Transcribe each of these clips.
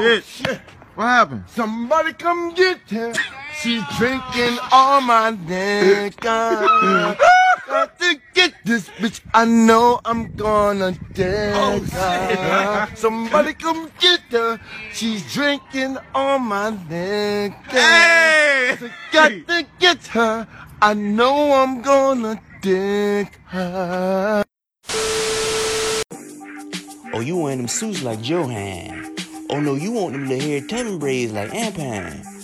Bitch, what happened? Somebody come get her. She's drinking all my nigga. Got to get this bitch. I know I'm gonna oh, dead her. Somebody come get her. She's drinking all my nigga. Hey! Got to get her. I know I'm gonna dig her. Oh, you wearing them suits like Johan. Oh no, you want them to hair tubbing braids like Ampan.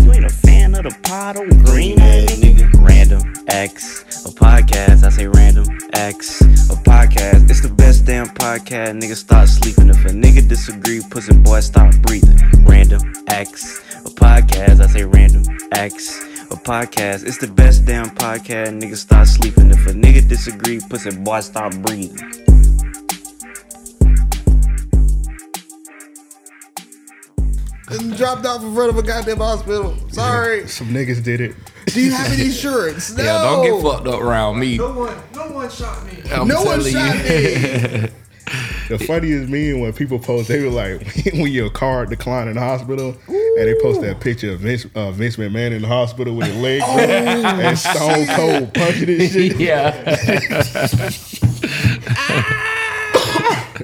You ain't a fan of the pot or green ass nigga? Random X, a podcast. I say random X, a podcast. It's the best damn podcast. Nigga stop sleeping. If a nigga disagree, pussy boy stop breathing. Random X, a podcast. I say random X, a podcast. It's the best damn podcast. Nigga start sleeping. If a nigga disagree, pussy boy stop breathing. And dropped off in front of a goddamn hospital. Sorry. Some niggas did it. Do you have any insurance? No. Yeah, don't get fucked up around me. No one, no one shot me. I'm no one telling shot you. me. The funniest me when people post, they were like, when your car declined in the hospital, and they post that picture of Vince, uh, Vince McMahon in the hospital with his leg broke and Stone Cold punching his shit. yeah.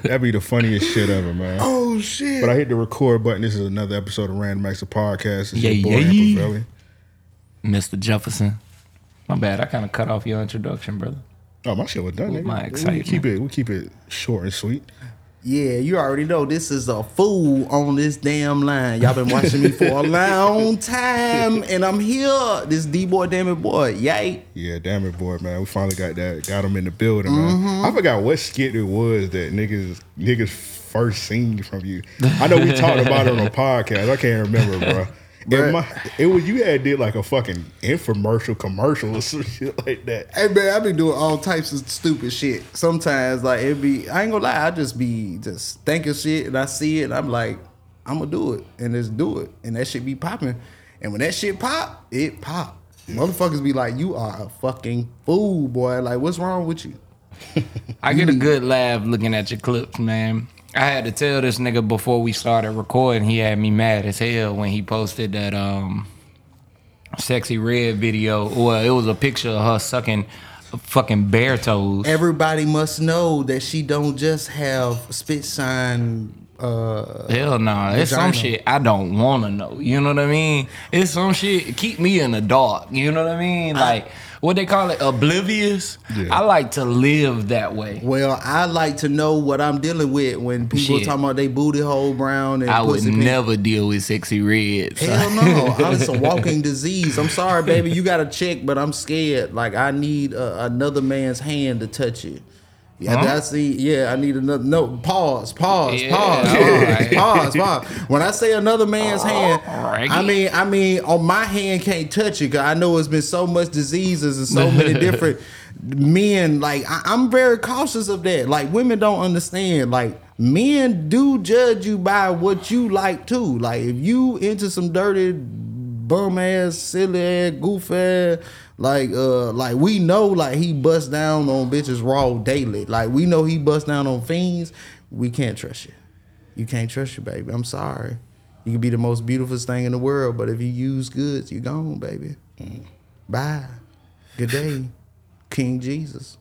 That'd be the funniest shit ever, man. Oh shit. But I hit the record button. This is another episode of Random Acts of Podcast. It's Yeah, your boy, yeah. Ample Mr. Jefferson. My bad. I kind of cut off your introduction, brother. Oh, my shit was done. With nigga. my we excitement. keep it. We keep it short and sweet. Yeah, you already know this is a fool on this damn line. Y'all been watching me for a long time, and I'm here. This D boy, damn it, boy, yay! Yeah, damn it, boy, man. We finally got that, got him in the building, man. Mm-hmm. I forgot what skit it was that niggas niggas first seen from you. I know we talked about it on a podcast. I can't remember, bro. Bruh. It, my, it was you had did like a fucking infomercial commercial or some shit like that. Hey man, I be doing all types of stupid shit. Sometimes like it be, I ain't gonna lie, I just be just thinking shit, and I see it, and I'm like, I'm gonna do it, and just do it, and that shit be popping. And when that shit pop, it pop. Motherfuckers be like, you are a fucking fool, boy. Like, what's wrong with you? I get a good laugh looking at your clips, man. I had to tell this nigga before we started recording. He had me mad as hell when he posted that um Sexyy Red video. Well, it was a picture of her sucking fucking bear toes. Everybody must know that she don't just have spit sign. Uh, Hell no, it's some shit I don't want to know. You know what I mean? It's some shit keep me in the dark. You know what I mean? Like what they call it, oblivious. Yeah. I like to live that way. well, I like to know what I'm dealing with when people Shit. talking about they booty hole brown and I would pink. never deal with Sexyy Red. Hell no, I'm it's a walking disease. I'm sorry, baby, you got to check, but I'm scared. Like I need uh, another man's hand to touch it. Yeah, Huh? I see. Yeah, I need another. No, pause, pause, Yeah, pause, all right. pause, pause. When I say another man's hand, right. I mean, I mean, on my hand can't touch it. Cause I know it's been so much diseases and so many different men. Like I, I'm very cautious of that. Like women don't understand. Like men do judge you by what you like too. Like if you into some dirty bum ass, silly ass, goof ass. Like uh like we know like he bust down on bitches raw daily. Like we know he bust down on fiends. We can't trust you. You can't trust you, baby. I'm sorry. You can be the most beautiful thing in the world, but if you use goods, you gone, baby. Bye. Good day. King Jesus.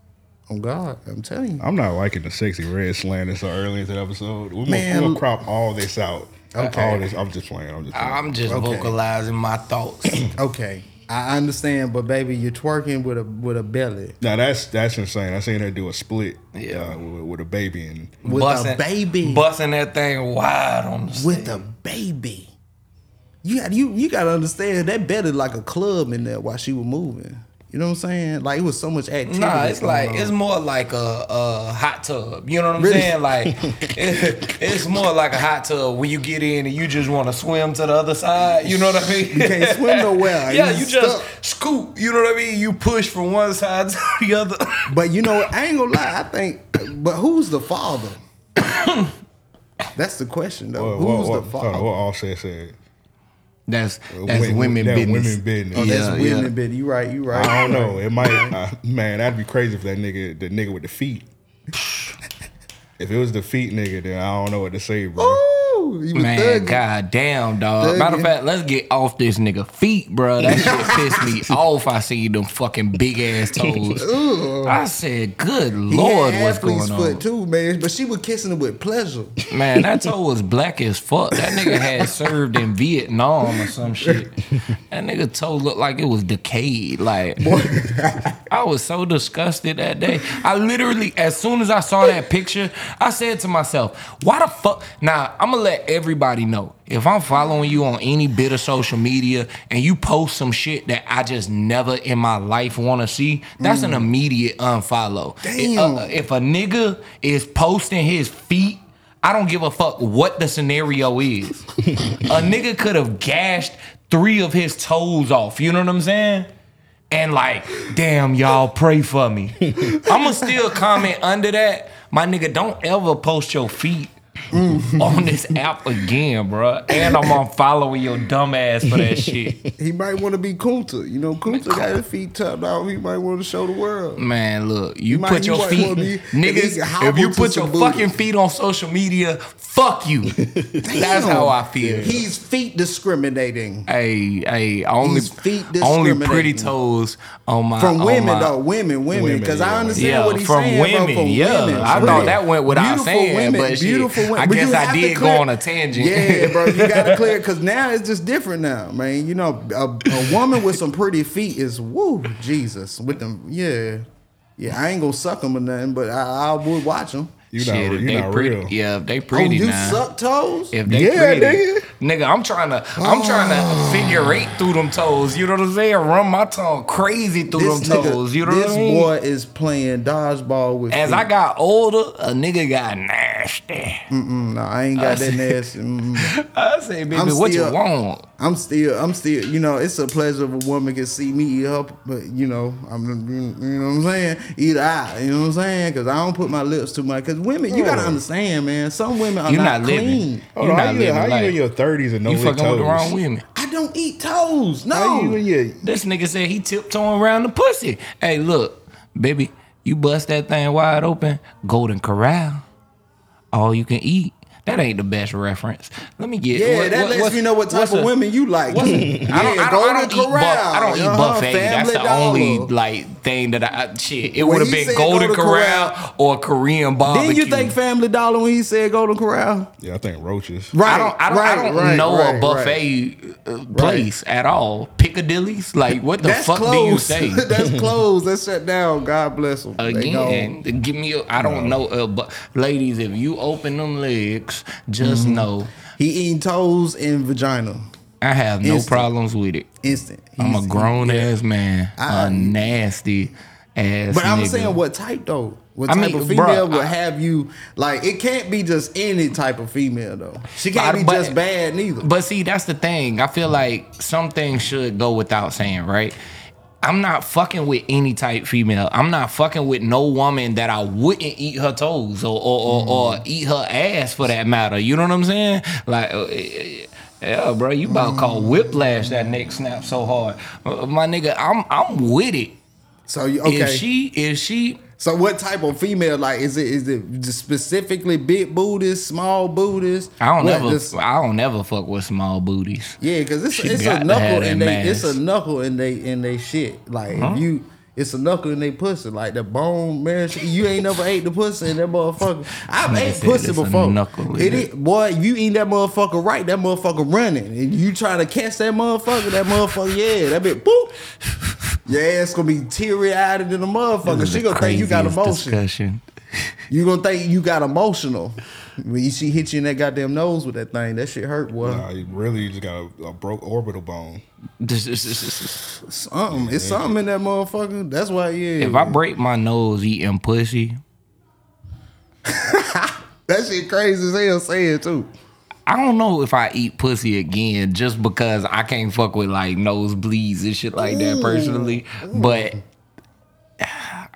On God. I'm telling you. I'm not liking the Sexyy Red slander so early into the episode. We're gonna crop all this out. Okay. All this. I'm just playing. I'm just. Playing. I'm just Okay. vocalizing my thoughts. Okay. I understand, but baby, you're twerking with a with a belly. now that's that's insane. I seen her do a split. Yeah. uh, with, with a baby and With a baby. busting that thing wide on the with a baby. You got you you gotta understand that belly like a club in there while she was moving. You know what I'm saying? Like it was so much activity. Nah, it's like on. it's more like a, a hot tub. You know what I'm Really? saying? Like it- it's more like a hot tub when you get in and you just want to swim to the other side. You know what I mean? You can't swim nowhere. yeah, You you just scoop. You know what I mean? You push from one side to the other. But you know, I ain't gonna lie. I think, but who's the father? That's the question, though. What, what, who's what, the hold on, father? what Offset said? That's Women- that's women that business. women business. Oh, that's Yeah, women, yeah. bit. You right. You right. I don't know. It might, uh, man. That'd be crazy if that nigga, the nigga with the feet. if it was the feet nigga, then I don't know what to say, bro. Ooh, was Man, thugging. god damn, dog. Matter of fact, let's get off this nigga feet, bro. That shit pissed me off. I see them fucking big ass toes. I said, good He lord, what's going foot on? too, man. But she was kissing it with pleasure. Man, that toe was black as fuck. That nigga had served in Vietnam or some shit. That nigga toe looked like it was decayed. Like, I was so disgusted that day. I literally, as soon as I saw that picture, I said to myself, why the fuck? Now, I'm gonna let everybody know. If I'm following you on any bit of social media and you post some shit that I just never in my life wanna see, that's an immediate unfollow. Damn. Uh, if a nigga is posting his feet I don't give a fuck what the scenario is. a nigga could have gashed three of his toes off. You know what I'm saying? And like, damn, y'all pray for me. I'ma still comment under that. My nigga, don't ever post your feet Mm. on this app again, bro. And I'm on following your dumb ass for that shit. He might want to be Kunta. You know, Kunta got his feet tucked out. He might want to show the world. Man, look, you might- put your feet, be- niggas. if he hobbled If you put your fucking feet on social media, fuck you. That's how I feel. He's feet discriminating. Hey, hey, only He's feet only pretty toes on my From women my- though, women, women, because yeah. I understand Yeah, what he's from saying. bro, women. from yeah, women, I thought that went without Beautiful saying, women, but beautiful women. I guess I did go on a tangent. Yeah, bro, you gotta clear because now it's just different now, man. You know, a, a woman with some pretty feet is woo, Jesus, with them, yeah, yeah. I ain't gonna suck them or nothing, but I, I would watch them. You Shit, not, if you they not pretty, real. yeah, if they Oh, pretty you now. suck toes? If they Yeah, pretty, nigga. nigga, I'm trying to, I'm trying to ah. figure eight through them toes. You know what I'm saying? Run my tongue crazy through This them nigga, toes. You know this what I mean? boy is playing dodgeball with. As feet. I got older, a nigga got nasty. Mm, no, I ain't got that nasty. Mm. I say, baby, I'm what still- you want? I'm still, I'm still, you know, it's a pleasure if a woman can see me eat her, but you know, I'm, you know what I'm saying? Eat eye, you know what I'm saying? Because I don't put my lips too much. Because women, you gotta understand, man. Some women are You not, not clean. living. Hold You on, how not you, living how you in your thirties and no You lick fucking with the wrong women. I don't eat toes. No. How you in your This nigga said he tiptoeing around the pussy. Hey, look, baby, you bust that thing wide open, Golden Corral, all you can eat. That ain't the best reference. Let me get. yeah, what- that what- lets what's- me know what type of a- women you like. what's a- yeah, I don't, I don't, I don't eat, buff, I don't eat buffet. That's Family the only like thing that I shit. It would have been Golden Golden Corral, Corral- or Korean barbecue. Didn't you think Family Dollar when he said Golden Corral? yeah? I think roaches. Right. I don't. I don't. I don't right, know right, a buffet uh place at all. Piccadilly's. Like what the That's fuck closed. do you say? That's closed. That's shut down. God bless them. Again, give me. A, I don't know, uh, but ladies, if you open them legs, just Mm-hmm. know He eating toes and vagina. I have no problems with it. Instant. I'm a grown ass man, I- a nasty ass. But I'm nigga. saying what type though? What I type mean, of female I- have you like it can't be just any type of female though. She can't be but- just bad neither. But see, that's the thing. I feel like some things should go without saying, right? I'm not fucking with any type female. I'm not fucking with no woman that I wouldn't eat her toes or or, or, or eat her ass for that matter. You know what I'm saying? Like, uh, yeah, bro, you about to call whiplash that neck snap so hard, Uh, my nigga. I'm I'm with it. So okay. If she if she so what type of female like is it is it specifically big booties, small booties? I don't What, ever I don't ever fuck with small booties. Yeah, because it's, She it's a knuckle and they it's a knuckle in they in they shit. Like if you it's a knuckle in they pussy. Like the bone marrow. You ain't never ate the pussy in that motherfucker. I've ate said pussy it's a before. knuckle It it. is, boy, you eat that motherfucker right, that motherfucker running. And you trying to catch that motherfucker, that motherfucker, yeah, that bit boop. Your ass gonna be teary eyed in the motherfucker. She gonna think you got craziest emotion. Discussion. You gonna think you got emotional when you she hit you in that goddamn nose with that thing. That shit hurt, boy. Nah, you really you just got a, a broke orbital bone. Something. It's something in that motherfucker. That's why, yeah. If I break my nose eating pussy, that shit crazy as hell saying too. I don't know if I eat pussy again just because I can't fuck with like nosebleeds and shit like that mm. personally. But mm.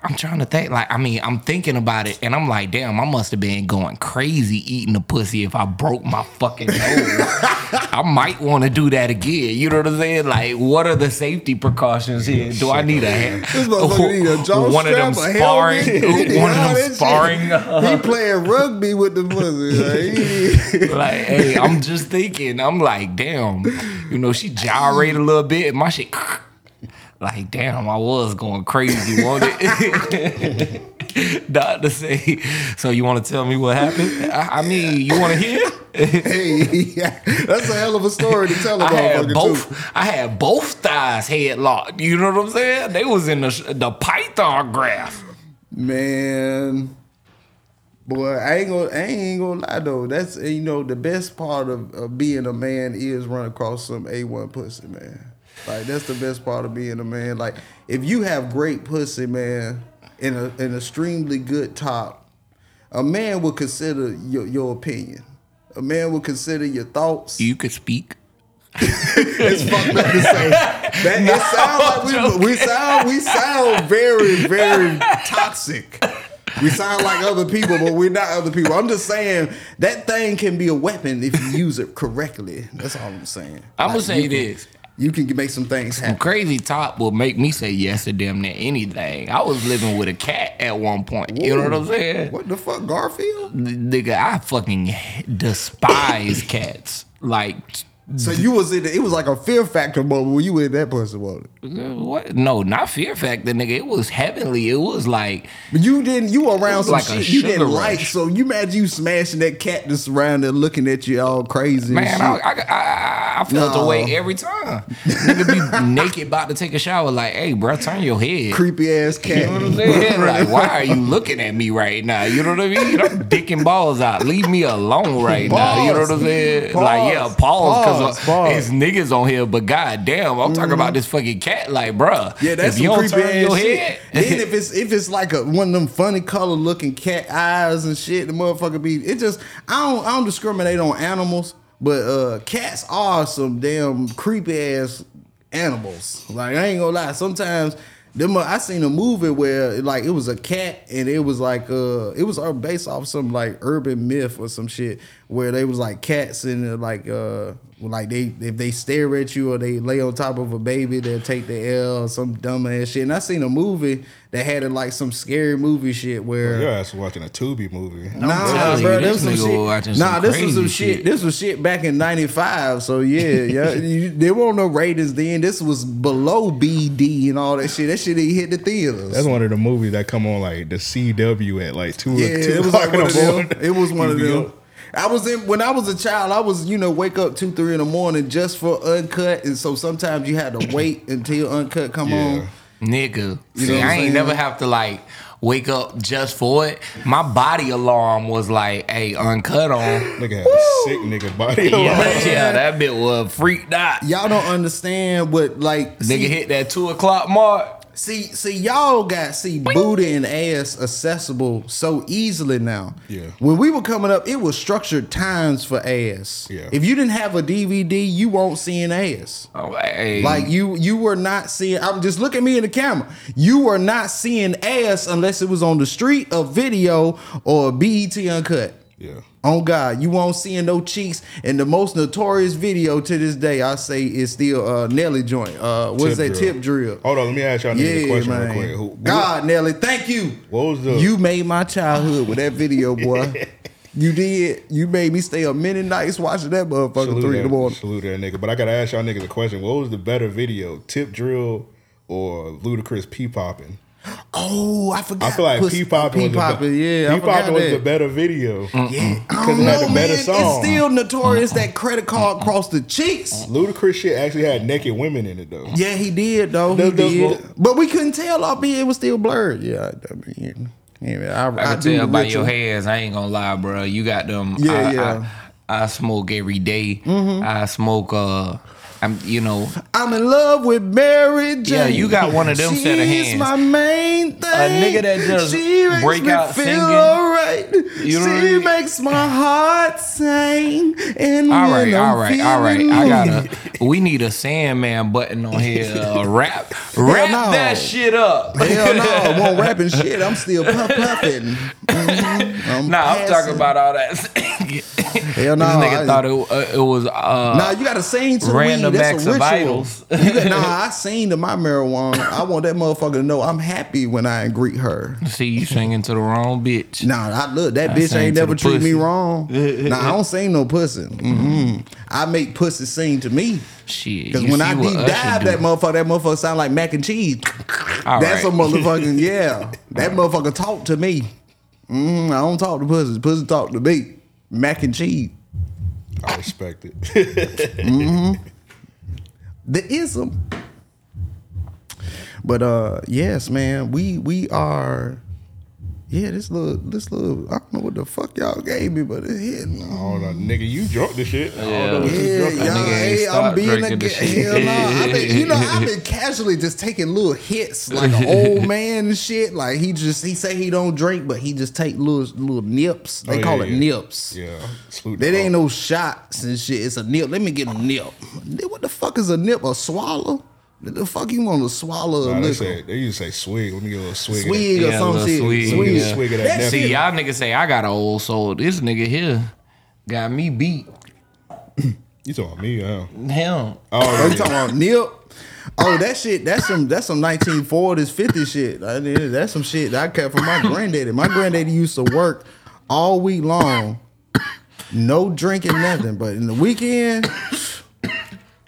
I'm trying to think. Like, I mean, I'm thinking about it, and I'm like, damn, I must have been going crazy eating the pussy if I broke my fucking nose. I might want to do that again. You know what I'm saying? Like, what are the safety precautions here? Do I need a hand? This motherfucker need a jaw one of them sparring, helmet, he need one of them sparring. uh, He playing rugby with the pussy. Like, like, hey, I'm just thinking. I'm like, damn, you know, she gyrate a little bit, my shit. Like, damn, I was going crazy, wasn't it? Doctor say, so you want to tell me what happened? I, I mean, you want to hear? hey, yeah, that's a hell of a story to tell a I had both. too. I had both thighs headlocked. You know what I'm saying? They was in the the Python graph. Man, boy, I ain't gonna, I ain't gonna lie though. That's you know the best part of, of being a man is run across some a one pussy, man. Like that's the best part of being a man. Like if you have great pussy, man, and a, an extremely good top, a man will consider your your opinion. A man will consider your thoughts. You could speak. It's fucked up to say. That, it sound like we, we sound we sound very very toxic. We sound like other people, but we're not other people. I'm just saying that thing can be a weapon if you use it correctly. That's all I'm saying. I'm gonna Like, say you can- this. You can make some things Some happen. crazy top will make me say yes to damn near anything. I was living with a cat at one point. You know what I'm saying? What the fuck, Garfield? Nigga, I fucking despise cats. Like, So you was in the, it was like a fear factor moment when you were in that person, was it? what? No, not fear factor, nigga. It was heavenly. It was like, But you didn't. You were around some like shit you didn't like. So you imagine you smashing that cat just around there looking at you all crazy. man. I, I, I, I felt No. away every time. nigga be naked about to take a shower. Like, hey, bro, turn your head. creepy ass cat. You know what I'm saying? Like, why are you looking at me right now? You know what I mean? I'm dicking balls out. Leave me alone right now. You know what I'm saying? Pause. Like, yeah, pause Pause. it's niggas on here. But goddamn, I'm talking about this fucking cat. Like, bruh, Yeah, that's if some creepy ass your shit. head, then if it's if it's like a one of them funny color looking cat eyes and shit, the motherfucker be it just I don't I don't discriminate on animals, but uh cats are some damn creepy ass animals. Like I ain't gonna lie, sometimes them I seen a movie where like it was a cat and it was like uh it was uh, based off some like urban myth or some shit where they was like cats and uh, like uh like they if they stare at you or they lay on top of a baby they'll take the L or some dumb ass shit and I seen a movie that had it like some scary movie shit where Your ass was watching a Tubi movie. Nah, telling bro, you, this this was some shit. watching Nah, some this was some shit. shit. This was shit back in '95. So yeah, yeah, you, there weren't no ratings then. This was below BD and all that shit. That shit didn't hit the theaters. That's one of the movies that come on like the CW at like two. yeah, two it was o'clock like in one the of them. morning. It was one of them. Up. I was in when I was a child. I was you know wake up two three in the morning just for uncut, and so sometimes you had to wait until uncut come Yeah. on. nigga, You see, I'm ain't saying? never have to like wake up just for it. My body alarm was like, hey, uncut on. Nigga had a sick nigga body. Yeah, yeah, that bit was freaked out. Y'all don't understand what like Nigga see- hit that two o'clock mark. See, see, y'all got see booty and ass accessible so easily now. Yeah. When we were coming up, it was structured times for ass. Yeah. If you didn't have a DVD, you won't see an ass. Oh, hey. Like you, you were not seeing. I'm just look at me in the camera. You were not seeing ass unless it was on the street, a video, or a BET uncut. Yeah. On God, you won't seeing no cheeks. And the most notorious video to this day, I say, is still uh, Nelly joint. Uh, what's that drill. tip drill? Hold on, let me ask y'all niggas a question man. real quick. Who, God, Nelly, thank you. What was the- You made my childhood with that video, boy. you did. You made me stay up many nights watching that motherfucker salute three in the morning. salute that nigga. But I gotta ask y'all niggas a question. What was the better video, Tip Drill or Ludacris P-Poppin'? Oh, I forgot. I feel like Pussy- P-Poppin' was, P-Poppin', the, yeah, I P-Poppin' forgot was that. the better video. Yeah, Because don't it had know, the better man. song. It's still notorious that credit card crossed the cheeks. Ludacris shit actually had naked women in it though. Yeah, he did though. He That's- that's did. what- But we couldn't tell. I Albeit it was still blurred. Yeah, I mean, Yeah, I, I I can tell the by your hands. I ain't gonna lie, bro. You got them. Yeah, I, yeah. Mm-hmm. I, I smoke every day. I smoke. Uh, I'm. You know. I'm in love with Mary Jane. Yeah, you got one of them She's set of hands. my main thing. A nigga that just she makes break me out feel singing. alright. You know she mean? makes my heart sing. And All right, all right, all right. I gotta. We need a Sandman button on here. Uh, rap, rap no. that shit up. Hell no, I won't rapping shit. I'm still puff puffing. Mhm. I'm Nah, I'm talking about all that. Hell no. this nigga I- thought it, uh, it was. Uh, Nah, you gotta sing to the Random weed. That's acts a of ritual. got- nah, I sing to my marijuana. I want that motherfucker to know I'm happy when I greet her. See you singing to the wrong bitch. Nah, I look that I bitch ain't never the treat me wrong. nah, I don't sing no pussy. Mm-mm. I make pussy sing to me. Shit. Because when I deep dive that motherfucker, that motherfucker sound like mac and cheese. All That's right. a motherfucking yeah. That motherfucker talk to me. Mm, I don't talk to pussy. Pussy talk to me. Mac and cheese. I respect it. the ism. But uh yes, man, we we are yeah, this little this little I don't know what the fuck y'all gave me, but it hit me. Oh, no, nigga, you drunk the shit. I don't Yeah. know yeah y'all, hey, I'm being a drinking the ga- shit. hell no. I been, you know, I've been casually just taking little hits like an old man shit. Like he just he say he don't drink, but he just take little little nips. They Oh, yeah, call it yeah. nips. Yeah. Salute That ain't no shots and shit. It's a nip. Let me get a nip. What the fuck is a nip? A swallow? What the fuck you want to swallow a Nah, they, say, they used to say swig. Let me get a little swig. Swig or Yeah, a some shit. swig. Swig. Yeah. Swig of that That. See, shit- y'all niggas say I got an old soul. This nigga here got me beat. You talking about me, huh? Him. Oh, Oh, you talking about nip? Oh, that shit. That's some. That's some 1940s, 50s shit. I That's some shit that I kept from my granddaddy. My granddaddy used to work all week long, no drinking, nothing. But in the weekend,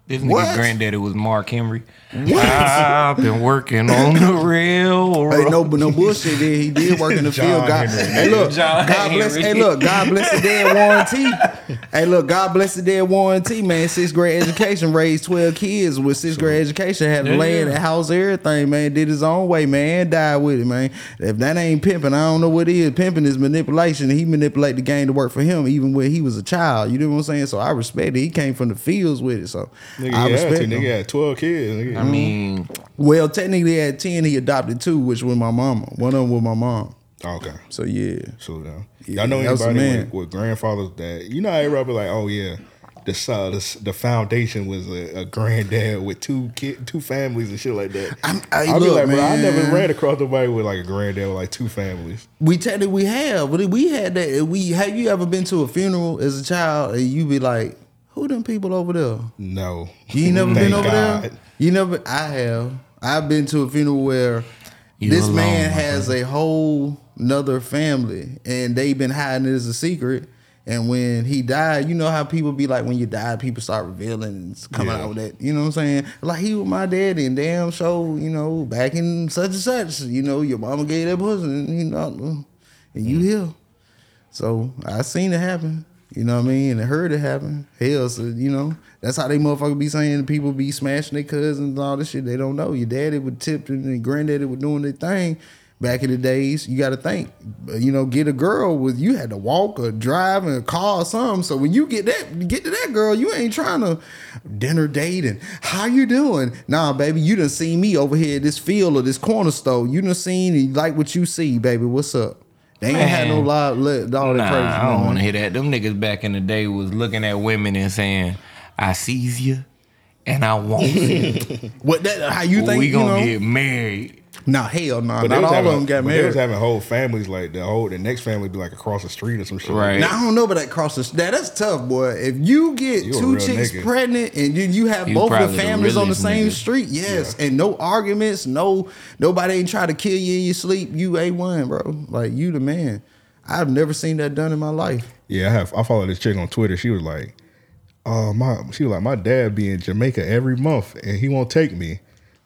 This nigga What? granddaddy was Mark Henry. I've been working on the railroad. Hey, no, but no bullshit. He did work in the John field. God, Henry. hey, look, John God bless. Henry. Hey, look, God bless the dead warranty. hey, look, God bless the dead warranty. Man, sixth grade education raised twelve kids with sixth grade education. Had Yeah, land, yeah. house, everything. Man, did his own way. Man, died with it. Man, if that ain't pimping, I don't know what is. Pimping is manipulation. He manipulate the game to work for him, even when he was a child. You know what I'm saying? So I respect it. He came from the fields with it. So Nigga, I respect him. nigga had 12 kids. Nigga. I mean, Well, technically at ten, he adopted two, which was my mama. One of them was my mom. Oh, okay. So yeah. So. Yeah, Y'all know that was a anybody man. with, with grandfathers that you know how everybody be like, oh yeah, the uh, the, the foundation was a, a granddad with two kid, two families and shit like that. I'm- I- I'll be look, like, bro, I never ran across nobody with like a granddad with like two families. We technically we have, but we had that. We have you ever been to a funeral as a child and you be like, who them people over there? No, You ain't never Thank been over God. there. You never. I have. I've been to a funeral where You this alone, man has a whole another family and they've been hiding it as a secret. And when he died, you know how people be like, when you die, people start revealing and coming Yeah. out with that. You know what I'm saying? Like he was my daddy and damn show, you know, back in such and such. You know, your mama gave that pussy, and you know, and you mm. here. So I seen it happen. You know what I mean? And I heard it happen. Hell, so you know, that's how they motherfucker be saying people be smashing their cousins and all this shit. They don't know. Your daddy would tip and granddaddy were doing their thing. Back in the days, you got to think, uh, you know, get a girl with you had to walk or drive in a car or something. So when you get that, get to that girl, you ain't trying to dinner date and how you doing? Nah, baby, you done seen me over here at this field or this corner store. You done seen and like what you see, baby. What's up? They ain't had no live let all that nah, crazy. I don't want to hear that. Them niggas back in the day was looking at women and saying, I sees you and I want you. What that? How you think? we gonna know? get married. Nah, hell no. But Not was all having, of them got but They was having whole families like the whole the next family be like across the street or some shit. Right. Now I don't know about that cross the that that's tough, boy. If you get You two chicks nigga. pregnant and then you have You both your probably the families on the same nigga. street, yes, and no arguments, no nobody ain't try to kill you in your sleep. You a one, bro. Like you the man. I've never seen that done in my life. Yeah, I have. I followed this chick on Twitter. She was like, "Uh, my," she was like, "My dad be in Jamaica every month, and he won't take me."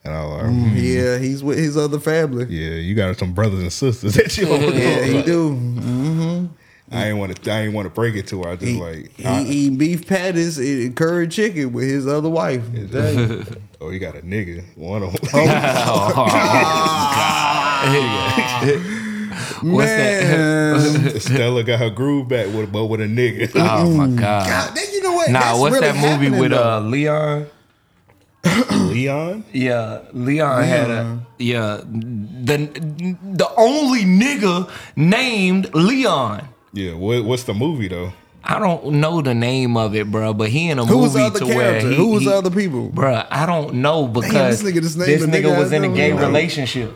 And I was like. "Hmm, Yeah, he's with his other family. "Yeah, you got some brothers and sisters that you don't Yeah, he know." do. Mm-hmm. I ain't want to. I ain't want to break it to her. I just He, like, he I- eating beef patties and curry chicken with his other wife. Dang. oh, you got a nigga. One of them. Oh, What's that? Stella got her groove back with but with a nigga. Oh my god. God, you know what? Nah, That's what's really that movie with though. uh Leon? Leon? Yeah, Leon, had a yeah the the only nigga named Leon. Yeah, what, what's the movie though? I don't know the name of it, bro, but he in a Who was movie the other to where character? he, Who was he- the other people? bro, I don't know because this nigga just named this a nigga nigga was I in a don't gay know. relationship.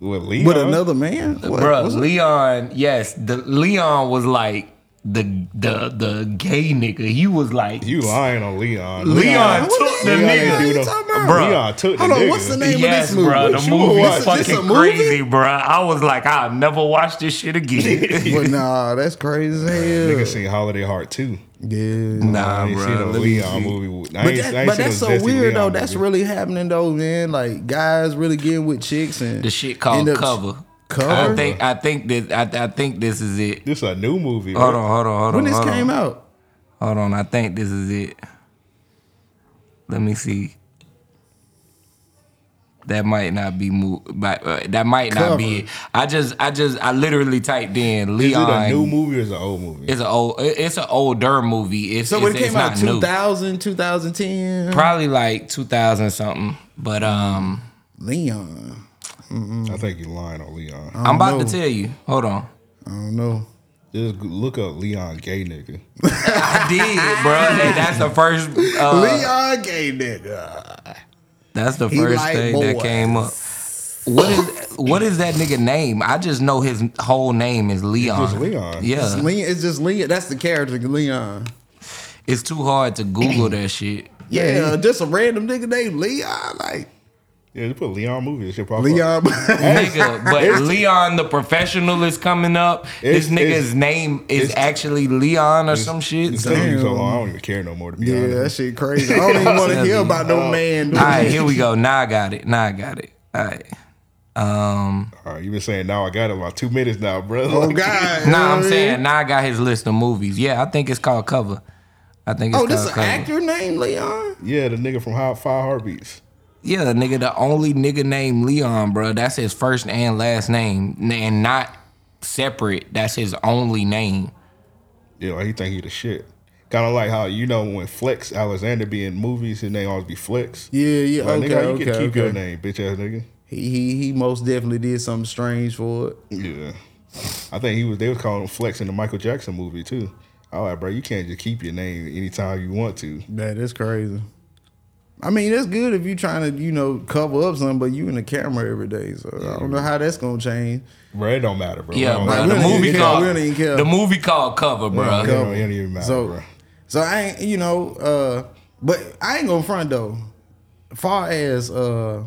With Leon? With another man? What, Bruh, what's? Leon, yes, the Leon was like the the the gay nigga. He was like You lying on Leon. Leon What took the- the Leon nigga. ain't do you no- talking. Leon took the Hold on, what's the name Yes, of this movie? bro. The What you movie watch? is fucking a movie? crazy, bro. I was like, I'll never watch this shit again. but nah, that's crazy Nigga hell. seen Holiday Heart too. Yeah. nah, I ain't bro. seen a let me Leon see. movie. I But, ain't, that, I ain't but that's so Zesty weird though. Leon That's really happening though, man. Like guys really getting with chicks and The shit called end up- cover. Cover? I think I think this I, I think this is it. This a new movie. Hold bro. on, hold on, hold on. when this came on. out. Hold on, I think this is it. Let me see. That might not be mo- but uh, that might not be it. I just I just I literally typed in Leon. Is Leon. it a new movie or is it an old movie? It's an old it's an older movie. It's So when it came out not new. 2000, 2010. Probably like 2000 something. But um Leon. I think you're lying on Leon. I'm about know. to tell you. Hold on. I don't know. Just look up Leon gay nigga. I did, bro. Hey, that's the first uh, Leon gay nigga. That's the first like thing that came up. What is what is that nigga name? I just know his whole name is Leon. just Leon. It's, Yeah, Leon, it's just Leon. That's the character, Leon. it's too hard to Google that shit. Yeah, just a random nigga named Leon. Like Yeah, just put Leon movie. It should pop up. Leon. Nigga, but Leon the professional is coming up. This nigga's name is actually Leon or some shit. It's So- taking so long. I don't even care no more to be yeah, honest. that shit crazy. I don't even want to hear about no man. doing All right, here we go. Now I got it. Now I got it. All right. Um, All right, you been saying now I got it about two minutes now, bro. Oh God. nah, I'm saying now I got his list of movies. Yeah, I think it's called Cover. I think it's Oh, this called an actor named Leon. Yeah, the nigga from Hot Five Heartbeats. Yeah, nigga, the only nigga named Leon, bro. That's his first and last name, and not separate. That's his only name. Yeah, like he think he the shit. Kind of like how you know when Flex Alexander be in movies, his name always be Flex. Yeah, yeah. Like, okay, nigga, you okay, can keep okay. your name, bitch ass nigga. He, he he most definitely did something strange for it. Yeah, I think he was. They was calling him Flex in the Michael Jackson movie too. I like, bro, you can't just keep your name anytime you want to. That is crazy. I mean, that's good if you're trying to, you know, cover up something, but you in the camera every day. So I don't know how that's gonna change. Bro, it don't matter, bro. Yeah, It don't bro. matter. The movie even called We don't even care. the movie called Cover, bro. It don't, it don't even matter, So, bro. so I ain't, you know, uh, but I ain't gonna front though. Far as uh,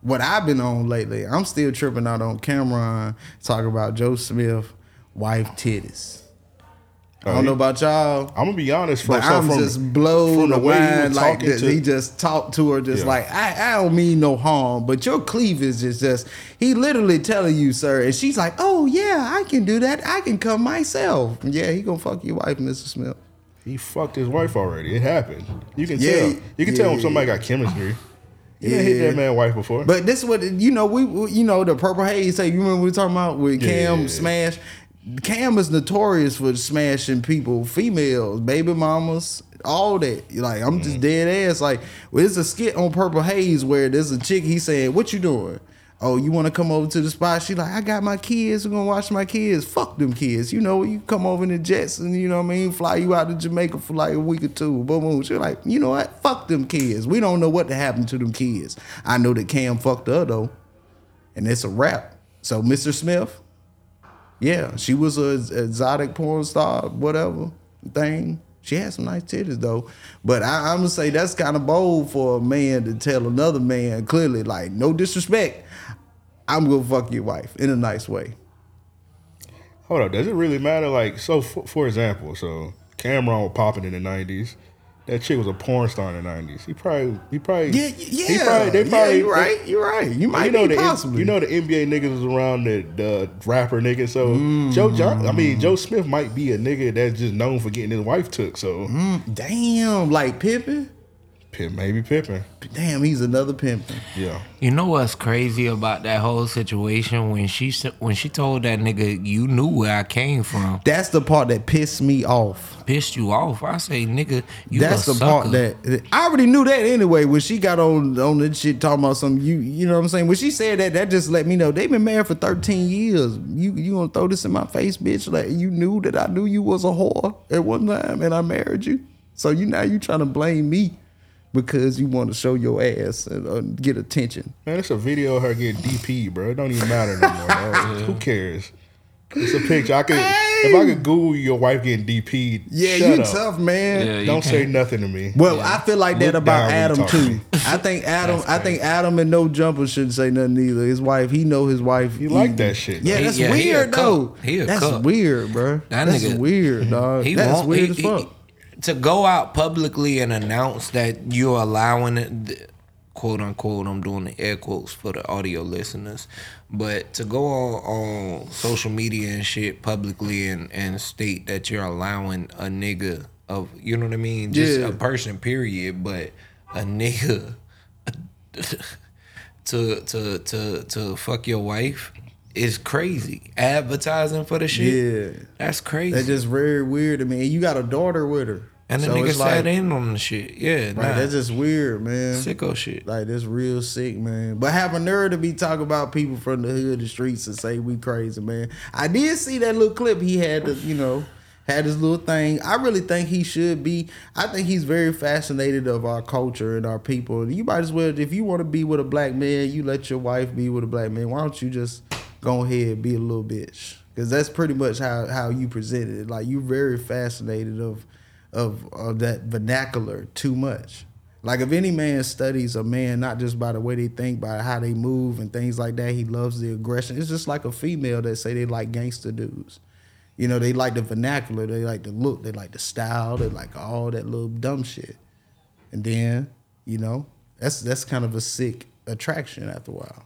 what I've been on lately, I'm still tripping out on Cam'ron talking about Joe Smith wife titties. I don't oh, know about y'all. I'm gonna be honest, But bro. So I'm from, just blown from the way mind were like talking to- he just talked to her just Yeah. like I, I don't mean no harm, but your cleavage is just he literally telling you, sir, and she's like, Oh yeah, I can do that. I can come myself. Yeah, he gonna fuck your wife, Mr. Smith. He fucked his wife already. It happened. You can Yeah, tell. You can tell when somebody got chemistry. You Yeah. hit that man wife before. But this is what you know. We, you know the purple haze. Say you remember we were talking about with Yeah, Cam yeah, yeah. smash. Cam is notorious for smashing people, females, baby mamas, all that. Like I'm Mm-hmm. just dead ass. Like well, there's a skit on Purple Haze where there's a chick. He saying, "What you doing?" Oh, you want to come over to the spot? She like, I got my kids. We're gonna watch my kids. Fuck them kids. You know, you come over in the jets and you know what I mean, fly you out to Jamaica for like a week or two. Boom, boom. She like, you know what? Fuck them kids. We don't know what to happen to them kids. I know that Cam fucked her though, and it's a wrap. So, Mr. Smith, yeah, she was a exotic porn star, whatever thing. She had some nice titties though, but I, I'm gonna say that's kind of bold for a man to tell another man clearly, like, no disrespect, I'm gonna fuck your wife in a nice way. Hold up, does it really matter? Like, so for, for example, so Cam'ron was popping in the '90s. That chick was a porn star in the '90s. He probably, he probably, Yeah, he yeah, probably, they yeah, probably, you're right, you're right. You might you know be the possibly. you know the NBA niggas was around the, the rapper niggas. So mm. Joe John, I mean Joe Smith might be a nigga that's just known for getting his wife took. So mm, damn, like Pippen. Pip, maybe Pippen. Damn, he's another pimp. Yeah. You know what's crazy about that whole situation when she when she told that nigga you knew where I came from, That's the part that pissed me off. pissed you off. I say, nigga, you That's a the part that I already knew that anyway. When she got on on this shit talking about some you you know what I'm saying. When she said that, that just let me know they've been married for 13 years. You you gonna throw this in my face, bitch? Like you knew that I knew you was a whore at one time and I married you. So you now you trying to blame me because you want to show your ass and uh, get attention. Man, it's a video of her getting DP, bro. It don't even matter no more. dog. Who cares? It's a picture. I could if I could Google your wife getting DP. Yeah, shut you up. tough man. Yeah, you Don't say can't- nothing to me. Well, I feel like that about down when you Adam talk to too. I think Adam. I think Adam and no jumper shouldn't say nothing either. His wife, he know his wife. You like that shit, Yeah, though. that's He- yeah, he a weird though. cup. He a that's cup. weird, bro. That that's nigga- weird, dog. He that's want- weird he- as he- fuck. To go out publicly and announce that you're allowing it, quote unquote, I'm doing the air quotes for the audio listeners, but to go on, on social media and shit publicly and, and state that you're allowing a nigga of, you know what I mean? Just Yeah. a person, period, but a nigga to, to, to, to fuck your wife is crazy. Advertising for the shit. Yeah. That's crazy. That's just very weird to me. And you got a daughter with her, And the So nigga sat like- in on the shit. Yeah, Right, nah. that's just weird, man. sicko shit. Like that's real sick, man. But have a nerve to be talking about people from the hood, the streets, and say we crazy, man. I did see that little clip he had, to, you know, had his little thing. I really think he should be. I think he's very fascinated of our culture and our people. You might as well, if you want to be with a black man, you let your wife be with a black man. Why don't you just go ahead be a little bitch? Because that's pretty much how how you presented it. Like you're very fascinated of of of that vernacular too much. Like if any man studies a man not just by the way they think, by how they move and things like that, he loves the aggression. It's just like a female that say they like gangster dudes. You know, they like the vernacular, they like the look, they like the style, they like all that little dumb shit. And then, you know, that's that's kind of a sick attraction after a while.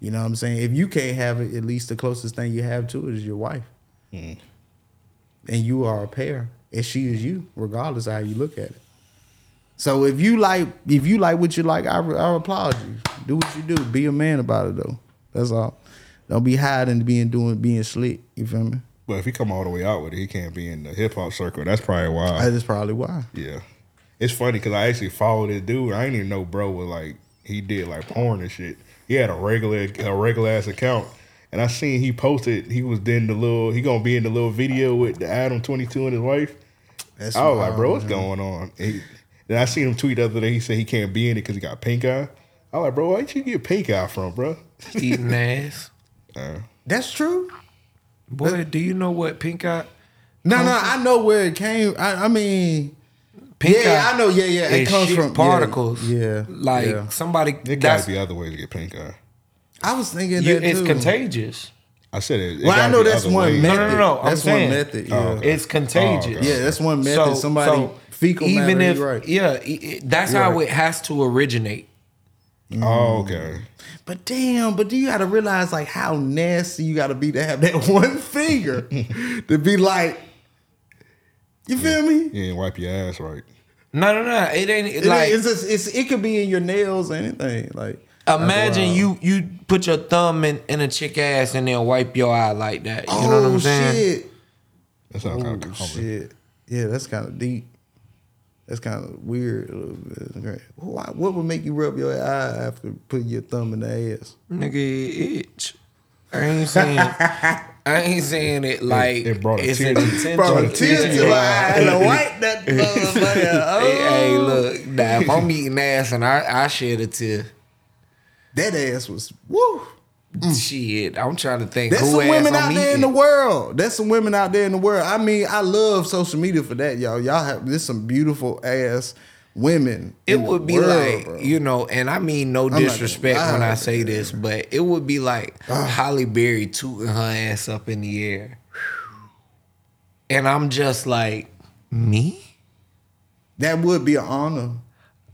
You know what I'm saying? If you can't have it, at least the closest thing you have to it is your wife. Mm. And you are a pair, and she is you, regardless of how you look at it. So if you like, if you like what you like, I, I applaud you. Do what you do. Be a man about it though. That's all. Don't be hiding, being doing, being slick. You feel me? But if he come all the way out with it, he can't be in the hip hop circle. That's probably why. That is probably why. Yeah, it's funny because I actually followed this dude. I didn't even know bro was like he did like porn and shit. He had a regular a regular ass account, and I seen he posted he was in the little he gonna be in the little video with the Adam twenty two and his wife. That's I was like, bro, what's man. going on? And he- then I seen him tweet the other day. He said he can't be in it because he got pink eye. I was like, bro, where'd you get pink eye from, bro? Eating ass. Uh. That's true. Boy, do you know what pink eye? No, no, I know where it came. I, I mean, Pink yeah, eye I know. Yeah, yeah, It comes from particles. Yeah, like yeah. somebody. There That's gotta be other ways to get pink eye. I was thinking you, that it's too. contagious. I said it. it Well, I know that's one ways. method. No, no, no, no, I'm That's saying- one method. Yeah. Oh, okay. It's oh, contagious. okay. Yeah, that's one method. Somebody fecal even matter, if right. yeah, i- i- that's You're how right. it has to originate. Oh, okay. But damn, but do you got to realize like how nasty you got to be to have that one finger to be like, you feel me? You ain't wipe your ass right. No, no, no. It ain't It, like it's, just, it's it could be in your nails, or anything like. imagine Wow. you you put your thumb in, in a chick ass and then wipe your eye like that. You oh know what I'm oh, saying? shit! That sounds kind Oh of common. shit! Yeah, that's kind of deep. That's kind of weird. a little bit. Right. Why, what would make you rub your eye after putting your thumb in the ass? Nigga it itch. I ain't saying I ain't saying it like it brought a it's tear an to- intentional. Bro, Trying to tears teach to you. my eye and I wipe that motherfucker. Oh. Hey, hey, look, now if I'm eating ass and I, I shed a tear, That ass was woo. Mm. shit, I'm trying to think There's who some ass women I'm out there eating. in the world. There's some women out there in the world. I mean, I love social media for that, y'all. Y'all have there's some beautiful ass women. It would be world, like, bro. you know, and I mean no disrespect when. I say this, but it would be like ah. Halle Berry tooting her ass up in the air. And I'm just like, me? that would be an honor.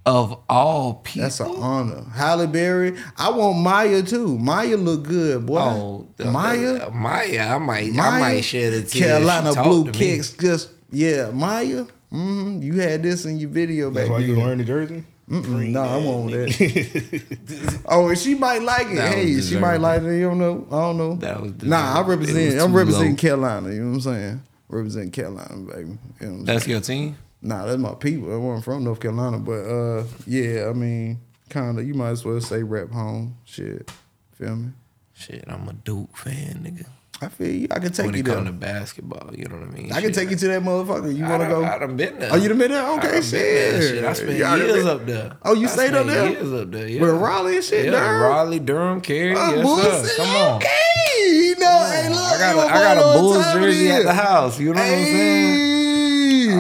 Of all people. That's an honor. Halle Berry. I want Maya too. Maya look good, boy. Oh, Maya. Maya, I might, I might shed a tear. Carolina Blue. Kicks. Just yeah, Maya. Mm, you had this in your video back That's why you then. learn the jersey. Mm-mm, no, I won't that. oh, and she might like it. That hey, she might like it. You don't know. I don't know. That was nah, I deserved. It represent. I'm representing low. Carolina. You know what I'm saying? Representing Carolina, baby. You know what I'm That's saying? your team. Nah, that's my people. I wasn't from North Carolina, but uh, yeah. I mean, kind of. You might as well say rep home. Shit, feel me? Shit, I'm a Duke fan, nigga. I feel you. I can take when you it come to basketball, you know what I mean. I can take you to that motherfucker. You want to go? I done been there. Oh, you done been there? Okay, been there. shit. Shit, I spent You years been- up there. Oh, you I stayed up there? Years up there. Yeah. With Raleigh and shit, Yeah, Durham? Raleigh, Durham, Cary. Oh, yes. Come on. Okay, you know, hey, look, I got a, got a Bulls jersey at the house. You know what I'm saying?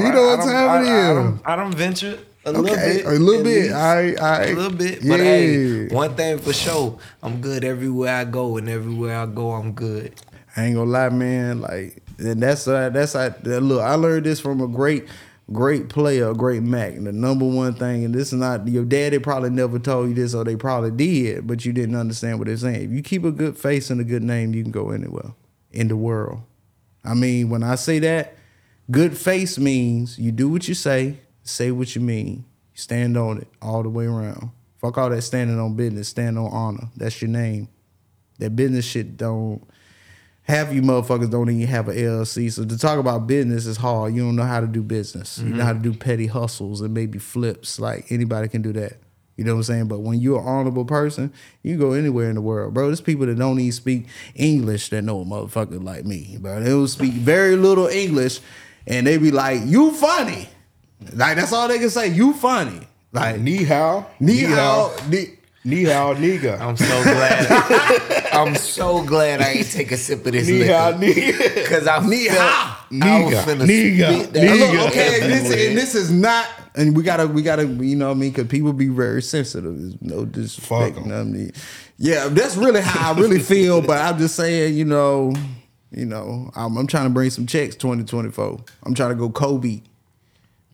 You know what I- I time don't- I, I, don't, venture a little bit. a little bit. least. All right, all right. A little bit. Yeah. But hey, one thing for sure, I'm good everywhere I go, and everywhere I go, I'm good. I ain't gonna lie, man. Like, and that's uh, that's uh, look. I learned this from a great, great player, a great Mac. And the number one thing, and this is not your daddy probably never told you this, or they probably did, but you didn't understand what they're saying. If you keep a good face and a good name, you can go anywhere in the world. I mean, when I say that, good face means you do what you say, say what you mean, stand on it all the way around. Fuck all that standing on business, stand on honor. That's your name. That business shit don't half you motherfuckers don't even have an LLC. So to talk about business is hard. You don't know how to do business. You mm-hmm. know how to do petty hustles and maybe flips. Like anybody can do that. You know what I'm saying? But when you're an honorable person, you go anywhere in the world, bro. There's people that don't even speak English that know a motherfucker like me, bro. They will speak very little English, and they be like, "You funny," like that's all they can say. You funny, like Ni hao, ni hao, ni- ni hao, nigga. I'm so glad. I'm so glad I ain't take a sip of this Ni liquor. nigga. Cause I Ni felt hao. I was Nigga. finna Nigga. spit that Now, Nigga. look, okay, and this, and this is not, and we gotta, we gotta, you know what I mean? Because people be very sensitive. There's no disrespect. Fuck You know what I mean? Yeah, that's really how I really feel. But I'm just saying, you know, you know, I'm, I'm trying to bring some checks 2024. I'm trying to go Kobe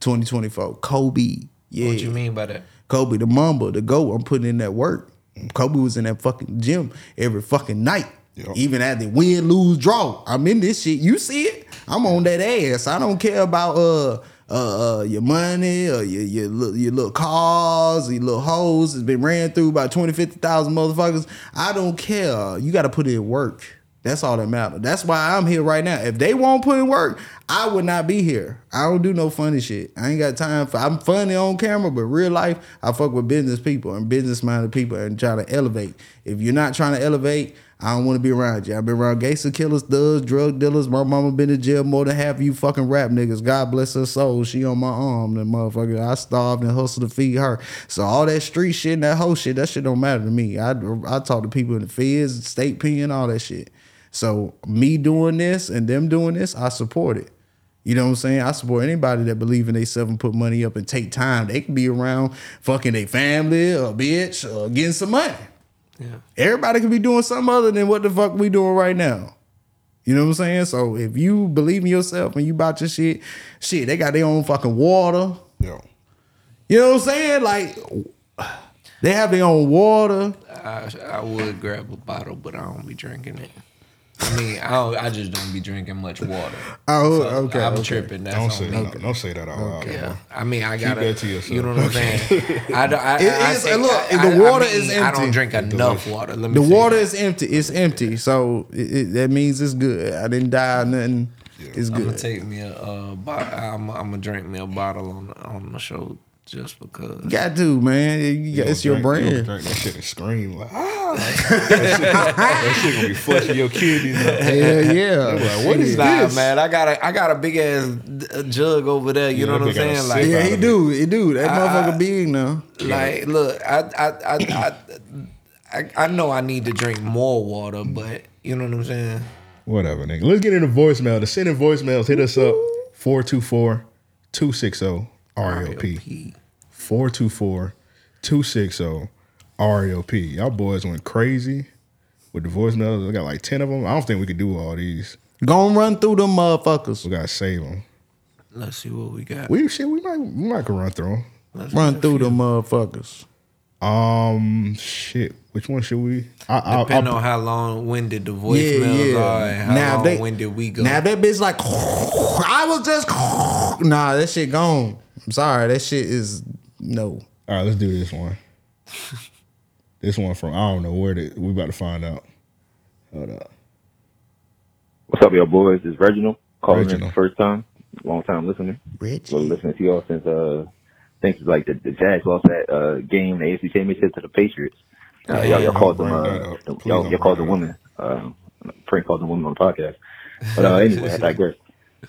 2024. Kobe, yeah. What you mean by that? Kobe, the Mamba, the GOAT. I'm putting in that work. Kobe was in that fucking gym every fucking night. Yep. Even at the win, lose, draw. I'm in this shit. You see it? I'm on that ass. I don't care about uh uh, uh your money or your your little, your little cars, your little hoes that's been ran through by 20, 50,000 motherfuckers. I don't care. You got to put in work. That's all that matters. That's why I'm here right now. If they won't put in work, I would not be here. I don't do no funny shit. I ain't got time for. I'm funny on camera, but real life, I fuck with business people and business minded people and try to elevate. If you're not trying to elevate, I don't want to be around you. I've been around gangster killers, thugs, drug dealers. My mama been in jail more than half of you fucking rap niggas. God bless her soul. She on my arm, that motherfucker. I starved and hustled to feed her. So all that street shit and that whole shit, that shit don't matter to me. I I talk to people in the feds, state pen, all that shit. So me doing this and them doing this, I support it. You know what I'm saying? I support anybody that believe in themselves and put money up and take time. They can be around fucking their family or bitch or getting some money. Yeah. Everybody can be doing something other than what the fuck we doing right now. You know what I'm saying? So if you believe in yourself and you about your shit, shit, they got their own fucking water. Yo, You know what I'm saying? Like they have their own water. I, I would grab a bottle, but I don't be drinking it. I mean, I don't, I just don't be drinking much water. Oh, So okay. I'm okay. tripping. That's don't say me. that. Don't say that out loud. Yeah, I mean, I gotta. that to yourself. You know what I'm saying? I, don't- I, It I, is- I, look, I, the I- I mean, is I don't drink enough water. Let me The water that. is empty. It's empty. So it, it, that means it's good. I didn't die or nothing. It's good. I'm good. gonna take me a uh, bottle. I'm, I'm gonna drink me a bottle on on the show just because. You Got to, man. You got, it's your Drink- you brand. Drink that shit and scream like ah. that, shit, that shit gonna be flushing your kidneys. Up. Hell yeah. Like, what is Nah, this? man, I got a I got a big ass d- jug over there. You Yeah, know what I'm that got a saying? Like, Yeah, he do. He do. That I- motherfucker big now. like, look, I I I, I I I know I need to drink more water, but you know what I'm saying. Whatever, nigga. Let's get into voicemail. To send in voicemails, hit us up 424 260 RAOP. 424 260 RAOP. Y'all boys went crazy with the voicemails. We got like 10 of them. I don't think we could do all these. Gonna run through them motherfuckers. We gotta save them. Let's see what we got. We shit, we might we might could run through them. Let's Run through few. them motherfuckers. Um, shit. Which one should we? I, I, Depending I, on how long when did the Yeah, voicemails are and yeah. how Now long they, winded we go. now that bitch like, I was just, nah, that shit gone. I'm sorry, that shit is no. all right, let's do this one. this one from I don't know where the, we about to find out. Hold up. What's up, y'all boys? It's Reginald. Calling in the first time. Long time listener. Rich. Been listening to y'all since, uh, I think it's like the, the Jags lost that, uh, game, the AFC Championship to the Patriots. Uh, y'all, y'all called them, uh, the- Please y'all, y'all called bring them that women. Uh, Frank called the women on the podcast. But, uh, anyway, I digress.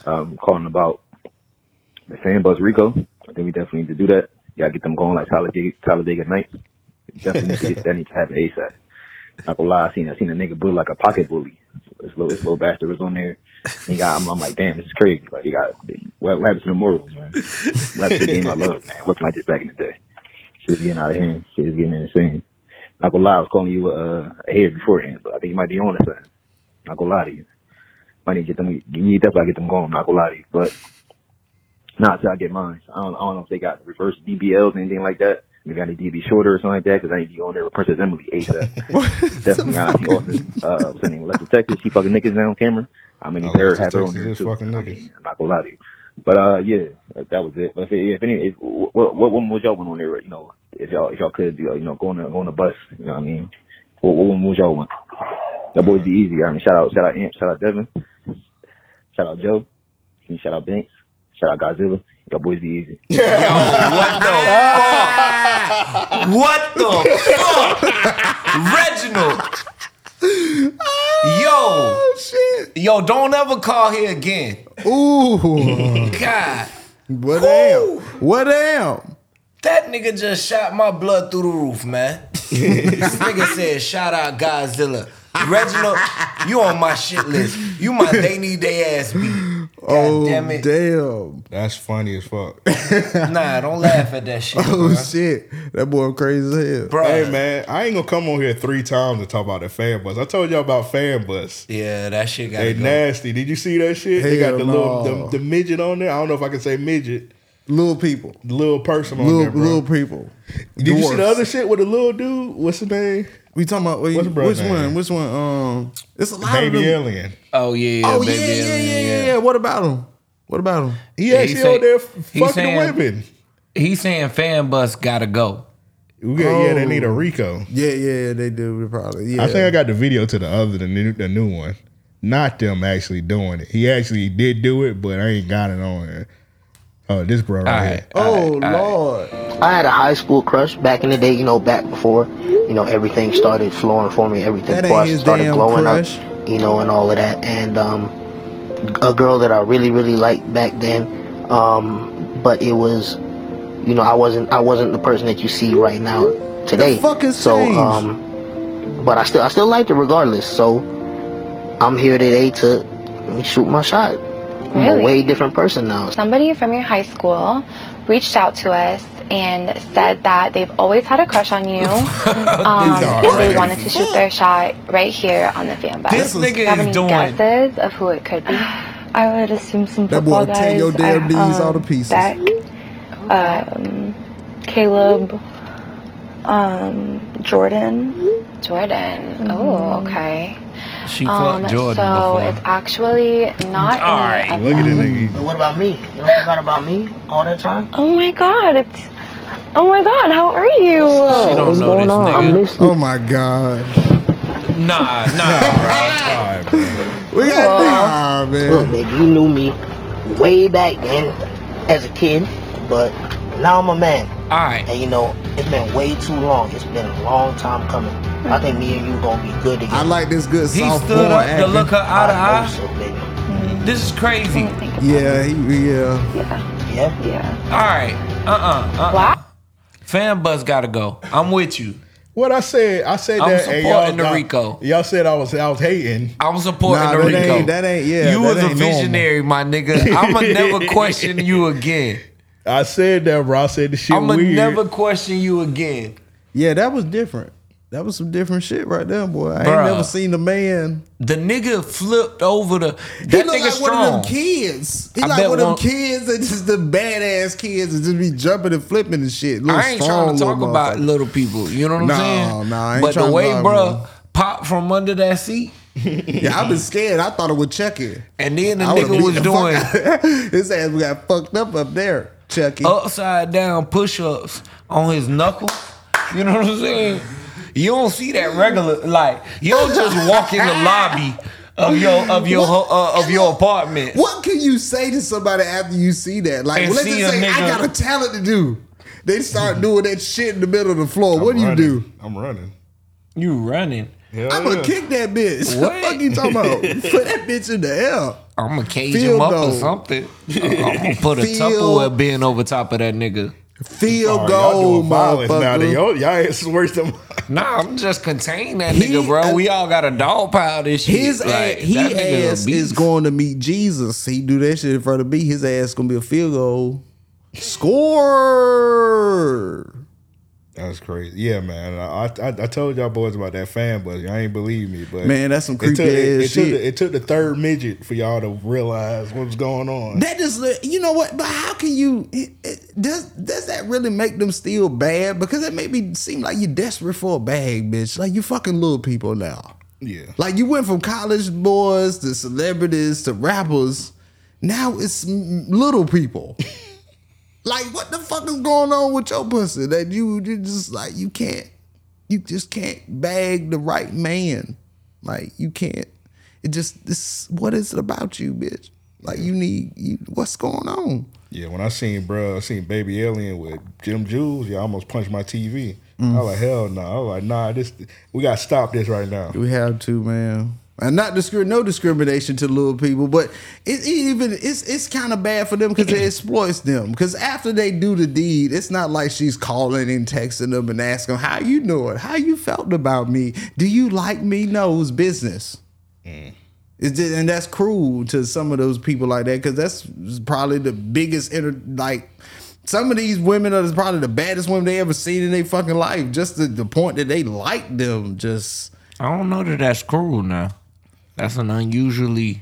Um, calling about the fan bus Rico. I think we definitely need to do that. Gotta get them going like Talladega, Talladega Nights. Definitely need to get that need to happen ASAP. Not gonna lie, I seen I seen a nigga bully like a pocket bully. This little this little bastard was on there. He got I'm, I'm like, damn, this is crazy. Like he got what, happened to the morals, man? To the game I love, man? What's like this back in the day? Shit was getting out of hand. Shit was getting insane. Not gonna lie, I was calling you uh, a hater beforehand, but I think you might be on to something. Not gonna lie to you. Might need to get them. You need definitely get them going. Not gonna lie to you, but not until I get mine. I don't, I don't know if they got reverse DBLs or anything like that. Maybe I need to be shorter or something like that because I need to be on there with Princess Emily ASAP. Definitely not. She Austin, uh, what's her name? Lester Texas. She fucking niggas now on camera. I mean, Oh, her Lester have her on there too. fucking I niggas. mean, I'm not gonna lie to you. But uh, yeah, that that was it. But if, if any, if, what what one was y'all want on there? You know, if y'all if y'all could, you know, go on the go on the bus. You know what I mean? What, what one was y'all want? That boys be easy. I mean, shout out shout out Amp, shout out Devin, shout out Joe, and shout out Banks, shout out Godzilla. Y'all boys be easy. What the fuck? Reginald. Yo. shit. Yo, don't ever call here again. Ooh. God. what damn? What damn? That nigga just shot my blood through the roof, man. this nigga said, shout out Godzilla. Reginald, you on my shit list. You my they need they ass beat. God oh damn it. damn. That's funny as fuck. Nah, don't laugh at that shit. Oh bruh. shit. That boy crazy as hell. Bruh. hey man, I ain't gonna come on here three times to talk about the fan bus. I told y'all about fan bus. Yeah, that shit got They go. nasty. Did you see that shit? they got Hell the little the, the midget on there. I don't know if I can say midget. Little people. The little person on Little there, bro. little people. Did you see the other shit with the little dude? What's his name? We talking about What's which name? one? Which one? Um, it's a lot Baby of them. alien. Oh yeah, Oh yeah, baby yeah, yeah, alien, yeah, yeah. What about him? What about him? He Yeah, actually he say- out there fucking saying- women. He's saying fan bus gotta go. We got- Yeah, they Oh. need a Rico. Yeah, yeah, they do probably. Yeah. I think I got the video to the other the new the new one. Not them actually doing it. He actually did do it, but I ain't got it on there. Oh, this bro right All here. right. Oh Lord. I had a high school crush back in the day, you know, back before, you know, everything started flowing for me, everything That before ain't I his started damn blowing crush. up, you know, and all of that. And um, a girl that I really, really liked back then, um, but it was, you know, I wasn't, I wasn't the person that you see right now today. fuck has so, um, but I still, I still liked it regardless. So, I'm here today to shoot my shot. I'm a way different person now. Somebody from your high school reached out to us and said that they've always had a crush on you. Um, and they wanted to shoot their shot right here on the fan bus. This Do you nigga have is any doing- guesses of who it could be? I would assume some That football boy guys. tear your damn I- knees um, all to pieces. Beck, um, Caleb, um, Jordan. Jordan. Oh, okay. She Um, fucked Jordan so before. it's actually not All any right, of Look at this nigga. But what about me? You don't forgot about me all that time? Oh my god, it's. Oh my god, how are you? She don't What's know going this on? Nigga. Oh my God. Nah, nah, bro. All right, bro. We got nah, Look, man. baby, you knew me way back then as a kid, but now I'm a man. All right. And you know, it's been way too long. It's been a long time coming. I think me and you gonna be good together. I like this good He soft stood porn up to acting. look her eye to I eye. hope so, baby. This is crazy. Yeah, he, yeah. Yeah? Yeah. All right. Uh uh-uh, uh. Wow. Fan bus gotta go. I'm with you. What I said, I said I'm that. and supporting y'all, the Rico. Y'all said I was I was hating. I'm supporting Nah, the that Rico. ain't- that ain't- yeah, You that was a ain't normal. visionary, my nigga. I'ma never question you again. I said that, bro. I said the shit I'ma weird. never question you again. Yeah, that was different. that was some different shit right there, boy. I Bruh. ain't never seen a man. The nigga flipped over the. He That look nigga like strong. one of them kids. He I like one of them kids that just the badass kids that just be jumping and flipping and shit. Little I ain't strong trying to talk about little people. You know what I'm Nah, saying? nah, I ain't but the way, about bruh, popped from under that seat, Yeah, I've been scared. I thought it would check it. and then the I nigga was the doing fuck His ass got fucked up up there, Chucky. upside down push ups on his knuckles. You know what I'm saying? You don't see that regular. Like you don't just walk in the lobby of your of your ho- uh, of your apartment. What can you say to somebody after you see that? Like, And well, let's see just a say I nigga- got a talent to do. They start doing that shit in the middle of the floor. what do you do? I'm running. You running? Hell I'm gonna yeah. kick that bitch. What? What the fuck you talking about? Put that bitch in the air. I'm gonna cage Field him up goal. or something. I'm gonna put a Field- Tupperware bin over top of that nigga. Field All right, goal, doing violence now. motherfucker. Y'all, y'all ass is worse than. Nah, I'm just containing that He- nigga, bro. We all got a dog pile this shit. His like, ass, he that nigga a ass beast. is going to meet Jesus. He do that shit in front of me. His ass gonna be a field goal. Score. That's crazy. Yeah, man. I, I I told y'all boys about that fan bus. Y'all ain't believe me, but Man, that's some it took, creepy it, ass it took shit. the, it took the third midget for y'all to realize what was going on. That just you know what? But how can you? It, it, does does that really make them still bad? Because it made me seem like you're desperate for a bag, bitch. Like you fucking little people now. yeah, Like you went from college boys to celebrities to rappers. Now it's little people. like what the fuck is going on with your pussy that you you just like you can't you just can't bag the right man. Like you can't. It just this what is it about you, bitch? Like you need you. What's going on? yeah. When I seen bro, I seen Baby Alien with Jim Jules. Yeah, I almost punched my TV. Mm. I was like, hell no. I was like, nah. This we got to stop this right now. We have to, man. And not discri- no discrimination to little people, but it, it even it's it's kind of bad for them because it exploits them. Because after they do the deed, it's not like she's calling and texting them and asking them how you know it, how you felt about me, do you like me? No, it's business. Mm. It's just, and that's cruel to some of those people like that because that's probably the biggest inter like. Some of these women are probably the baddest women they ever seen in their fucking life. Just the, the point that they like them, just I don't know that that's cruel now. That's an unusually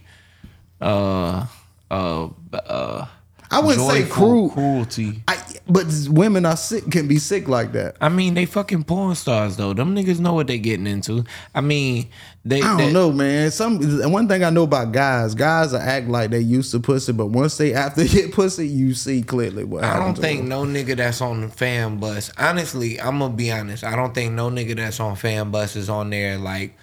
uh uh uh I wouldn't say cruel. cruelty. I, but women are sick, can be sick like that. I mean, they fucking porn stars though. Them niggas know what they getting into. I mean, they. I don't they- know, man. Some one thing I know about guys, guys act like they used to pussy, but once they after hit pussy, you see clearly what I don't think no nigga that's on the fan bus. Honestly, I'm gonna be honest. I don't think no nigga that's on fan bus is on there like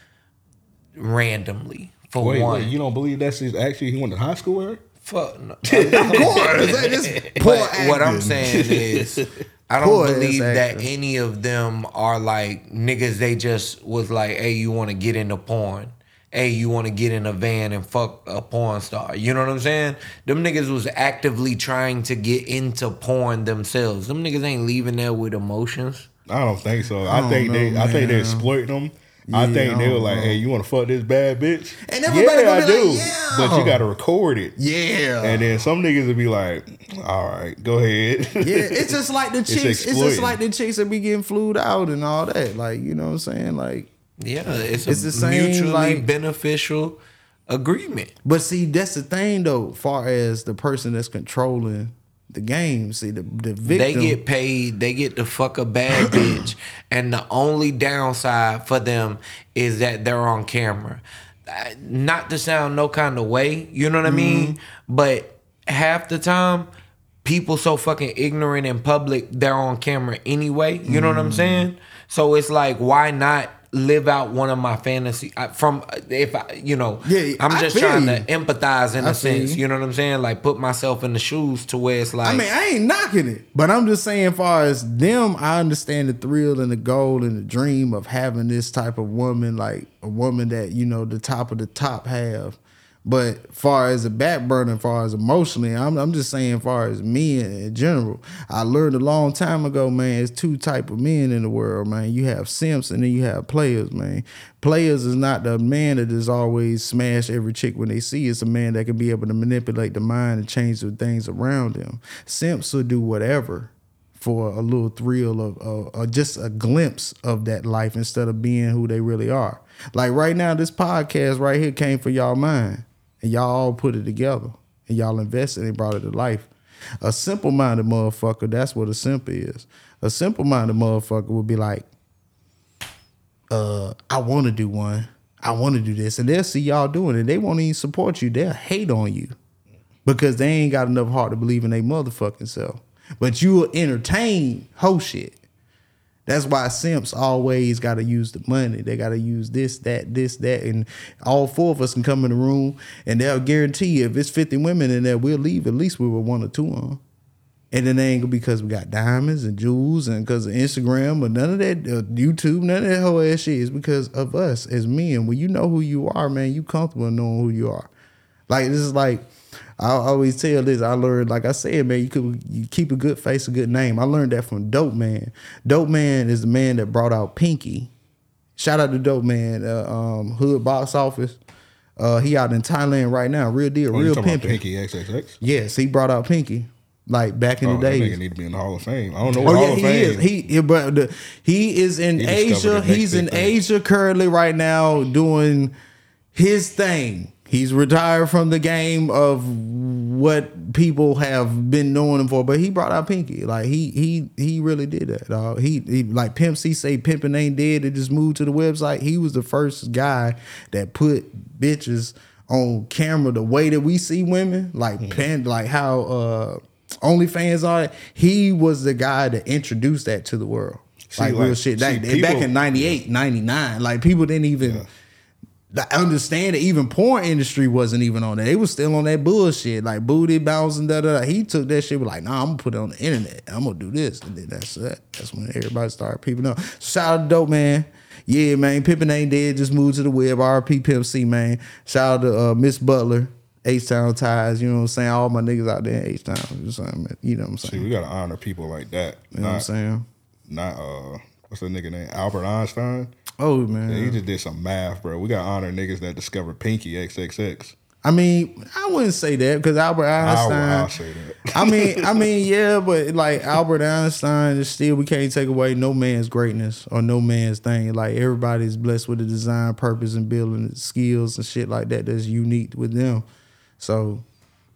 randomly. For Wait, one, wait, you don't believe that's his, actually he went to high school with her? Fuck no. Of course, that is poor But what I'm saying is, I don't Poor believe that any of them are like niggas. They just was like, "Hey, you want to get into porn? Hey, you want to get in a van and fuck a porn star?" You know what I'm saying? Them niggas was actively trying to get into porn themselves. Them niggas ain't leaving there with emotions. I don't think so. I, don't think they know, I think they exploit them. I think I they were don't like, uh-huh. "Hey, you want to fuck this bad bitch?" And everybody yeah, gonna I do. like, "Yeah." But you got to record it. Yeah. And then some niggas will be like, "All right, go ahead." yeah, it's just like the chicks. It's, just like the chicks that be getting flued out and all that. Like, you know what I'm saying? Like, Yeah, it's, It's a the same, mutually like- beneficial agreement. but see, that's the thing though. Far as the person that's controlling the game, see the the victim. They get paid. They get to fuck a bad bitch, and the only downside for them is that they're on camera. Not to sound no kind of way, you know what I mm-hmm. mean? But half the time, people so fucking ignorant in public, they're on camera anyway. You know what I'm mm-hmm. saying? So it's like, why not? Live out one of my fantasy I- from if I, you know, Yeah, I'm just trying you. to empathize in I a sense. you. You know what I'm saying? Like put myself in the shoes to where it's like, I mean, I ain't knocking it, but I'm just saying, far as them, I understand the thrill and the goal and the dream of having this type of woman, like a woman that you know the top of the top have. But far as the back burner, far as emotionally, I'm I'm just saying, far as men in general, I learned a long time ago, man. It's two type of men in the world, man. You have simps and then you have players, man. Players is not the man that is always smash every chick when they see. It's a man that can be able to manipulate the mind and change the things around them. Simps will do whatever for a little thrill of, of, of just a glimpse of that life instead of being who they really are. Like right now, this podcast right here came for y'all mind, and y'all all put it together, and y'all invested and brought it to life. A simple minded motherfucker, that's what a simp is. A simple minded motherfucker would be like, uh, I want to do one. I want to do this. And they'll see y'all doing it. They won't even support you. They'll hate on you because they ain't got enough heart to believe in their motherfucking self. But you will entertain whole shit. That's why simps always got to use the money. They got to use this, that, this, that, and all four of us can come in the room, and they'll guarantee you if it's fifty women in there, we'll leave at least with one or two on. And then it ain't because we got diamonds and jewels and because of Instagram or none of that uh, YouTube, none of that whole ass shit. It's because of us as men. When you know who you are, man, you comfortable knowing who you are. Like this is like I always tell this. I learned, like I said, man, you could you keep a good face, a good name. I learned that from Dope Man. Dope Man is the man that brought out Pinky. Shout out to Dope Man, uh, um, Hood Box Office. Uh, he out in Thailand right now. Real deal, Oh, real pimping. Pinky XXX? Yes, he brought out Pinky. Like back in Oh, the days. nigga need to be in the Hall of Fame. I don't know Oh Hall yeah, of he Fame. is. He, he but the, he is in He Asia. He's in thing. Asia currently right now doing his thing. He's retired from the game of what people have been knowing him for, but he brought out Pinky. Like he he he really did that. Dog. He, he like Pimp C say pimping ain't dead. It just moved to the website. He was the first guy that put bitches on camera the way that we see women, like pan, like how uh OnlyFans are. He was the guy that introduced that to the world. See, like, real like, shit. see, That, back in 98, 99, like people didn't even th- understand that even porn industry wasn't even on that. They was still on that bullshit, like booty bouncing, da da da. He took that shit, was like, nah, I'm gonna put it on the internet. I'm gonna do this. And then that's that. That's when everybody started peeping up. Shout out to Dope Man. Yeah, man. Pippin ain't dead, just moved to the web. RP Pimp C, man. Shout out to uh, Miss Butler. H Town ties, you know what I'm saying? All my niggas out there in H Town. You know what I'm saying? See, saying? we gotta honor people like that. You know what I'm saying? Not uh, what's that nigga name? Albert Einstein. Oh man, Yeah, he just did some math, bro. We gotta honor niggas that discovered Pinky XXX. I mean, I wouldn't say that because Albert Einstein. I'll say that. I mean, I mean, yeah, but like Albert Einstein is still we can't take away no man's greatness or no man's thing. Like everybody's blessed with a design purpose and building skills and shit like that that's unique with them. So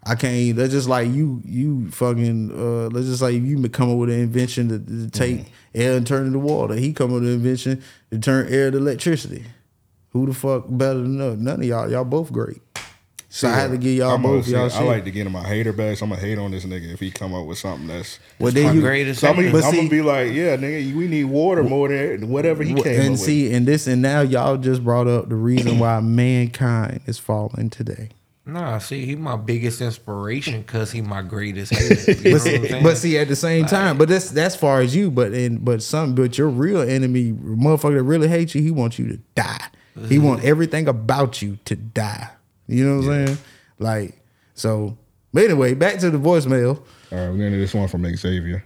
I can't. That's just like you. You fucking. Uh, let's just like you come up with an invention to, to take air and turn it to water. He come up with an invention to turn air to electricity. Who the fuck better than us? None of y'all. Y'all both great. So I had to give y'all I'm both say, y'all I shit. like to get in my hater bag. So I'm gonna hate on this nigga if he come up with something that's Well, then you- greatest So I'm, gonna, But I'm see- gonna be like, yeah, nigga, we need water more than whatever he came and up see, and this, and now y'all just brought up the reason why mankind is falling today. Nah, see, he my biggest inspiration because he my greatest hater. You know But what I'm see, but see, at the same time, but that's that's far as you. But in but some, but your real enemy, motherfucker that really hates you, he wants you to die. He mm-hmm. want everything about you to die. You know what I'm saying? Like so. But anyway, back to the voicemail. with. All right, we're gonna do this one from Xavier.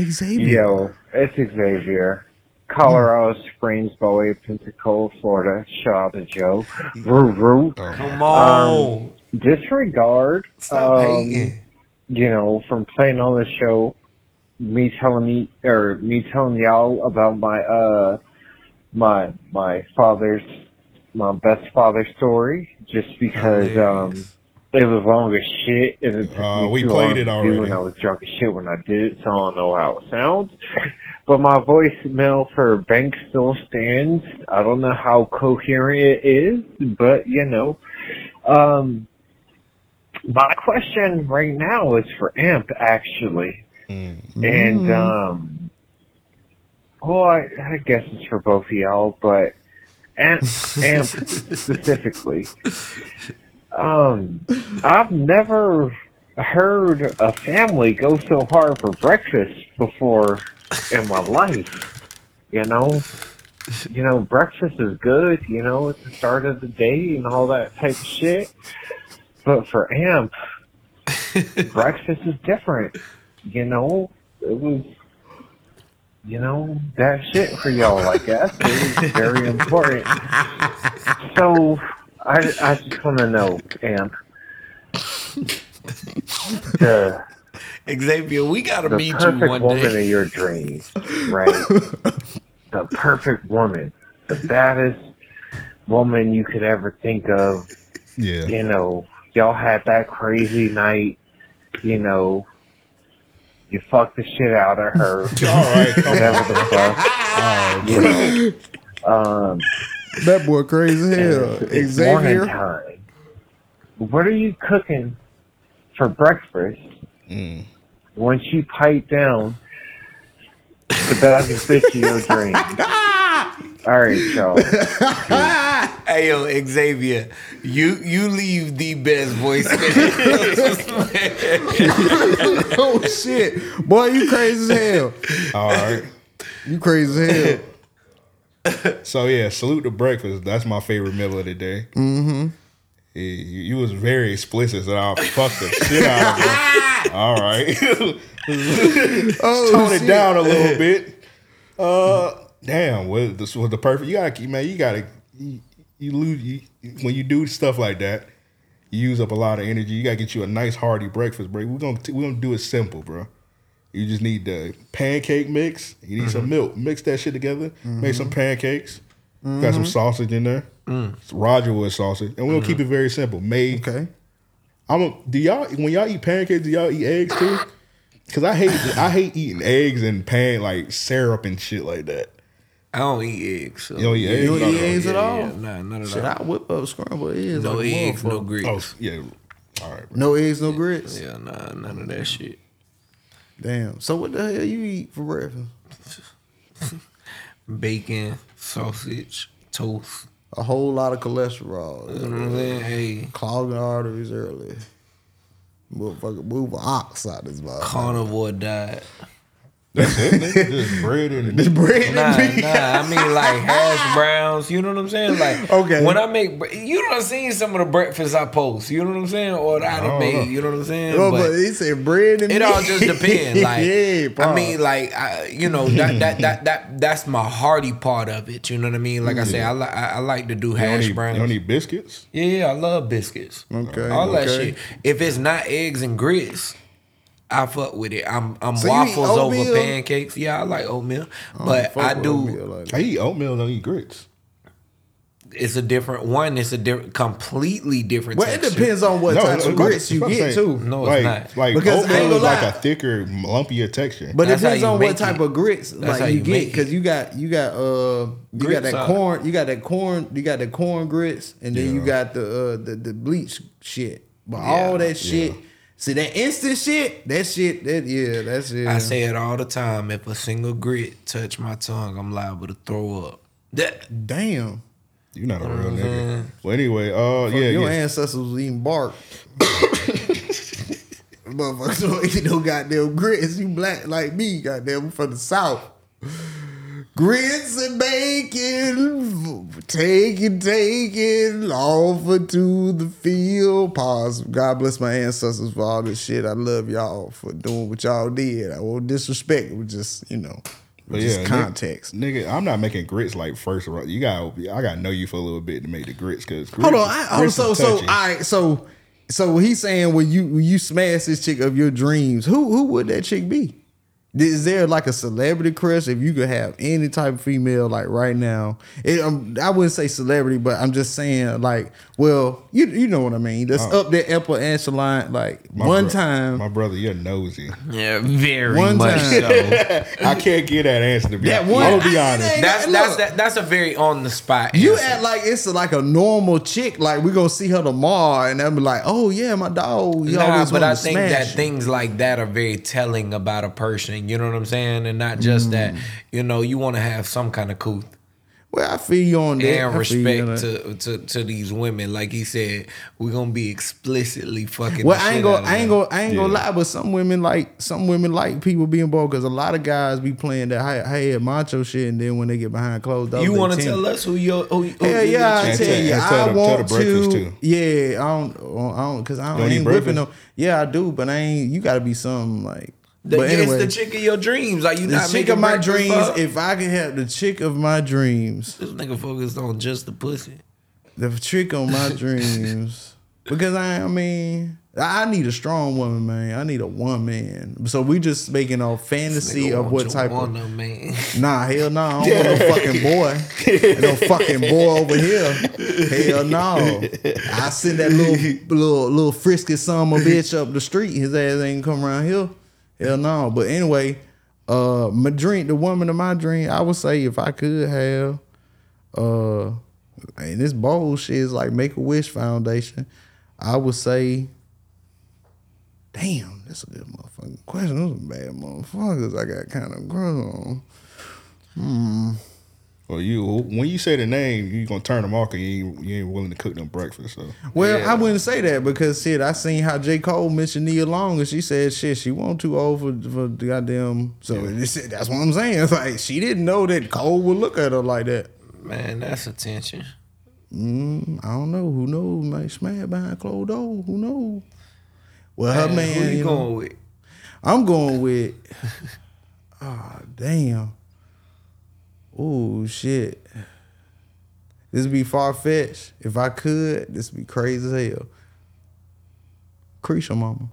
Xavier. Yo, it's Xavier. Colorado Springs, Bowie, Pensacola, Florida. Shout out to Joe. Roo roo. Come on. Um, disregard, Stop um, you know, from playing on the show, me telling me or me telling y'all about my uh my my father's my best father story, just because um it was long as shit and it took Uh, me we too played long it to do already. and I was drunk as shit when I did it, so I don't know how it sounds. But my voicemail for Bank still stands. I don't know how coherent it is, but you know. Um, my question right now is for Amp, actually. And, um, well, I, I guess it's for both of y'all, but Amp, Amp specifically. Um, I've never heard a family go so hard for breakfast before in my life. You know, you know, breakfast is good. You know, it's the start of the day and all that type of shit. But for Amp, breakfast is different. You know, it was, you know, that shit for y'all. I guess it was very important. So, I I just want to know, Amp, the Xavier, we gotta the meet you perfect one woman day. of your dreams, right? the perfect woman, the baddest woman you could ever think of. Yeah. You know, y'all had that crazy night. You know, you fucked the shit out of her. All right, whatever the fuck. you know, um, That boy crazy hell. it's morning Xavier. time. What are you cooking for breakfast Mm. When you pipe down the baddest bitch of your dreams? All right, y'all. Hey yo, Xavier, you you leave the best voice. oh shit, boy, you crazy as hell. All right. You crazy as hell. So yeah, salute to breakfast. That's my favorite meal of the day. Mm-hmm. Yeah, you, you was very explicit, so I'll fuck the shit out of you. All right. Oh, Tone shit. it down a little bit. Uh, damn. What this was the perfect? You gotta keep man. You gotta you, you lose you, when you do stuff like that. You use up a lot of energy. You gotta get you a nice hearty breakfast break. We're gonna we're gonna do it simple, bro. You just need the pancake mix. You need some milk. Mix that shit together. Make some pancakes. Got some Mhm. sausage in there. Mm. It's Roger Wood sausage, and we'll keep it very simple. Made. Okay. I'm. A, do y'all when y'all eat pancakes? Do y'all eat eggs too? Cause I hate I hate eating eggs and pan like syrup and shit like that. I don't eat eggs. So You don't eat eggs? You don't eat No, no. eggs at all? yeah, nah, none of Shit, that. I whip up scrambled eggs. No like eggs, no grits. Oh yeah. All right. No eggs, no grits. Yeah, nah, none of that shit. Damn. So what the hell you eat for breakfast? Bacon, sausage, toast. A whole lot of cholesterol. You know what I'm saying? Hey, Clogging arteries early. Motherfucker, move an ox out this body. carnivore diet. That's it. nigga? Just bread and This bread Nah, and meat. nah. I mean like hash browns. You know what I'm saying? Like Okay. when I make, you know, I've seen some of the breakfasts I post. You know what I'm saying? Or that I done made. You know what I'm saying? Oh, But but he said bread and it meat. all just depends. Like yeah, I mean, like I, you know that that that that that's my hearty part of it. You know what I mean? Like I say, I like I, I like to do You don't, hash eat, browns. you don't eat biscuits? Yeah, yeah, I love biscuits. Okay, All that shit. If it's not eggs and grits, I fuck with it. I'm I'm So waffles over pancakes. Yeah, I like oatmeal, don't but I with do. oatmeal like. I eat oatmeal, don't eat grits. It's a different one. It's a different, completely different. Well, it depends on what No, type of grits you get saying, too. No, it's like, not. Like Because oatmeal is gonna like a thicker, lumpier texture. But it That's how depends on what type it. of grits That's like you, you get because you got you got uh you got that corn you got that corn you got that corn grits and then you got the uh the, the bleach shit. But all that shit, see that instant shit, that shit, that yeah, that's it. I say it all the time. If a single grit touch my tongue, I'm liable to throw up. That damn. You're not a Mm-hmm. real nigga. Well, anyway, uh, yeah, your yeah. ancestors was eating bark. Motherfuckers don't eat no goddamn grits. You black like me, goddamn, from the south. Grits and bacon, taking, taking, offer to the field. Pause. God bless my ancestors for all this shit. I love y'all for doing what y'all did. I won't disrespect. It was just, you know, But just yeah, context. nigga, I'm not making grits like first. round. You got, I got to know you for a little bit to make the grits because Hold on. I, oh, so so all right. So so he's saying when you when you smash this chick of your dreams, who who would that chick be? Is there like a celebrity crush if you could have any type of female like right now? It, um, I wouldn't say celebrity, but I'm just saying like, well, you you know what I mean. That's Oh. up there, upper echelon. Like My one bro- time, my brother, you're nosy. yeah, very One much time. so. I can't get that answer to be That honest. one- I'm gonna be honest. I- That's Look. that's that, that's a very on the spot. You answer. act like it's like a normal chick. Like we gonna see her tomorrow, and I'm like, oh yeah, my dog. You Nah, always but I think smash that it. things like that are very telling about a person. You know what I'm saying, and not just Mm. that. You know, you want to have some kind of couth Well, I feel you on that. and I feel you on respect that. to, to to these women. Like he said, we're gonna be explicitly fucking. Well, the I ain't gonna, I ain't them. gonna, I ain't gonna lie. But some women like, some women like people being bold because a lot of guys be playing that high, high macho shit, and then when they get behind closed doors, You want to tell us who your who, who Hell who yeah, I your And tell tell- you, and tell I the- tell the want breakfast, to. too. Yeah, I don't, I don't, cause I don't, don't I ain't whipping breakfast? no. Yeah, I do, but I ain't. You got to be something like. The, but anyway, it's the chick of your dreams. Like you the not chick making of my dreams. up? If I could have the chick of my dreams, this nigga focused on just the pussy. the trick on my dreams because I, I mean, I need a strong woman, man. I need a one man. So we just making of fantasy of what type of Wonder man. Nah, hell no. I don't want no fucking boy. Ain't no fucking boy over here. Hell no. I send that little little little frisky son of a bitch up the street. His ass ain't come around here. Hell no. But anyway, uh my dream, the woman of my dream, I would say if I could have uh and this bullshit is like Make a Wish Foundation, I would say Damn, that's a good motherfucking question. Those are bad motherfuckers. I got kind of grown on. Hmm. Well, you when you say the name, you gonna turn them off and you ain't, you ain't willing to cook them breakfast. So Well, I wouldn't say that because shit, I seen how J. Cole mentioned Nia Long and she said shit, she wasn't too old for, for the goddamn so it's- that's what I'm saying. It's like she didn't know that Cole would look at her like that. Man, that's attention. Mm, I don't know. Who knows? Might smash behind closed doors. Who knows? Well, her Man, man. who you know, going with? I'm going with. Oh damn. Oh shit. This be far fetched. If I could, this would be crazy as hell. Creature mama.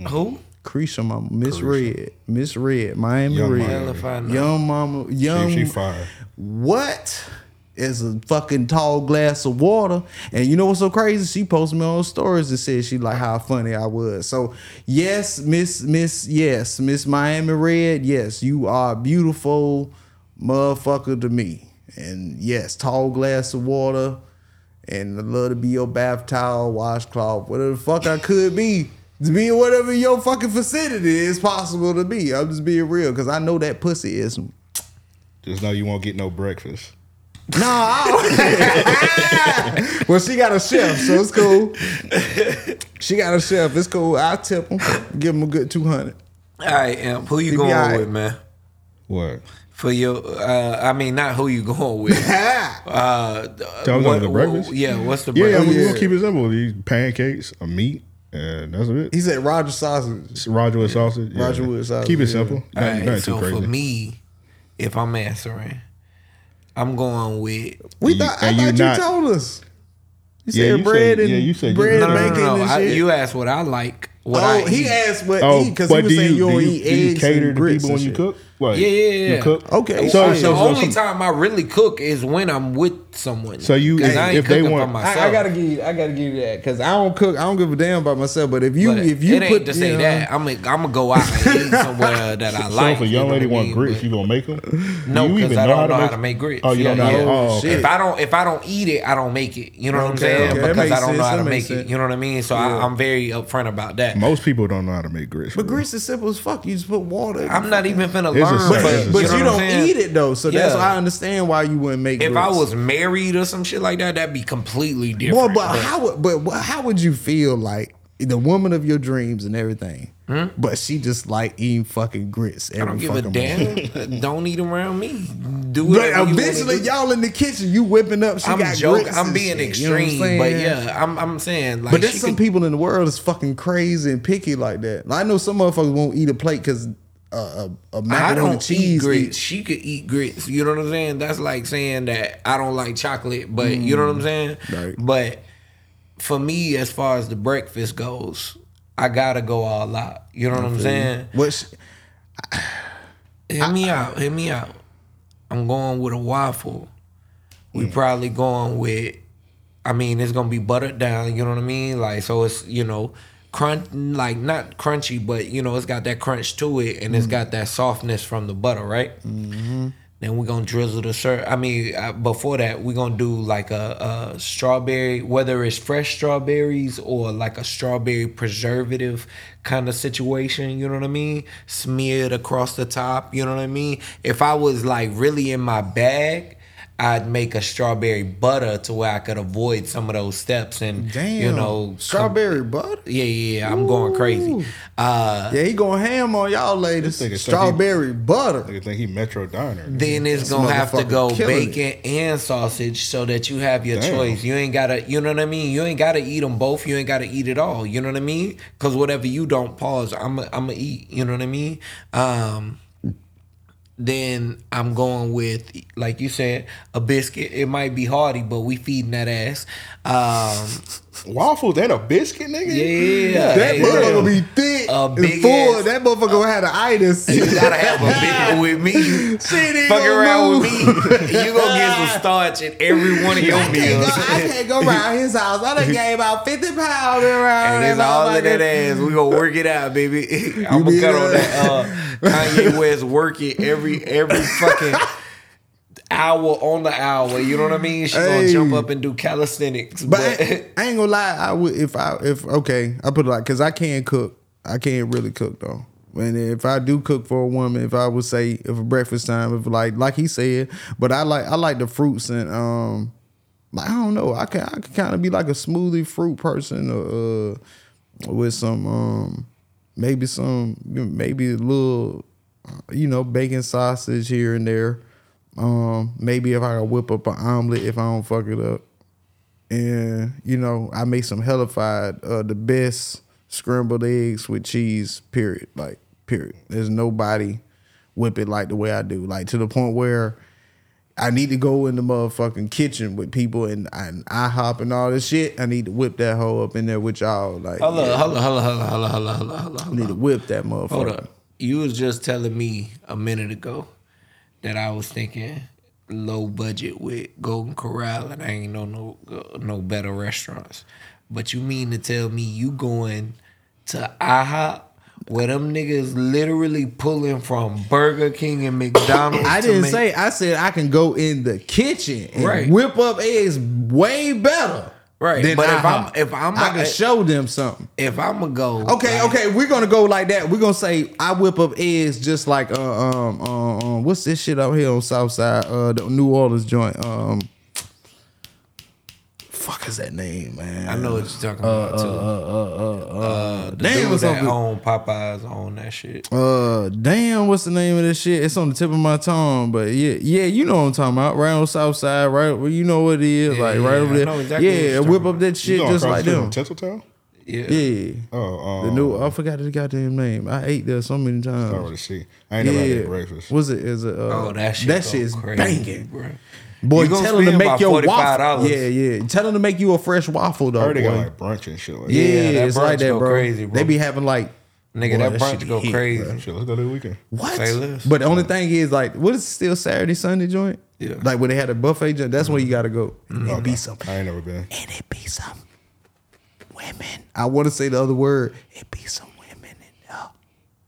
Mm. Who? Creature mama. Miss Red. Miss Red. Miami Young Red. Mama. Hell if Young mama. Young. she fire. What? Is a fucking tall glass of water. And you know what's so crazy? She posted me on stories and said she like how funny I was. So yes, Miss Miss yes, Miss Miami Red, yes, you are beautiful motherfucker to me. And yes, tall glass of water. And I love to be your bath towel, washcloth, whatever the fuck I could be. To be whatever your fucking vicinity is possible to be. I'm just being real because I know that pussy is just know you won't get no breakfast. no, I don't. well, she got a chef, so it's cool. She got a chef. It's cool. I'll tip him. Give him a good 200. All right, Imp, who you He going all right. with, man? What? For your, uh, I mean, not who you going with. uh, Tell me what- the breakfast. Yeah, what's the Yeah, yeah, breakfast? we're gonna keep it simple. These pancakes, a meat, and that's it. He said Roger sausage. Roger Wood sausage. yeah. Roger Wood sausage, Keep it yeah. simple. All Nothing, right, nothing so too crazy. for me, if I'm answering, I'm going with. We thought I and you thought you told us. You Yeah, said you bread said- and yeah, you said you- bread No, no, and no, bacon no. and I, you asked what I like. What oh, I he eat. asked what Oh, he because he was do saying you, you do don't you, eat do you cater and to grits people when you shit. cook? Like, Yeah, yeah, yeah. You cook? Okay. So, the so, so, only so, time I really cook is when I'm with someone. So you- 'Cause I ain't if they want- I, I gotta give you, I gotta give you that because I don't cook. I don't give a damn about myself. But if you, But if you it put ain't to say know, that I'm gonna, I'm gonna go out and eat somewhere that I so like. So if a young know lady what want mean? grits, you gonna make them? No, because I don't know how make- to make grits. Oh, you don't Yeah, know. yeah. Oh, shit. okay. If I don't, if I don't eat it, I don't make it. You know what I'm saying? that Because makes I don't know sense, how to that make makes it. sense. You know what I mean? So I, I'm very upfront about that. Most people don't know how to make grits. But grits is simple as fuck. You just put water. I'm not even finna It's a learn. But, a But you, you, know I'm don't eat it though, so that's why I understand why you wouldn't make. It. If grits. I was married or some shit like that, that'd be completely boy, different. but how would, but how would you feel like the woman of your dreams and everything, but she just like eating fucking grits every Hmm? I don't give a damn. don't eat around me. Do But you wanna eventually, do. y'all in the kitchen, you whipping up. She I'm got joking. grits I'm being shit, you know extreme, but yeah, I'm I'm saying like but there's some could- people in the world that's fucking crazy and picky like that. I know some motherfuckers won't eat a plate because a, a I macaroni cheese. eat grits. She could eat grits. You know what I'm saying? That's like saying that I don't like chocolate, but you know what I'm saying? Mm. Right. But for me, as far as the breakfast goes, I gotta go all out. You know what I'm saying? What's Hit me out. Hit me out. I'm going with a waffle. We probably going with. I mean, it's gonna be buttered down. You know what I mean? Like, so it's you know, crunch like not crunchy, but you know, it's got that crunch to it, and it's got that softness from the butter, right? Then we're gonna drizzle the syrup. I mean, uh, before that, we're gonna do like a, a strawberry, whether it's fresh strawberries or like a strawberry preservative kind of situation. You know what I mean? Smeared across the top. You know what I mean? If I was like really in my bag. I'd make a strawberry butter to where I could avoid some of those steps and damn, you know strawberry butter. yeah, yeah, yeah. I'm going crazy. Uh, Yeah, he going ham on y'all ladies. This nigga think Strawberry butter. Nigga think he Metro Diner. then it's gonna have to go killing it. bacon and sausage so that you have your Damn. choice. You ain't gotta, you know what I mean. You ain't gotta eat them both. You ain't gotta eat it all. You know what I mean? Because whatever you don't pause, I'm i I'm gonna eat. You know what I mean? Um, then I'm going with, like you said, a biscuit. It might be hearty, but we feeding that ass. Um, Waffles and a biscuit, nigga. Yeah, That yeah. motherfucker be thick A big full. ass- That motherfucker had an itis. You gotta have a big with me. Shit Fuck around move. with me. You gonna get some starch in every one of your I can't, go, meals. I can't go around his house. I done gained about 50 pounds around And it's all in that ass. We gonna work it out, baby. I'm gonna cut on that. Uh, Kanye West work it every every fucking hour on the hour. You know what I mean? She gonna jump up and do calisthenics. But But, I, I ain't gonna lie. I would if I if okay. I put it like because I can't cook. I can't really cook though. And if I do cook for a woman, if I would say if a breakfast time, if like like he said, but I like I like the fruits and um like I don't know. I can I can kind of be like a smoothie fruit person or uh, with some um maybe some maybe a little you know bacon sausage here and there. Um maybe if I whip up an omelet if I don't fuck it up and you know I make some hellified uh, the best scrambled eggs with cheese. Period. Like period. There's nobody whip it like the way I do. Like to the point where I need to go in the motherfucking kitchen with people and, and IHOP and all this shit. I need to whip that hoe up in there with y'all. Like hold yeah, up, hold up, hold up, hold up, hold up, hold up, hold up, hold up. I need to whip that motherfucker. Hold up. You was just telling me a minute ago that I was thinking low budget with Golden Corral and I ain't know no no better restaurants. But you mean to tell me you going to IHOP where them niggas literally pulling from Burger King and McDonald's? I didn't make- say. I said I can go in the kitchen and Right. whip up eggs way better. Right, than but if I'm- if I'm I can show them something. if I'm gonna go, Okay, like- okay, we're gonna go like that. We're gonna say I whip up eggs just like uh, um um um what's this shit out here on South Side? Uh, the New Orleans joint. Um, fuck is that name, man? I know what you're talking Uh, about uh, too. uh, uh, uh, uh, the damn, dude what's that up? own Popeyes on that shit. Uh, damn, what's the name of this shit? It's on the tip of my tongue, but yeah, yeah, you know what I'm talking about. Right on South Side, right where you know what it is, Yeah, like yeah, right I over there. exactly yeah, whip up that You shit just like the street them. from Tinseltown? Yeah. Yeah. Oh, um, The new I forgot the goddamn name. I ate there so many times. Start see. I ain't never had that breakfast. Was it? Is it? Uh, Oh, that shit That shit is crazy, banging. bro. Boy, You tell them to make your waffle. Yeah, yeah. Tell them to make you a fresh waffle though. I heard they got boy. like brunch and shit like yeah, that. that it's brunch like that, go bro. crazy, bro. They be having like Nigga, boy, that brunch shit go hit, crazy. bro. Shit, let's go this weekend. What? Say less. But the only thing is, like, what is still Saturday, Sunday joint? Yeah. Like when they had a buffet joint, that's where you gotta go. And it be some I ain't never been. and it be some women. I want to say the other word. It be some women in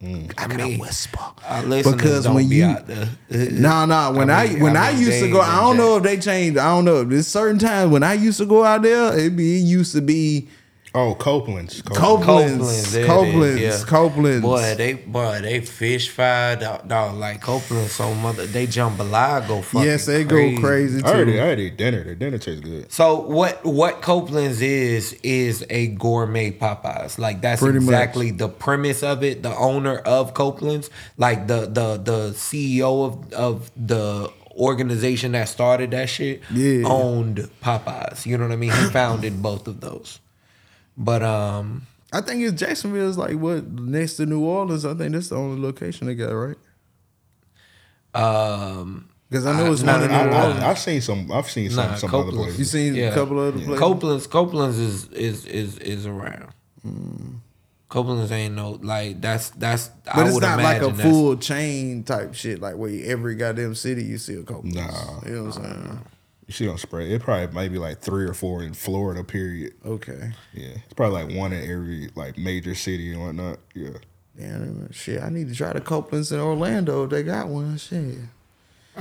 there. I gotta mean, whisper uh, Our listeners because when be you out there. no, no. When I, mean- when I I, mean, used to go, I don't know if they changed. I don't know. There's certain times when I used to go out there, it be it used to be Oh, Copeland's. Copeland's, there it is, Copeland's, yeah. Copeland's. Boy, they boy they fish fry dog, dog like Copeland so mother they jambalaya go fucking yes, they crazy. go crazy too. I already, I already dinner. Their dinner tastes good. So what what Copeland's is is a gourmet Popeyes. Like that's Pretty much. exactly the premise of it. The owner of Copeland's, like the the the CEO of of the organization that started that shit, Yeah. owned Popeyes. You know what I mean? He founded both of those. But um, I think it's Jacksonville is like what next to New Orleans. I think that's the only location they got, right? um, Because I know it's nah, one in nah, New nah, I, I've seen some. I've seen some. Nah, some other places. You seen yeah, a couple other places. Copeland's Copeland's is is is is around. Copeland's ain't no like that's that's. I But it's would not like a full chain type shit, like where every goddamn city you see a Copeland's. Nah. you know what I'm saying? You don't spread. It probably maybe like three or four in Florida. Period. Okay. Yeah, it's probably like one in every like major city and whatnot. Yeah. Damn, shit. I need to try the Copeland's in Orlando if they got one. Shit.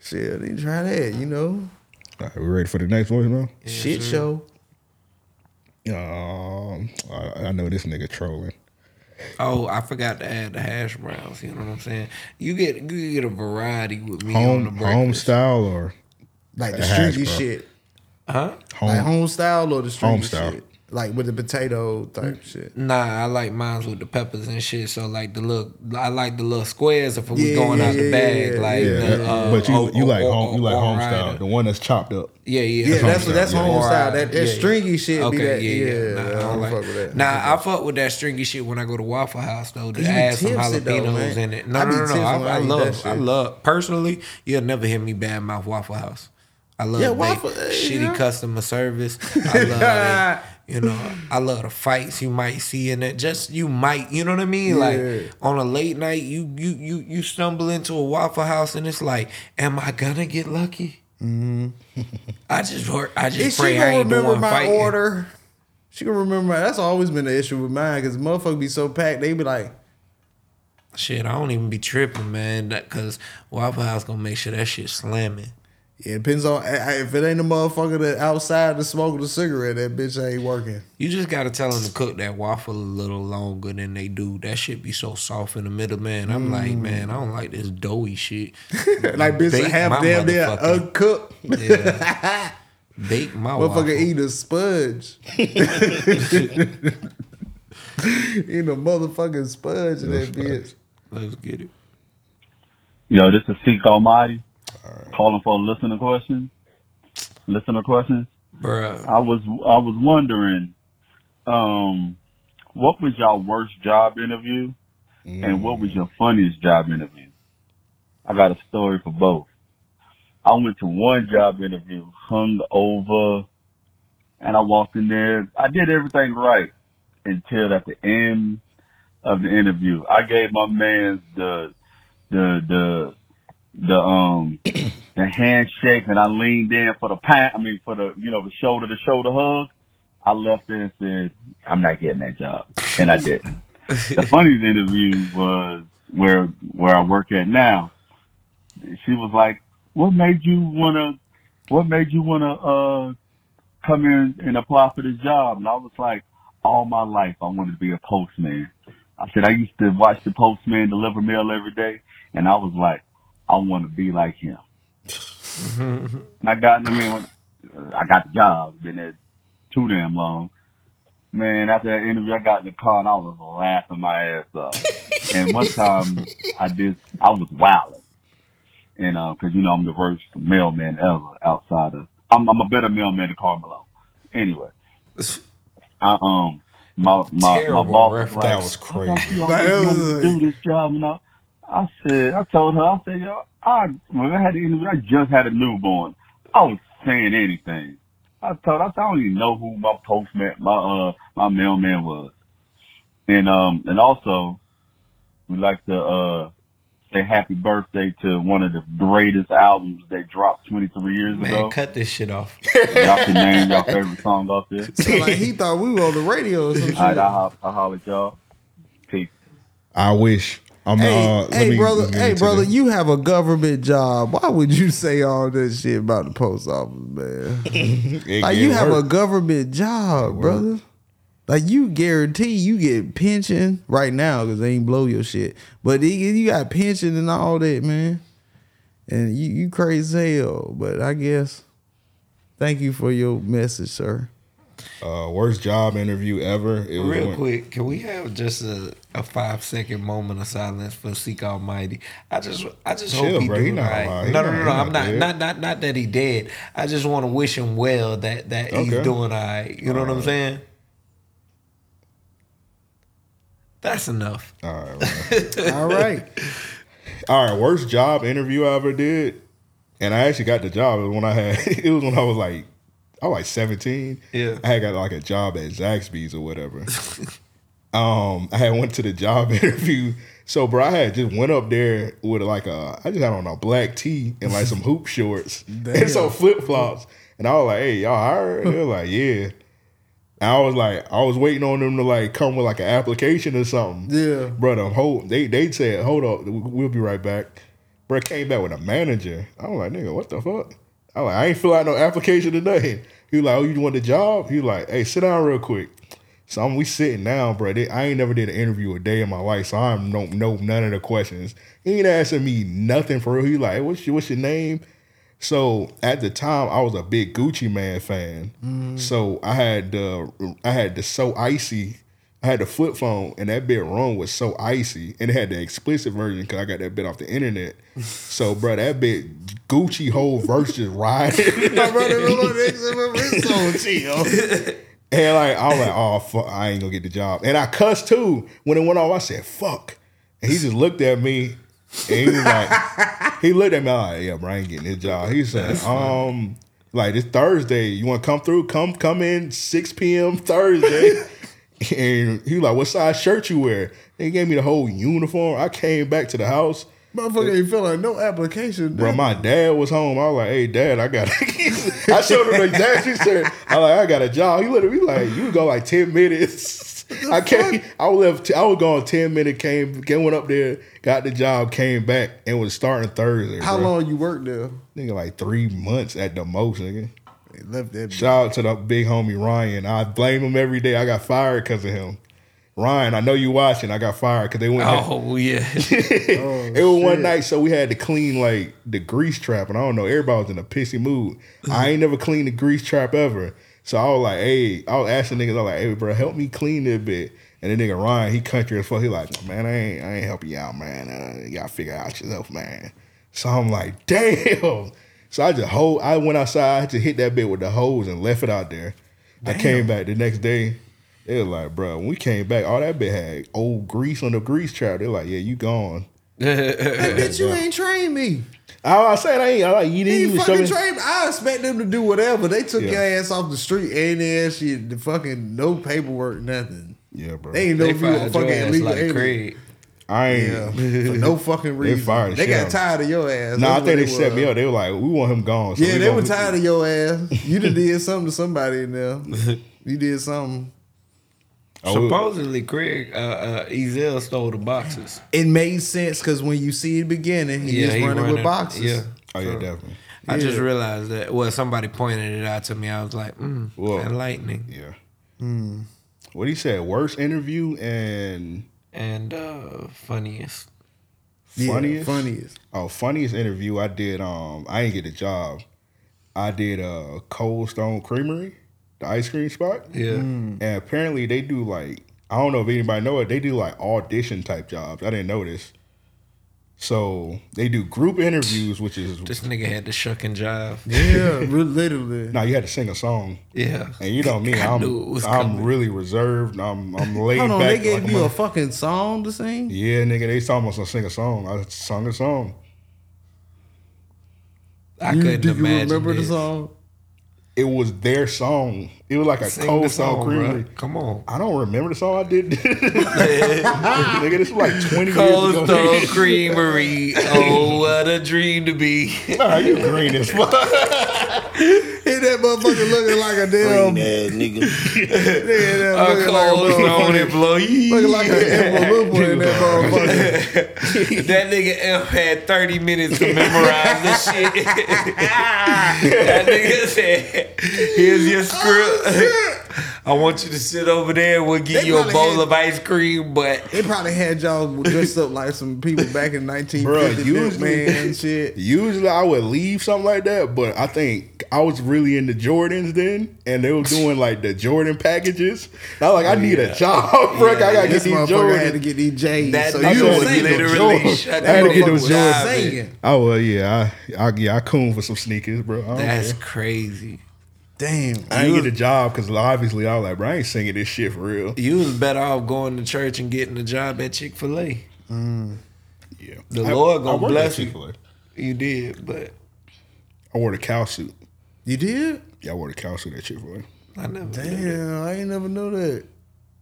shit, I need to try that, you know? All right, we ready for the next voicemail? shit show. Um, I, I know this nigga trolling. Oh, I forgot to add the hash browns. You know what I'm saying? You get you get a variety with me on the Home breakfast. home style or Like the The hash, shit. Huh? home? Like home style or the stringy Home style. shit. Like with the potato type shit. Nah, I like mines with the peppers and shit. So like the little, I like the little squares if we Yeah, going out yeah, the bag. yeah, like, yeah, the, uh, but you oh, you like oh, home you like oh, home style, the one that's chopped up. Yeah, yeah, Yeah, that's style, that's yeah. home style. That, that yeah, stringy shit Okay, be that. yeah, Yeah, yeah. Nah, I I don't don't like- fuck with that. Nah, I fuck with that stringy shit when I go to Waffle House though. To You add some tips it, though, jalapenos in it. No, I no, no, no. I, I I eat that love, I love. Personally, you'll never hear me bad mouth Waffle House. I love Yeah, Waffle- uh, shitty yeah. customer service. I love it. You know, I love the fights you might see in it. Just you might, you know what I mean? Yeah. Like on a late night, you you you you stumble into a Waffle House and it's like, am I gonna get lucky? Mm-hmm. I just. I just Is she pray I ain't remember my fighting. order? She gonna remember. My, that's always been the issue with mine because motherfuckers be so packed. They be like, Shit, I don't even be tripping, man. That cause Waffle House gonna make sure that shit slamming. Yeah, it depends on I- I- if it ain't a motherfucker that outside to smoking the cigarette, that bitch ain't working. You just gotta tell them to cook that waffle a little longer than they do. That shit be so soft in the middle, man. I'm like, Mm. man, I don't like this doughy shit. like bitch Bake half damn near uncooked. Yeah. Bake my Motherfucker waffle. eat a sponge. eat a motherfucking sponge in that bitch. Let's get it. Yo, this is Seek Almighty calling for a listener question. Listener questions. Bruh. I was I was wondering, um, what was your worst job interview, and what was your funniest job interview? I got a story for both. I went to one job interview, hung over, and I walked in there. I did everything right until at the end of the interview, I gave my man the the the the um the handshake and I leaned in for the pat I mean for the you know the shoulder to shoulder hug. I left there and said, I'm not getting that job. And I didn't. the funniest interview was where where I work at now. She was like, What made you wanna what made you wanna uh come in and apply for this job? And I was like, All my life I wanted to be a postman. I said I used to watch the postman deliver mail every day and I was like, I want to be like him. And I got, I mean, when- I got the job. Been there too damn long. Man, after that interview, I got in the car and I was laughing my ass off. and one time, I did, I was wilding. And, uh, cause you know, I'm the worst mailman ever outside of, I'm, I'm a better mailman than Carmelo. Anyway, I, um, my, my, my Terrible boss was reference. like, That was "I crazy. thought you That always was- wanted to do this job, you know. I said, I told her, I said, yo, I, when I had the interview, I just had a newborn. I was saying anything. I told her, I said, I don't even know who my postman, my, uh, my mailman was. And, um, and also, we like to, uh, say happy birthday to one of the greatest albums that dropped 23 years Man, ago. cut this shit off. Y'all can name your favorite song off there. So like he thought we were on the radio or some shit. All right, I'll, I'll holler at y'all. Peace. I wish. I'm Hey, uh, hey me- brother, hey brother, the- you have a government job. Why would you say all this shit about the post office, man? Like you have a government job, brother. Like you guarantee you get pension right now because they ain't blow your shit. But you you got pension and all that, man. And you you crazy hell. But I guess thank you for your message, sir. Uh, worst job interview ever. It was Real when- quick, can we have just a, a five second moment of silence for Seek Almighty? I just I just Chill, hope he bro. He doing not right. He No, no, not- no, he no. I'm not, dead. not not not that he dead. I just want to wish him well that that he's doing all right. You know what I'm saying? That's enough. All right. all right. All right. worst job interview I ever did, and I actually got the job. It was when I had. It was when I was like, I was like seventeen. Yeah. I had got like a job at Zaxby's or whatever. um, I had went to the job interview. So, bro, I had just went up there with like a, I just had on a black tee and like some hoop shorts and some flip flops, and I was like, "Hey, y'all hired?" They were like, "Yeah." And I was like, I was waiting on them to like come with like an application or something. Yeah. Bro, the whole they they said, hold up, we'll be right back. Bro came back with a manager. I was like, nigga, what the fuck? I like, I ain't fill out no application today. He was like, oh, you want the job? He was like, hey, sit down real quick. So I'm, we sitting down, bro. They, I ain't never did an interview a day in my life, so I don't know none of the questions. He ain't asking me nothing for real. He like, hey, what's your what's your name? So at the time, I was a big Gucci Mane fan. Mm-hmm. So I had the I had the so icy. I had the flip phone, and that bit wrong was so icy, and it had the explicit version because I got that bit off the internet. So, bro, that bit Gucci whole verse just riding. My brother, it's so chill. And like I was like, oh fuck, I ain't gonna get the job. And I cussed too. When it went off, I said, fuck. And he just looked at me and he was like, he looked at me, like, yeah, bro, I ain't getting this job. He said, um, Like it's Thursday. You want to come through? Come come in 6 p.m. Thursday. and he was like, what size shirt you wear? They gave me the whole uniform. I came back to the house. Motherfucker ain't fill out no application. Bro, my dad was home. I was like, "Hey, dad, I got." I showed him the exact shirt. I like, I got a job. He literally like, "You go like ten minutes." I came. I was left. I was gone ten minutes. Came, came went up there, got the job, came back, and was starting Thursday. How bro. long you worked there? Nigga, like three months at the most, nigga. They left that. Shout out to the big homie Ryan. I blame him every day. I got fired because of him. Ryan, I know you watching. I got fired because they went. Oh yeah. it was one night, so we had to clean like the grease trap, and I don't know, everybody was in a pissy mood. I ain't never cleaned the grease trap ever, so I was like, "Hey," I was asking niggas, I was like, "Hey, bro, help me clean it a bit." And the nigga Ryan, he country as fuck. He like, "Man, I ain't, I ain't helping you out, man. Uh, you gotta figure out yourself, man." So I'm like, "Damn." So I just hold. I went outside, I just hit that bit with the hose and left it out there. I came back the next day. They was like, bro, when we came back, all that bit had old grease on the grease trap. They're like, yeah, you gone. Hey, bitch, you ain't trained me. I, I said I ain't. I like you didn't ain't even fucking train. trained me. I expect them to do whatever. They took Yeah. your ass off the street and they shit. the fucking no paperwork, nothing. Yeah, bro. They ain't know They if you were fucking your ass illegal like alien. Craig. I ain't. Yeah, for no fucking They reason. fired They got tired of your ass. Nah, I think what they it set me up. They were like, we want him gone. So yeah, we they were tired of your ass. You done did something to somebody in there. You did something. Oh, Supposedly, Craig uh, uh, Ezal stole the boxes. It made sense because when you see the beginning, he Yeah, is he running, with boxes. yeah. Oh yeah, definitely. I just realized that. Well, somebody pointed it out to me. I was like, mm, Whoa. enlightening. Yeah. Hmm. What he said? Worst interview and And uh, funniest. Yeah, funniest. funniest. Oh, funniest interview I did. Um, I didn't get a job. I did uh Cold Stone Creamery, the ice cream spot. Yeah. And apparently they do like I don't know if anybody know it. They do like audition type jobs. I didn't know this. So they do group interviews, which is This nigga had to shuck and jive. Yeah, literally. now you had to sing a song. Yeah. And you know me, I I'm knew it was I'm coming. really reserved. I'm I'm laid Hold on, back. they gave like you a mother- fucking song to sing? yeah, nigga. They told me to sing a song. I sung a song. I you, couldn't do you imagine remember the song? It was their song. It was like a Sing cold the stone song, creamery. bruh. Come on. I don't remember the song I did. nigga, this was like 20 Cold years ago. Cold Stone Creamery. Oh, what a dream to be. Nah, you green as fuck. Hit that motherfucker looking like a damn. ass nigga. Yeah, that A looking like a motherfucker. employee. Looking like an envelope in that motherfucker. that nigga M had 30 minutes to memorize this shit. that nigga said, here's your script. Oh, I want you to sit over there. We'll give They you a probably bowl had- of ice cream, but They probably had y'all dressed up like some people back in 1950 Bruh, usually, usually- man and shit. Usually I would leave something like that, but I think I was really into Jordans then, and they were doing like the Jordan packages. And I was like, I oh, need a job, bro. I gotta get This these motherfucker had to Jordans. get these J's. That so nigga you was was singing. literally Jordan. shut I had to get motherfucker those was Jordans. singing. Oh well, yeah, I, I yeah, I coon for some sneakers, bro. I don't that's care. crazy. Damn. I ain't get a job because obviously I was like, bro, I ain't singing this shit for real. You was better off going to church and getting a job at Chick fil A. Mm. Yeah, The I- Lord gonna bless you. You did, but I wore the cow suit. You did? Yeah, I wore the cow suit at Chick Fil A. I never. Damn, I ain't never know that.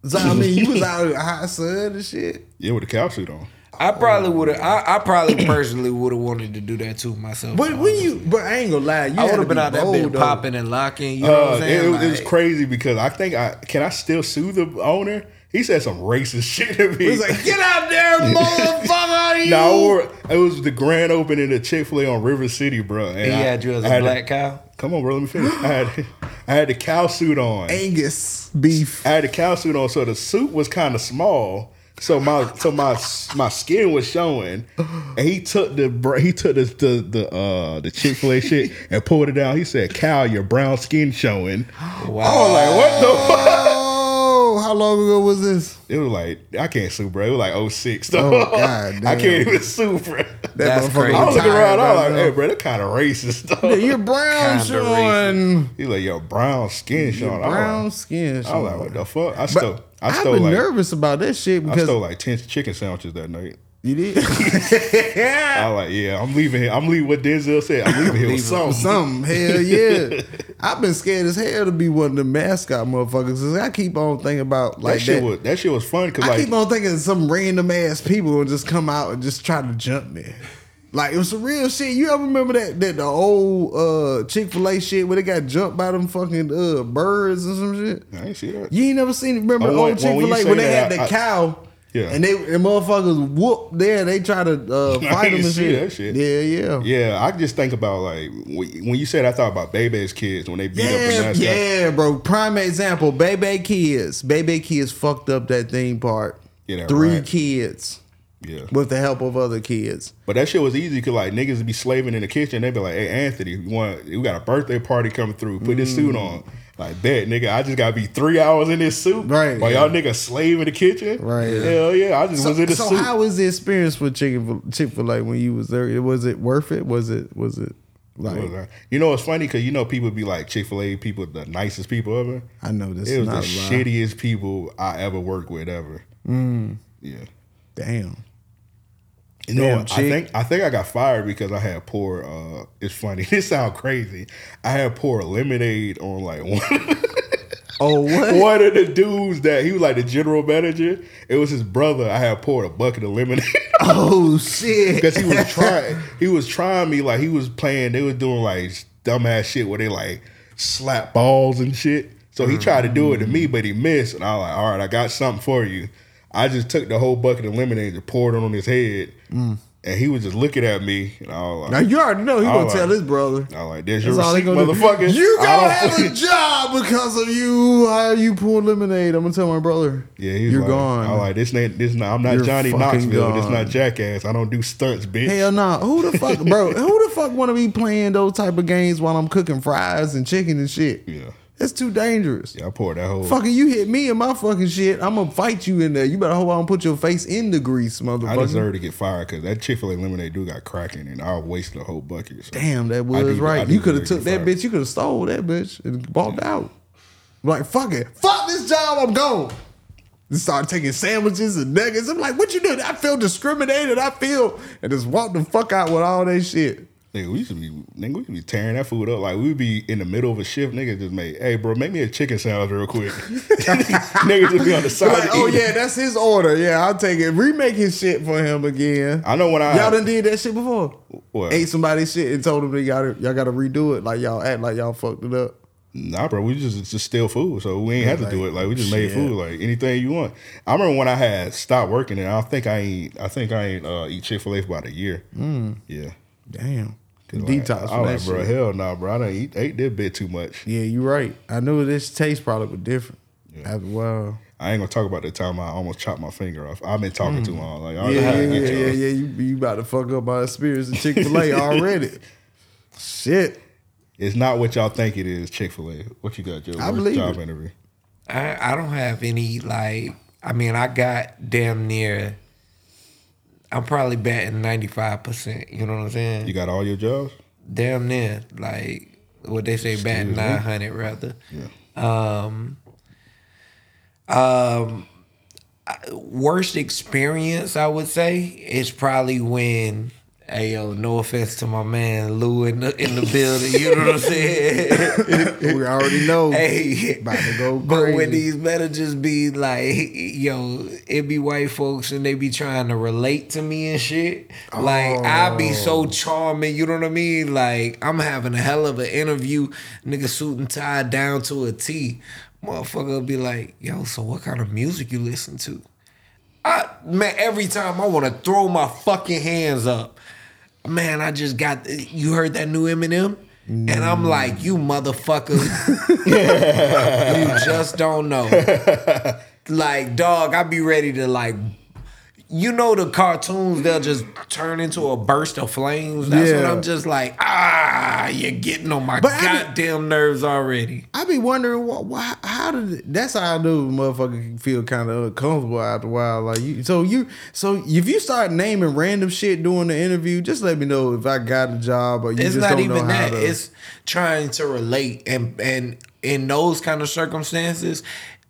So, I mean, you was out hot sun and shit. Yeah, with the cow suit on. I probably would have. I, I probably personally would have wanted to do that too myself. But when you, but I ain't gonna lie, you I would have been be out that bold, bit popping and locking. You know what Uh, I'm it, saying? it was crazy because I think I can I still sue the owner. He said some racist shit to me. He was like, "Get out there, motherfucker!" You. No, wore- it was the grand opening of Chick Fil A on River City, bro. And he I- had you as a black the- cow. come on, bro. Let me finish. I had I had the cow suit on. Angus beef. I had the cow suit on, so the suit was kind of small. So my so my my skin was showing, and he took the br- he took the the, the uh the Chick Fil A shit and pulled it down. He said, "Cal, your brown skin showing." Wow. I was like, "What the fuck?" Oh, how long ago was this? It was like I can't sue, bro. It was like 06, though. Oh, God I can't even sue, bro. That That's crazy. I was looking around. I was like, now. "Hey, bro, that kind of racist, though." Yeah, you're brown Kinda showing. He like, "Yo, brown skin showing." I was Brown like- skin. I was like, "What the fuck?" I But stole. I I've been like nervous about that shit because I stole like ten chicken sandwiches that night. You did? I like, yeah, I'm leaving here. I'm leaving what Denzel said. I'm leaving here with something. Something. Hell yeah. I've been scared as hell to be one of the mascot motherfuckers. 'cause I keep on thinking about like that shit that. was that shit was fun because I like keep on thinking some random ass people will just come out and just try to jump me. Like it was some real shit. You ever remember that that the old uh Chick Fil A shit where they got jumped by them fucking uh birds and some shit? I ain't see that. You ain't never seen it. Remember Oh, the old Chick Fil A when they had the I- cow? Yeah. And they and motherfuckers whoop there. They try to uh, fight them and shit. that shit. Yeah, yeah. Yeah, I just think about like when you said I thought about Baby's kids when they beat up the Yeah, yeah, bro. Prime example, Baby Kids. Baby Kids fucked up that theme park. Yeah, Three rat. kids Yeah. with the help of other kids. But that shit was easy because like niggas would be slaving in the kitchen. They'd be like, "Hey Anthony, we want we got a birthday party coming through. Put this suit on." Like, bet nigga, I just gotta be three hours in this suit. Right. While y'all niggas slave in the kitchen. Right. Hell yeah, I just So, was in the so suit. So how was the experience with Chicken Chick Fil A when you was there? Was it worth it? Was it was it like? you know, it's funny because you know people be like Chick Fil A people, the nicest people ever. I know this It was the lie. shittiest people I ever worked with ever. Mm, Yeah. damn. You know, Damn, I think I think I got fired because I had poor. uh It's funny. This sound crazy. I had poor lemonade on like one. Oh what? one of the dudes that he was like the general manager. It was his brother. I had poured a bucket of lemonade Oh shit! because he was trying. He was trying me like he was playing. They was doing like dumbass shit where they like slap balls and shit. So he tried to do it to me, but he missed. And I was like, all right, I got something for you. I just took the whole bucket of lemonade and poured it on his head. Mm. And he was just looking at me. And I was like, Now you already know he gonna was tell his brother. I was like, there's your receipt, do. motherfucker. You gonna have a job because of you. How you pour lemonade? I'm gonna tell my brother. Yeah, he's You're like, gone. I like this. Ain't this? Not, I'm not You're Johnny Knoxville. This not Jackass. I don't do stunts, bitch. Hell no. Who the fuck, bro? Who the fuck want to be playing those type of games while I'm cooking fries and chicken and shit? Yeah, That's too dangerous. yeah. I poured that whole. Fucking, you hit me in my fucking shit. I'm gonna fight you in there. You better hope I don't put your face in the grease, motherfucker. I deserve to get fired because that Chick Fil A lemonade dude got cracking, and I wasted a whole bucket. So. Damn, that was do- right. You could have took that fired. bitch. You could have stole that bitch and bought out. Like fuck it, fuck this job. I'm gone. And start taking sandwiches and nuggets. I'm like, what you doing? I feel discriminated. I feel and just walk the fuck out with all that shit. Nigga, we used to be nigga, we used to be tearing that food up. Like we would be in the middle of a shift, nigga just make, hey bro, make me a chicken sandwich real quick. nigga just be on the side. Like, oh yeah, that's his order. Yeah, I'll take it. Remake his shit for him again. I know when I Y'all done did that shit before. What? Ate somebody's shit and told them they got to y'all got to redo it. Like y'all act like y'all fucked it up. Nah, bro, we just just steal food, so we ain't Yeah, have to like, do it. Like we just made shit. food, like anything you want. I remember when I had stopped working, and I think I ain't. I think I ain't uh, eat Chick Fil A for about a year. Mm. Yeah, Damn. 'Cause, Detox Like, from I that like, bro, shit. hell no, bro. I done eat ate that bit too much. Yeah, you're right. I knew this taste probably was different. After a while. I ain't gonna talk about the time I almost chopped my finger off. I've been talking too long. Like, I Mm. Yeah, yeah, yeah, yeah, yeah. You, you about to fuck up my experience at Chick Fil A already. Shit. It's not what y'all think it is. Chick Fil A. What you got, Joe? I believe job it. interview. I, I don't have any like I mean I got damn near I'm probably batting ninety five percent, you know what I'm saying? You got all your jobs? Damn near. Like what they say batting nine hundred rather. Um um worst experience I would say is probably when Hey yo, no offense to my man Lou in the in the building. You know what I'm saying? we already know. Hey, about to go Crazy. but when these managers be like, yo, it be white folks and they be trying to relate to me and shit. Like I be oh. so Oh. charming, you know what I mean? Like I'm having a hell of an interview, nigga suit and tie down to a T. Motherfucker be like, yo, so what kind of music you listen to? I man, every time I want to throw my fucking hands up. Man, I just got you heard that new Eminem? And I'm like, you motherfucker. you just don't know. Like, dog, I'd be ready to like you know the cartoons, they'll just turn into a burst of flames. That's what I'm just like, ah, you're getting on my But I be- goddamn nerves already. I be wondering why, why how did it, that's how I a motherfucker can feel kind of uncomfortable after a while. Like you, so you, so if you start naming random shit during the interview, just let me know if I got a job or you it's just not don't even know how that. to. It's trying to relate and and in those kind of circumstances,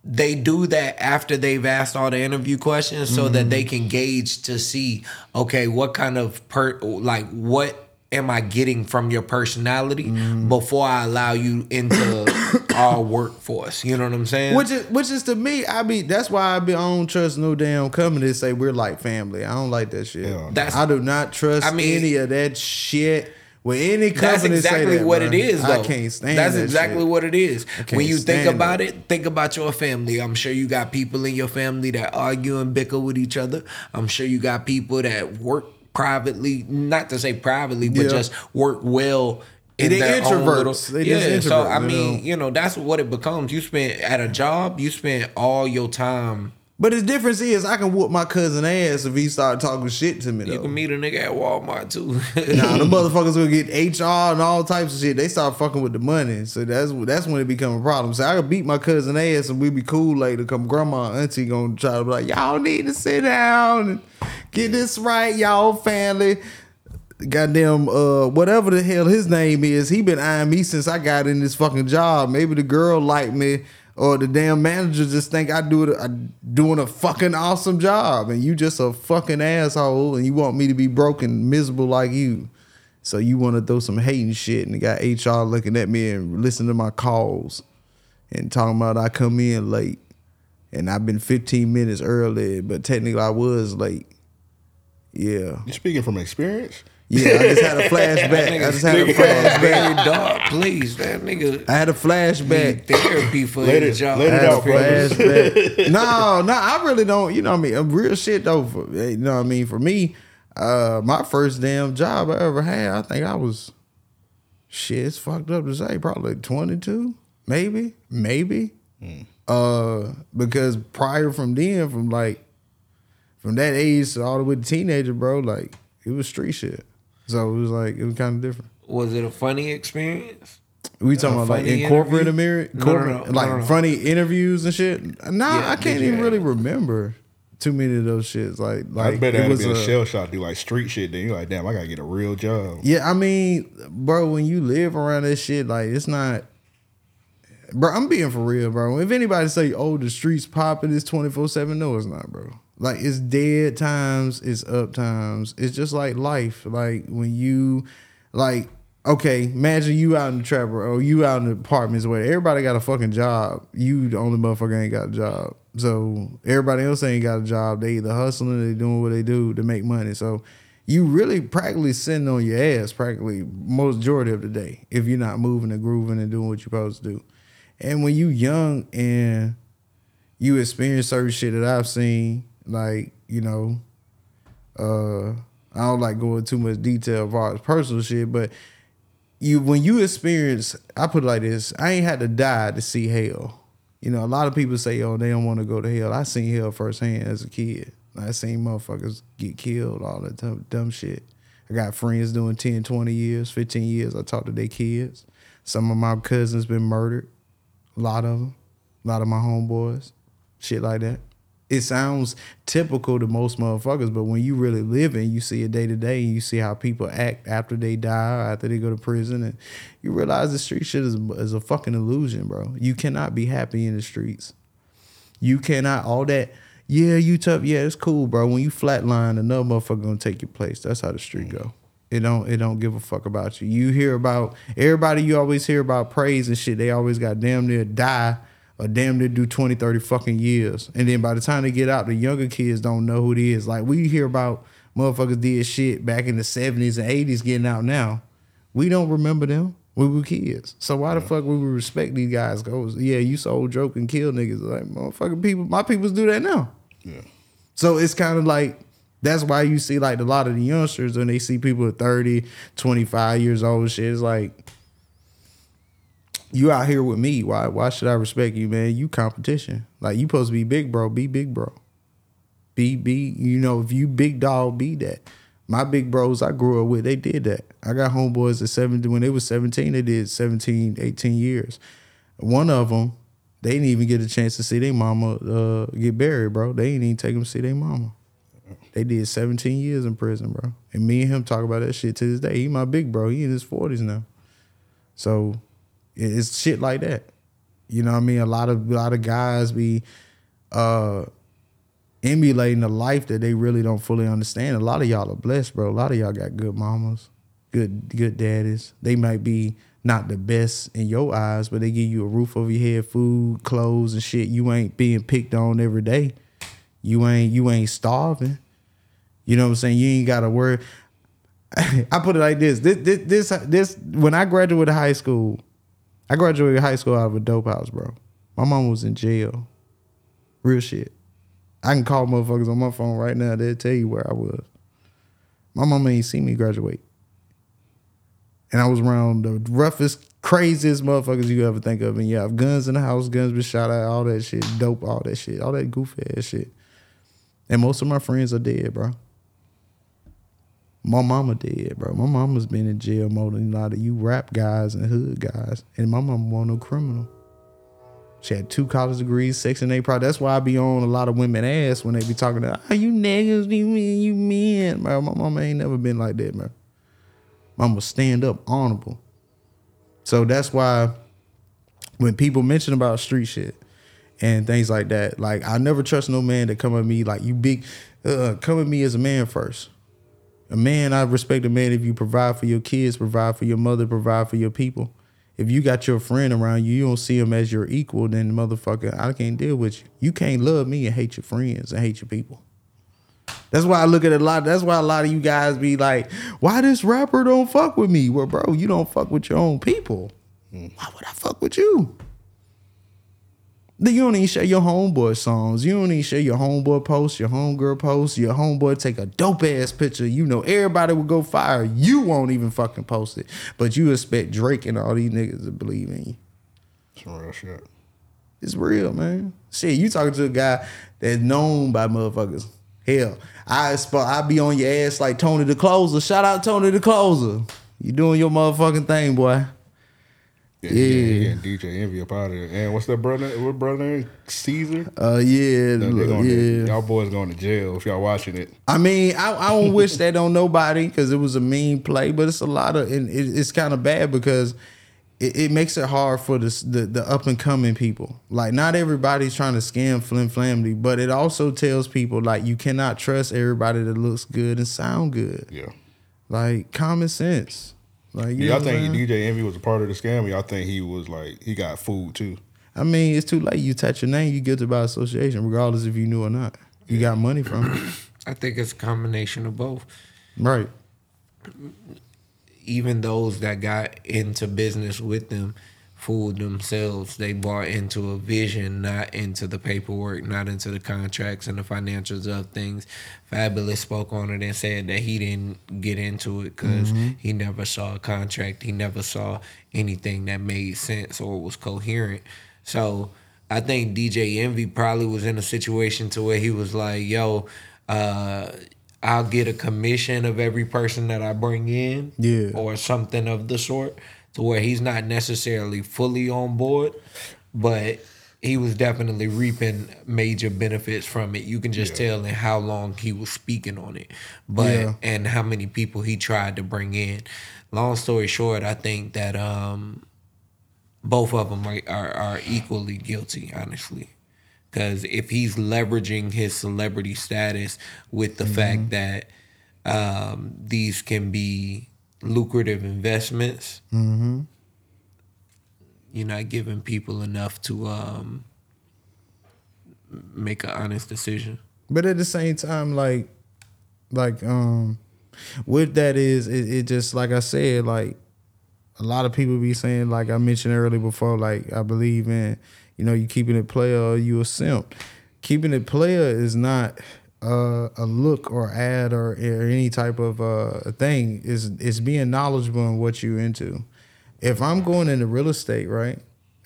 they do that after they've asked all the interview questions so that they mm-hmm. can gauge to see okay what kind of per like what am i getting from your personality mm-hmm. before i allow you into our workforce you know what i'm saying Which is which is to me, I be that's why I be I don't trust no damn company to say we're like family. I don't like that shit. That's- I do not trust I mean- any of that shit. With any company That's exactly that, what bro. it is, though. I can't stand That's that exactly shit. what it is. When you think about it. it, think about your family. I'm sure you got people in your family that argue and bicker with each other. I'm sure you got people that work privately, not to say privately, but Yeah. just work well. In They their introverts. little, They yeah, so I mean, know? you know, that's what it becomes. You spend at a job, you spend all your time. But the difference is I can whoop my cousin ass if he start talking shit to me though. You can meet a nigga at Walmart too. nah, the motherfuckers will get HR and all types of shit. They start fucking with the money, so that's that's when it become a problem. So I could beat my cousin ass and we be cool later. Come grandma and auntie gonna try to be like, y'all need to sit down and get this right, y'all family. Goddamn, uh, whatever the hell his name is, he been eyeing me since I got in this fucking job. Maybe the girl like me, or the damn manager just think I do it, I doing a fucking awesome job, and you just a fucking asshole, and you want me to be broken, miserable like you. So you want to throw some hating shit, and got HR looking at me and listening to my calls, and talking about I come in late, and I've been 15 minutes early, but technically I was late. Yeah. You speaking from experience? Yeah, I just had a flashback. I just had a flashback. Very flashback. dark please, that nigga. I had a flashback. Need therapy for Let his it- job. let it I had a out, brothers. flashback. no, no, I really don't. You know what I mean? Real shit though. For, you know what I mean? For me, uh, my first damn job I ever had, I think I was shit. It's fucked up to say, probably 22, maybe, maybe. Uh, because prior from then, from like from that age to all the way to teenager, bro, like it was street shit. So it was like it was kind of different. Was it a funny experience? We talking A about like funny in corporate? America, No, no, no, no, like no, no. funny interviews and shit. Nah, Yeah, I can't even have- really remember too many of those shits. Like, like I bet it that would was be a a- shell shock. Do like street shit. Then you're like, damn, I gotta get a real job. Yeah, I mean, bro, when you live around that shit, like it's not. Bro, I'm being for real, bro. If anybody say, "Oh, the streets popping," it's twenty four seven. No, it's not, bro. Like it's dead times, it's up times. It's just like life. Like when you, like, okay, imagine you out in the trap or you out in the apartments where everybody got a fucking job. You the only motherfucker ain't got a job. So everybody else ain't got a job. They either hustling, they doing what they do to make money. So you really practically sitting on your ass practically most majority of the day if you're not moving and grooving and doing what you're supposed to do. And when you young and you experience certain shit that I've seen, like, you know, uh, I don't like going too much detail about personal shit, but you when you experience, I put it like this: I ain't had to die to see hell. You know, a lot of people say, "Oh, they don't want to go to hell." I seen hell firsthand as a kid. I seen motherfuckers get killed, all that dumb, dumb shit. I got friends doing 10, 20 years, 15 years. I talk to their kids. Some of my cousins been murdered. A lot of them. A lot of my homeboys. Shit like that. It sounds typical to most motherfuckers, but when you really live in, you see it day to day, and you see how people act after they die, after they go to prison, and you realize the street shit is, is a fucking illusion, bro. You cannot be happy in the streets. You cannot all that. Yeah, you tough. Yeah, it's cool, bro. When you flatline, another motherfucker gonna take your place. That's how the street go. It don't. It don't give a fuck about you. You hear about everybody. You always hear about praise and shit. They always got damn near die or damn near do 20, 30 fucking years. And then by the time they get out, the younger kids don't know who it is. Like we hear about motherfuckers did shit back in the seventies and eighties getting out now. We don't remember them. We were kids. So why the fuck would we would respect these guys? Goes, yeah, you sold joke and kill niggas. Like motherfucking people, my peoples do that now. Yeah. So it's kind of like that's why you see like a lot of the youngsters when they see people at 30, 25 years old shit. It's like you out here with me. Why why should I respect you, man? You competition. Like you supposed to be big bro, be big bro. Be be, you know, if you big dog, be that. My big bros I grew up with, they did that. I got homeboys at 17 when they was 17, they did 17, 18 years. One of them, they didn't even get a chance to see their mama uh, get buried, bro. They didn't even take them to see their mama. They did 17 years in prison, bro. And me and him talk about that shit to this day. He my big bro. He in his 40s now. So it's shit like that. You know what I mean? A lot of a lot of guys be uh emulating a life that they really don't fully understand. A lot of y'all are blessed, bro. A lot of y'all got good mamas, good good daddies. They might be not the best in your eyes, but they give you a roof over your head, food, clothes, and shit. You ain't being picked on every day. You ain't you ain't starving. You know what I'm saying? You ain't gotta worry. I put it like this. This this this, this when I graduated high school, I graduated high school out of a dope house, bro. My mom was in jail. Real shit. I can call motherfuckers on my phone right now. They'll tell you where I was. My mama ain't seen me graduate. And I was around the roughest, craziest motherfuckers you ever think of. And you have guns in the house, guns been shot at, all that shit, dope, all that shit, all that goofy ass shit. And most of my friends are dead, bro. My mama did, bro. My mama's been in jail more than a lot of you rap guys and hood guys. And my mama wasn't no criminal. She had two college degrees, six and 8 product. That's why I be on a lot of women ass when they be talking to, oh, you niggas, you men, you men. Bro, my mama ain't never been like that, man. Mama stand up, honorable. So that's why when people mention about street shit and things like that, like I never trust no man to come at me like you big, uh, come at me as a man first. A man, I respect a man if you provide for your kids, provide for your mother, provide for your people. If you got your friend around you, you don't see him as your equal, then motherfucker, I can't deal with you. You can't love me and hate your friends and hate your people. That's why I look at a lot. That's why a lot of you guys be like, why this rapper don't fuck with me? Well, bro, you don't fuck with your own people. Why would I fuck with you? Then you don't even share your homeboy songs. You don't even share your homeboy posts, your homegirl posts, your homeboy take a dope ass picture. You know everybody will go fire. You won't even fucking post it. But you expect Drake and all these niggas to believe in you. Some real shit. It's real, man. Shit, you talking to a guy that's known by motherfuckers. Hell, I sp- I be on your ass like Tony the Closer. Shout out Tony the Closer. You doing your motherfucking thing, boy. Yeah, Yeah. yeah. DJ Envy up out of there. And what's that brother? What brother? Caesar. Uh, yeah, No, going yeah. y'all boys going to jail if y'all watching it. I mean, I, I don't wish that on nobody because it was a mean play, but it's a lot of, and it, it's kind of bad because it, it makes it hard for the, the the up and coming people. Like, not everybody's trying to scam Flim Flamity, but it also tells people like you cannot trust everybody that looks good and sound good. Yeah. Like common sense. Like, you Yeah, know I think? DJ Envy was a part of the scam. Y'all think he was like he got food too. I mean, it's too late. You touch your name, you guilty by association, regardless if you knew or not. You got money from it. I think it's a combination of both. Right. Even those that got into business with them fooled themselves. They bought into a vision, not into the paperwork, not into the contracts and the financials of things. Fabolous spoke on it and said that he didn't get into it because Mhm. he never saw a contract. He never saw anything that made sense or was coherent. So I think DJ Envy probably was in a situation to where he was like, "Yo, uh, I'll get a commission of every person that I bring in, Yeah. or something of the sort." To where he's not necessarily fully on board, but he was definitely reaping major benefits from it. You can just tell in how long he was speaking on it, but Yeah. and how many people he tried to bring in. Long story short, I think that um, both of them are, are, are equally guilty, honestly. Because if he's leveraging his celebrity status with the fact that um, these can be lucrative investments, Mm-hmm. you're not giving people enough to um, make an honest decision. But at the same time, like, like, um, with that is it, it just like I said, like a lot of people be saying, like I mentioned earlier before, like I believe in, you know, you keeping it player or you a simp. Keeping it player is not uh, a look or ad or, or any type of uh, thing. Is it's being knowledgeable in what you into. If I'm going into real estate, right?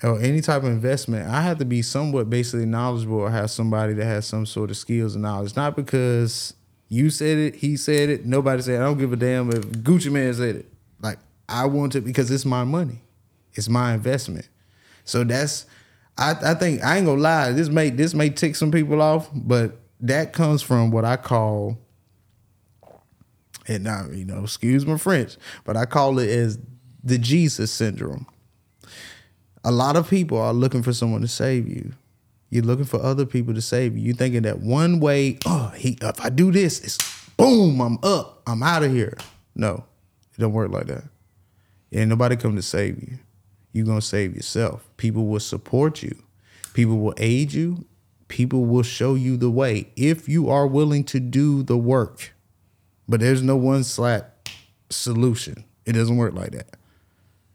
or any type of investment, I have to be somewhat basically knowledgeable or have somebody that has some sort of skills and knowledge. Not because you said it, he said it, nobody said it. I don't give a damn if Gucci Mane said it. Like I want it because it's my money. It's my investment. So that's I, I think I ain't gonna lie, this may this may tick some people off, but that comes from what I call and now, you know, excuse my French, but I call it as the Jesus syndrome. a lot of people are looking for someone to save you. You're looking for other people to save you. You're thinking that one way, oh, he, if I do this, it's boom, I'm up, I'm out of here. No, it don't work like that. Ain't nobody come to save you. You're gonna save yourself. People will support you. People will aid you. People will show you the way if you are willing to do the work. But there's no one slap solution. It doesn't work like that.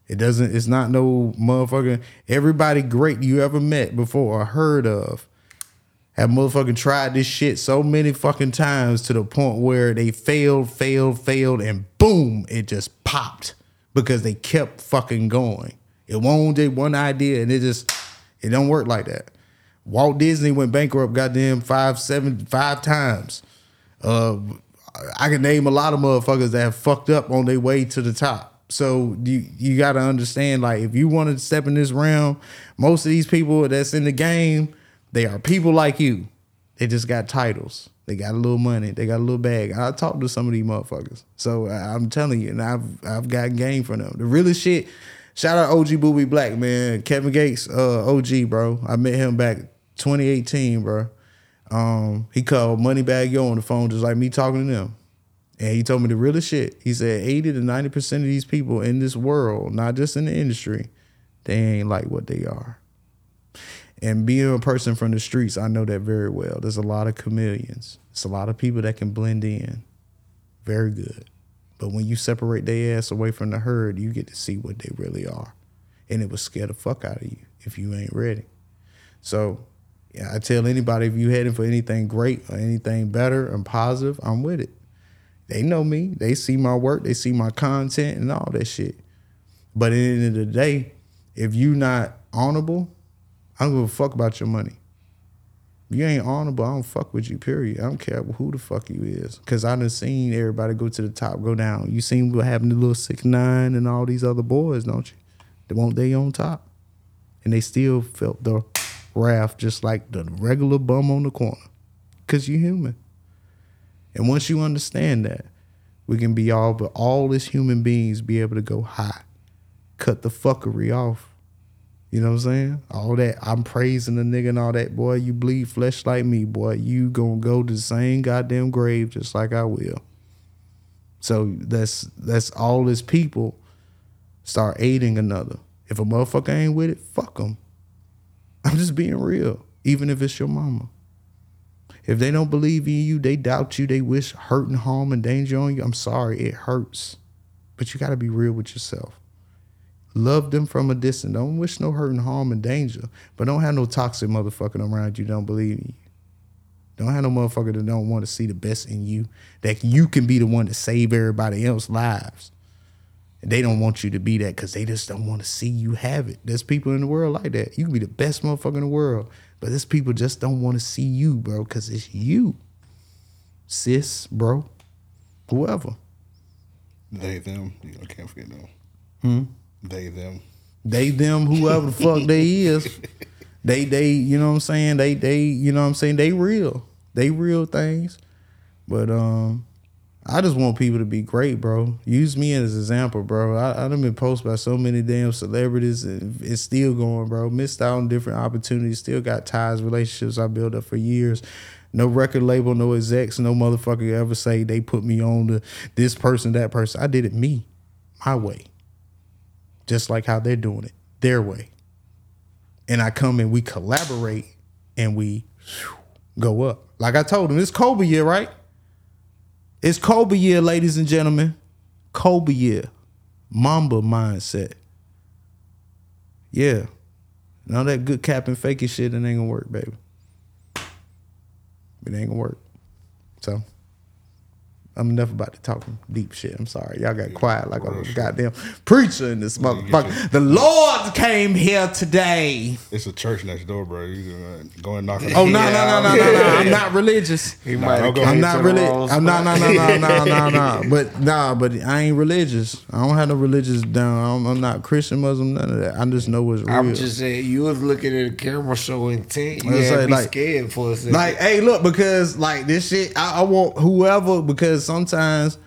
It doesn't, it's not no motherfucking everybody great you ever met before or heard of have motherfucking tried this shit so many fucking times to the point where they failed, failed, failed, and boom, it just popped because they kept fucking going. It won't did one idea and it just it don't work like that. Walt Disney went bankrupt goddamn five, seven, five times. Uh I can name a lot of motherfuckers that have fucked up on their way to the top. So you you gotta understand, like, if you want to step in this realm, most of these people that's in the game, they are people like you. They just got titles. They got a little money. They got a little bag. I talked to some of these motherfuckers. So I'm telling you, and I've I've got game from them. The realest shit. Shout out OG Boobie Black, man. Kevin Gates, uh, OG, bro. I met him back 2018, bro. Um, he called Moneybagg Yo on the phone just like me talking to them. And he told me the realest shit. He said 80 to 90% of these people in this world, not just in the industry, they ain't like what they are. And being a person from the streets, I know that very well. There's a lot of chameleons. It's a lot of people that can blend in. Very good. But when you separate their ass away from the herd, you get to see what they really are. And it will scare the fuck out of you if you ain't ready. So I tell anybody if you heading for anything great or anything better and positive, I'm with it. They know me. They see my work. They see my content and all that shit. But at the end of the day, if you not honorable, I don't give a fuck about your money. If you ain't honorable, I don't fuck with you, period. I don't care who the fuck you is. Cause I done seen everybody go to the top, go down. You seen what happened to little six nine and all these other boys, don't you? They won't they on top. And they still felt the wrath just like the regular bum on the corner. Cause you human. And once you understand that, we can be all but all as human beings be able to go high. Cut the fuckery off. You know what I'm saying? All that I'm praising the nigga and all that, boy, you bleed flesh like me, boy. You gonna go to the same goddamn grave just like I will. So that's that's all this people start aiding another. If a motherfucker ain't with it, fuck them. I'm just being real, even if it's your mama. If they don't believe in you, they doubt you, they wish hurt and harm and danger on you. I'm sorry, it hurts. But you got to be real with yourself. Love them from a distance. Don't wish no hurt and harm and danger. But don't have no toxic motherfucker around you don't believe in you. Don't have no motherfucker that don't want to see the best in you. That you can be the one to save everybody else's lives. And they don't want you to be that because they just don't want to see you have it. There's people in the world like that. You can be the best motherfucker in the world, but there's people just don't want to see you, bro, because it's you. Sis, bro, whoever. They, them. I can't forget them. Hmm? They, them. They, them, whoever the fuck they is. They, they, you know what I'm saying? They, they, you know what I'm saying? They real. They real things. But um, I just want people to be great, bro. Use me as an example, bro. I, I done been posted by so many damn celebrities and it's still going, bro. Missed out on different opportunities, still got ties, relationships I built up for years. No record label, no execs, no motherfucker ever say they put me on to this person, that person. I did it me, my way. Just like how they're doing it, their way. And I come and we collaborate and we go up. Like I told them, it's Kobe year, right? It's Kobe year, ladies and gentlemen. Kobe year. Mamba mindset. Yeah. Of that good cap and faking shit, it ain't gonna work, baby. It ain't gonna work. So I'm enough about to talk deep shit. I'm sorry. Y'all got quiet like a goddamn preacher in this motherfucker. The Lord came here today. It's a church next door, bro. You uh, go and knock on Oh no no no no no no! I'm not religious. He might I'm not religious. Rose, I'm not no no no no no no. But nah, but I ain't religious. I don't have no religious down. I'm, I'm not Christian, Muslim, none of that. I just know what's real. I'm just saying, you was looking at the camera so intent, you I had saying, me like- scared for a second. Like, hey, look, because like this shit, I, I want whoever because sometimes,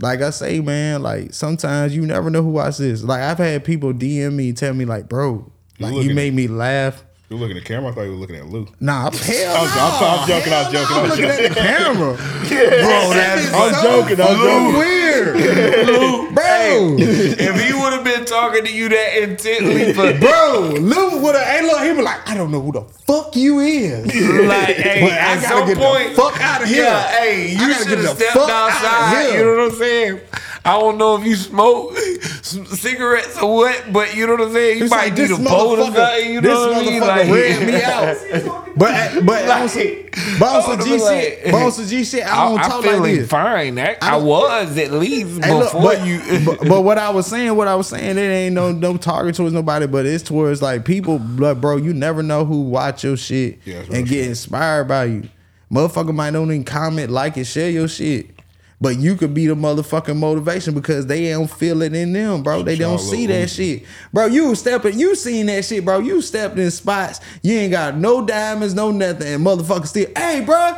like I say, man, like sometimes you never know who watch this. Like I've had people DM me, tell me like, bro, Like you made me laugh. You looking at the camera? I thought you were looking at Lou. Nah, hell was, I'm, no. I'm joking. I'm joking. I'm I'm looking at the camera. Bro, that's I'm so joking. I'm joking. Weird. Bro. if he would have been talking to you that intently for Bro, Lou would have, hey, look, he be like, I don't know who the fuck you is. like, hey, But at I gotta some get point, the fuck out of here. Yeah, hey, you should have stepped outside. You know what I'm saying? I don't know if you smoke cigarettes or what, but you know what I'm saying. You might like, need a bowl or something. You know what I mean? motherfucker read me out. But but but on some I G shit, like- but on some G shit, I don't I'm talk feeling like this. fine. I I, was at least Hey, look, before but, you. but, but what I was saying, what I was saying, it ain't no no target towards nobody, but it's towards like people. Like, bro, you never know who watch your shit Yeah, and get inspired by you. Motherfucker might don't even comment, like, and share your shit. But you could be the motherfucking motivation because they don't feel it in them, bro. They don't see that shit. Bro, you stepping, you seen that shit, bro. You stepped in spots, you ain't got no diamonds, no nothing, and motherfucker still, hey, bro.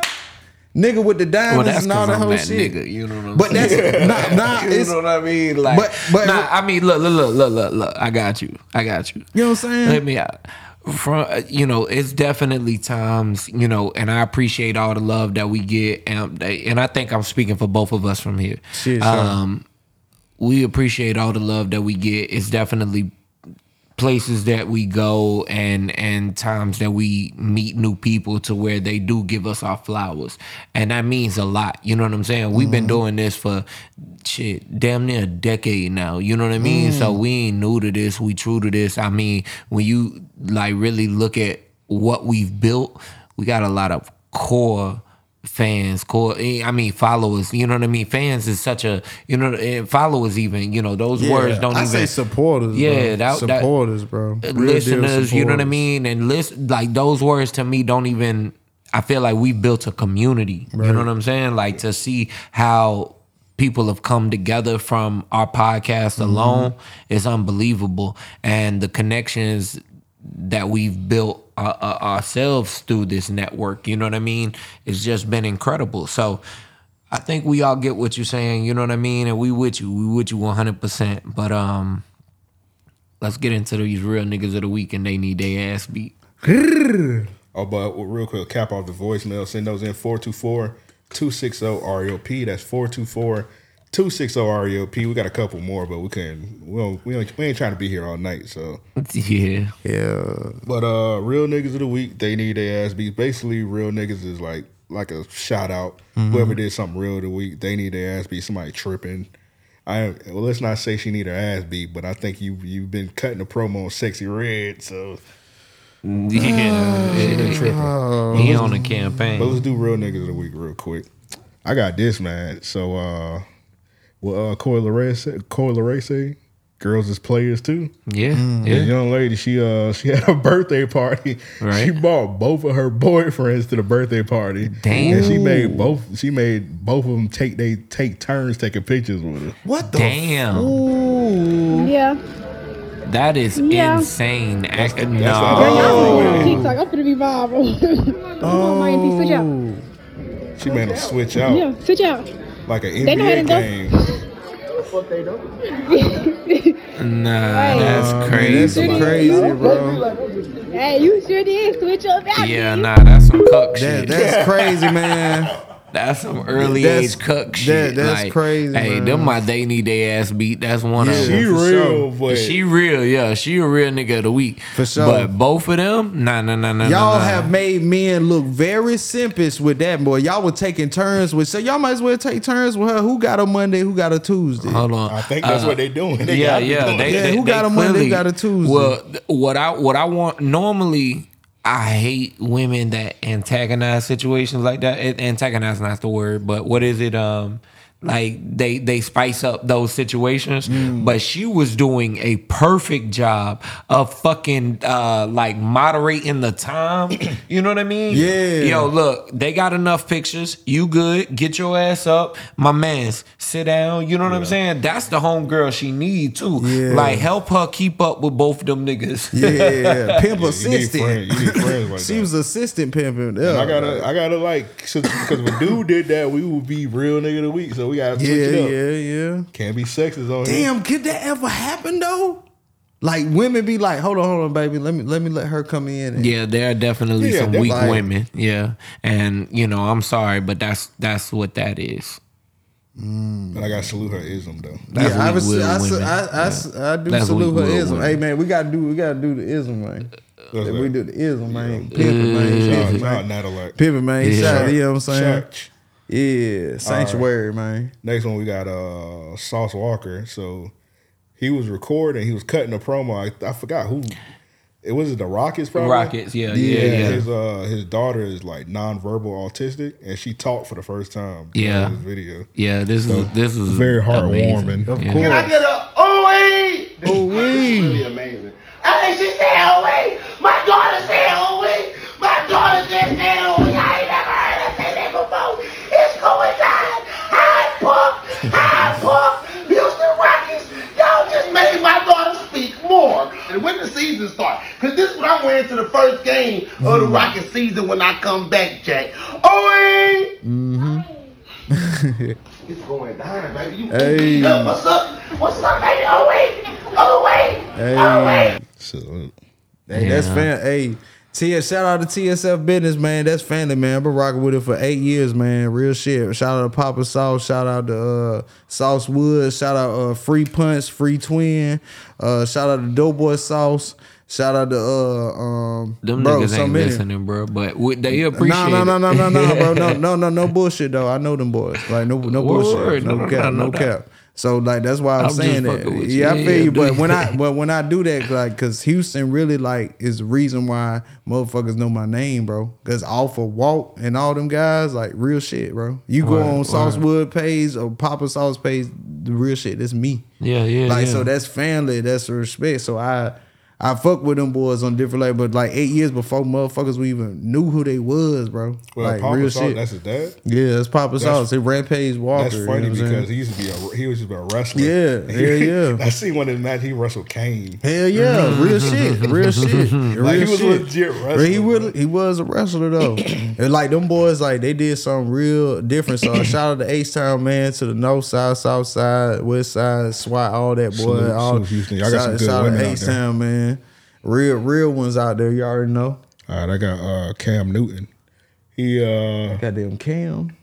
Nigga with the Well, diamonds that's and all that whole that shit. nigga. You know what I'm But that's not, nah, nah. you know what I mean? Like, But- but- nah, I mean, look, look, look, look, look, look. I got you. I got you. You know what I'm saying? Let me out. From uh, you know, it's definitely times you know, and I appreciate all the love that we get, and and I think I'm speaking for both of us from here. Shit. Um, we appreciate all the love that we get. It's definitely places that we go and and times that we meet new people to where they do give us our flowers. And that means a lot. You know what i'm saying? We've been mm-hmm. doing this for shit damn near a decade now. You know what i mean? So mm. we ain't new to this. We true to this. I mean when you like really look at what we've built we got a lot of core fans core i mean followers you know what i mean fans is such a you know and followers even you know those Yeah, words don't I even say supporters. yeah, bro. that, that- supporters, bro. Real listeners, you know what I mean, and list like those words to me don't even. I feel like we built a community. You know what I'm saying? Like to see how people have come together from our podcast Mm-hmm. alone is unbelievable, and the connections that we've built uh, uh, ourselves through this network. You know what I mean? It's just been incredible. So. I think we all get what you're saying, you know what I mean? And we with you. We with you 100%. But um let's get into these real niggas of the week and they need their ass beat. Oh, but real quick, cap off the voicemail. Send those in 424 260 RAOP. That's 424 260 RAOP. We got a couple more, but we couldn't. We, don't, we, ain't, we ain't trying to be here all night. So, Yeah. Yeah. but uh, real niggas of the week, they need their ass beat. Basically, real niggas is like like a shout out. Whoever did something real of the week, they need their ass beat. Somebody tripping. I well, let's not say she need her ass beat, but I think you you've been cutting a promo on Sexyy Red, so Yeah. he on the campaign. But let's do real niggas of the week real quick. I got this man. So uh well uh Coi Leray said Coi Leray say girls is players too. Yeah. The Yeah. young lady, she uh she had a birthday party. Right. She brought both of her boyfriends to the birthday party. Damn. And she made both she made both of them take they take turns taking pictures with her. What the Damn. Yeah. That is Yeah. insane. Ac- that's no. not- Girl, y'all Oh. TikTok. I'm gonna be viral. Come on, Miami, switch out. She made them switch out Yeah, switch out. Like an They know how to NBA go. game. Nah, that's That's crazy. crazy, bro. hey, you sure did switch up Yeah, nah, that's some cuck That, shit. that's crazy, man. That's some early That's- age cuck shit. that- that's like, crazy, Hey, man. them my they need their ass beat. That's one Yeah, of She them. for real, sure. but She real, yeah. She a real nigga of the week. For sure. But both of them, nah, nah, nah, nah. Y'all nah, nah. have made men look very simpish with that boy. Y'all were taking turns with, so y'all might as well take turns with her. Who got a Monday? Who got a Tuesday? Hold on. I think that's Uh, what they doing. They yeah, yeah. doing They. Yeah, they- who got they a Monday, clearly- got a Tuesday? Well, what I what I want normally, I hate women that antagonize situations like that. It- Antagonize not the word, but what is it? Um, like they they spice up those situations. Mm. But she was doing a perfect job of fucking uh like moderating the time. You know what I mean? Yeah. Yo, look, they got enough pictures. You good? Get your ass up, my man's. Sit down. You know what I'm saying? That's the homegirl she need too. Yeah. Like help her keep up with both of them niggas. Yeah, pimp Yeah, you need assistant. You need like she that. was assistant pimping. Yeah, I gotta, I gotta like, because if a dude did that, we would be real nigga of the week. So we gotta switch yeah, it up. yeah, yeah. Can't be sexist on here. Damn, could that ever happen though? Like women be like, hold on, hold on, baby. Let me let me let her come in. and- Yeah, there are definitely Yeah, some weak like- women. Yeah, and you know, I'm sorry, but that's that's what that is. Mm. But I gotta salute her ism though. That's yeah, I, weak was, I, I. I, I, Yeah. I do That's salute her ism. women. Hey man, we gotta do we gotta do the ism, man. What's that? we do the ism, man. Pimpin', man. Shout out- Pimpin', shout out man. Natalie. Man. Yeah. Shout out, you know what I'm saying? Church. Yeah, sanctuary, man. Next one we got uh Sauce Walker. So he was recording, he was cutting a promo. I, I forgot who it was. It the Rockets, probably. Rockets, yeah, yeah, yeah. His uh his daughter is like nonverbal autistic, and she talked for the first time. Yeah. this video. Yeah, this So, is this is very amazing. heartwarming. Of Yeah. course. Can I get a ooh-wee? This Ooh-wee. really amazing. Hey, she said ooh-wee. My daughter said ooh-wee. My daughter just said ooh-wee. Speak more. And when the season starts, because this is what I'm wearing to the first game of the Rocket season when I come back, Jack. Ooh-wee. Mm-hmm. It's going down, baby. You Hey. Yo, what's up? What's up, baby? Oh wait, oh wait, Hey. oh wait. Salute. Hey, that's Yeah. fan. Hey, TS, shout out to TSF Business, man. That's family, man. I've been rocking with it for eight years, man. Real shit. Shout out to Papa Sauce. Shout out to uh, Sauce Woods. Shout out uh, Free Punch, Free Twin. Uh, shout out to Doughboy Sauce. Shout out to uh um Them bro, niggas so ain't many. listening, bro. But they appreciate No, no, no, no, no, no, bro. No, no, no, no bullshit though. I know them boys. Like no, no bullshit. No, No, no, cap, no, no, no, cap. So like that's why I'm, I'm saying that. you. Yeah, I feel yeah, you. But when I but when I do that, like, cause Houston really like is the reason why motherfuckers know my name, bro. Cause off of Walt and all them guys, like real shit, bro. You go Word, on. Saucewood page or Papa Sauce page, the real shit. That's me. Yeah, yeah, Like yeah. so that's family, that's respect. So I I fuck with them boys on different levels, but like eight years before motherfuckers we even knew who they was, bro. Well, like Papa real Sauce, shit. that's his dad. Yeah, that's Papa That's- Sauce. He Rampage Walker. That's you funny know because saying? he used to be a he was just a wrestler. Yeah, hell yeah. I see one of his match. He wrestled Kane. Hell yeah, mm-hmm. real shit, real shit, real Like, he was shit. legit Bro, wrestling, He was, he was a wrestler though, and like them boys, like they did something real different. So shout out to H Town man, to the North Side, South Side, West Side, SWAT, all that boy. Salute, all, salute Houston. Y'all got some good shout out out H. Town man, real real ones out there. You already know. All right, I got uh, Cam Newton. He uh, goddamn Cam.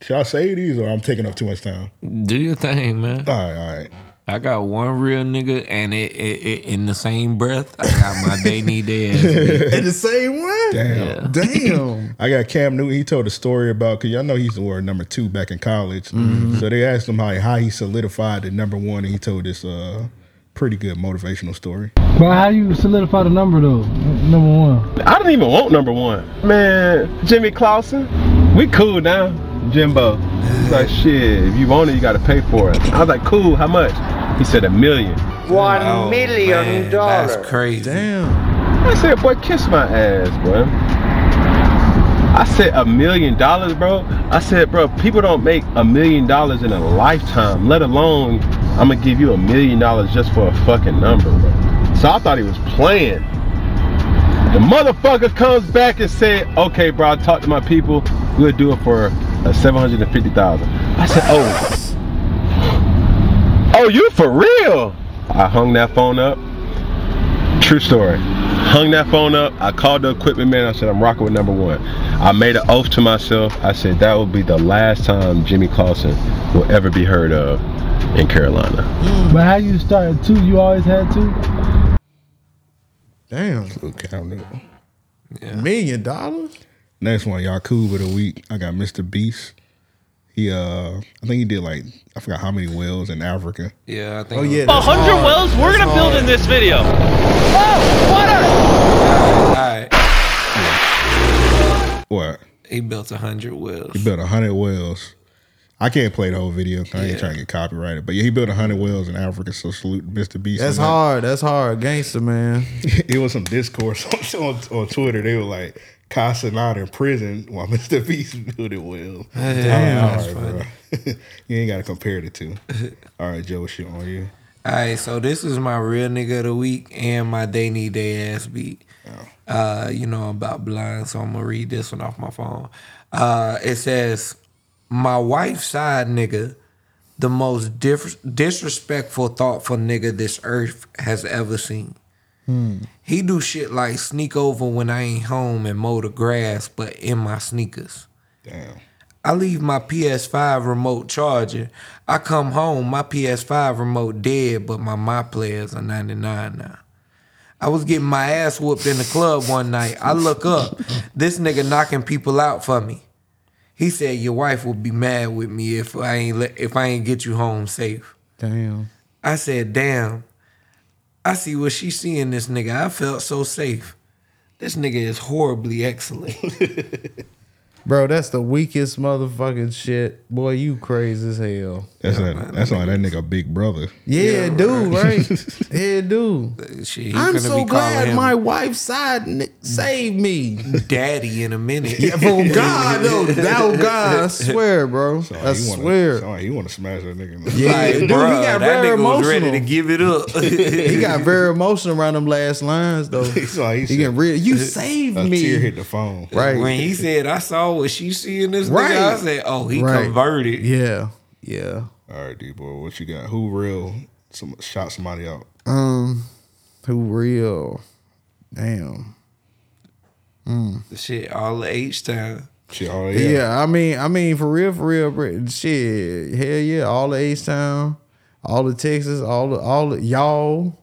Should I say these or I'm taking up too much time? Do your thing, man. All right, all right. I got one real nigga, and it, it, it in the same breath, I got my they need their ass. In the same one. Damn. Damn. I got Cam Newton. He told a story about because y'all know he's the word number two back in college. Mm-hmm. So they asked him how how he solidified the number one, and he told this uh pretty good motivational story. But how you solidify the number though? Number one. I don't even want number one. Man, Jimmy Clausen, we cool now. Jimbo. He's like, shit, if you want it, you gotta pay for it. I was like, cool, how much? He said a million. One Oh, million man, dollars. that's crazy. Damn. I said, boy, kiss my ass, bro. I said a million dollars, bro. I said, bro, people don't make a million dollars in a lifetime, let alone I'm gonna give you a million dollars just for a fucking number, bro. So I thought he was playing. The motherfucker comes back and said, okay, bro, I talked to my people. We'll do it for uh, 750000 I said, oh. Oh, you for real? I hung that phone up. True story. Hung that phone up. I called the equipment man. I said, I'm rocking with number one. I made an oath to myself. I said, that will be the last time Jimmy Clausen will ever be heard of in Carolina. But how you started two? You always had two. Damn. Cam Newton. Million dollars? Next one, y'all cool with a week. I got Mr. Beast. He uh I think he did like I forgot how many wells in Africa. Yeah, I think. Oh yeah. A hundred wells we're gonna build in this video. Oh, water! All right. What? He built a hundred wells. He built a hundred wells. I can't play the whole video. I ain't Yeah. trying to get copyrighted. But yeah, he built a hundred wells in Africa. So salute Mr. Beast. That's on that. hard. That's hard. Gangster man. it was some discourse on, on, on Twitter. They were like, Casanova in prison while Mr. Beast building wells. Damn, All that's right, bro. you ain't got to compare the two. All right, Joe, what's shit on you? All right, so this is my real nigga of the week and my day need day ass beat. Oh. Uh, you know I'm about blind, so I'm gonna read this one off my phone. Uh, it says, "My wife's side nigga the most dis- disrespectful, thoughtful nigga this earth has ever seen. Hmm. He do shit like sneak over when I ain't home and mow the grass, but in my sneakers. Damn. I leave my PS5 remote charger. I come home, my PS5 remote dead, but my my players are 99 now. I was getting my ass whooped in the club one night. I look up, this nigga knocking people out for me. He said your wife would be mad with me if I ain't let, if I ain't get you home safe. Damn. I said, damn. I see what she see in this nigga. I felt so safe. This nigga is horribly excellent. Bro, that's the weakest motherfucking shit. Boy, you crazy as hell. That's like that's like that nigga big brother. Yeah, dude, right? yeah, dude. Shit, I'm so glad my wife's side n- saved me. daddy in a minute. Yeah, for God, no, oh God, I swear, bro. So I he wanna, swear. sound like he want to smash that nigga. Yeah, Like, dude, bruh, he got that very nigga was ready emotional. to give it up. he got very emotional around them last lines though. He's like, he he said- getting real. You saved a me. tear hit the phone. Right. When he said, I saw what she seeing this Right. nigga, I said, oh, he Right. converted. Yeah, yeah. All right, D boy, what you got? Who real? Some shot somebody out. Um, who real? Damn. Mm. The shit all the H time. Shit, oh Yeah. I mean, I mean, for real, for real, bro, shit, hell yeah, all the H Town, all the Texas, all the, all the y'all,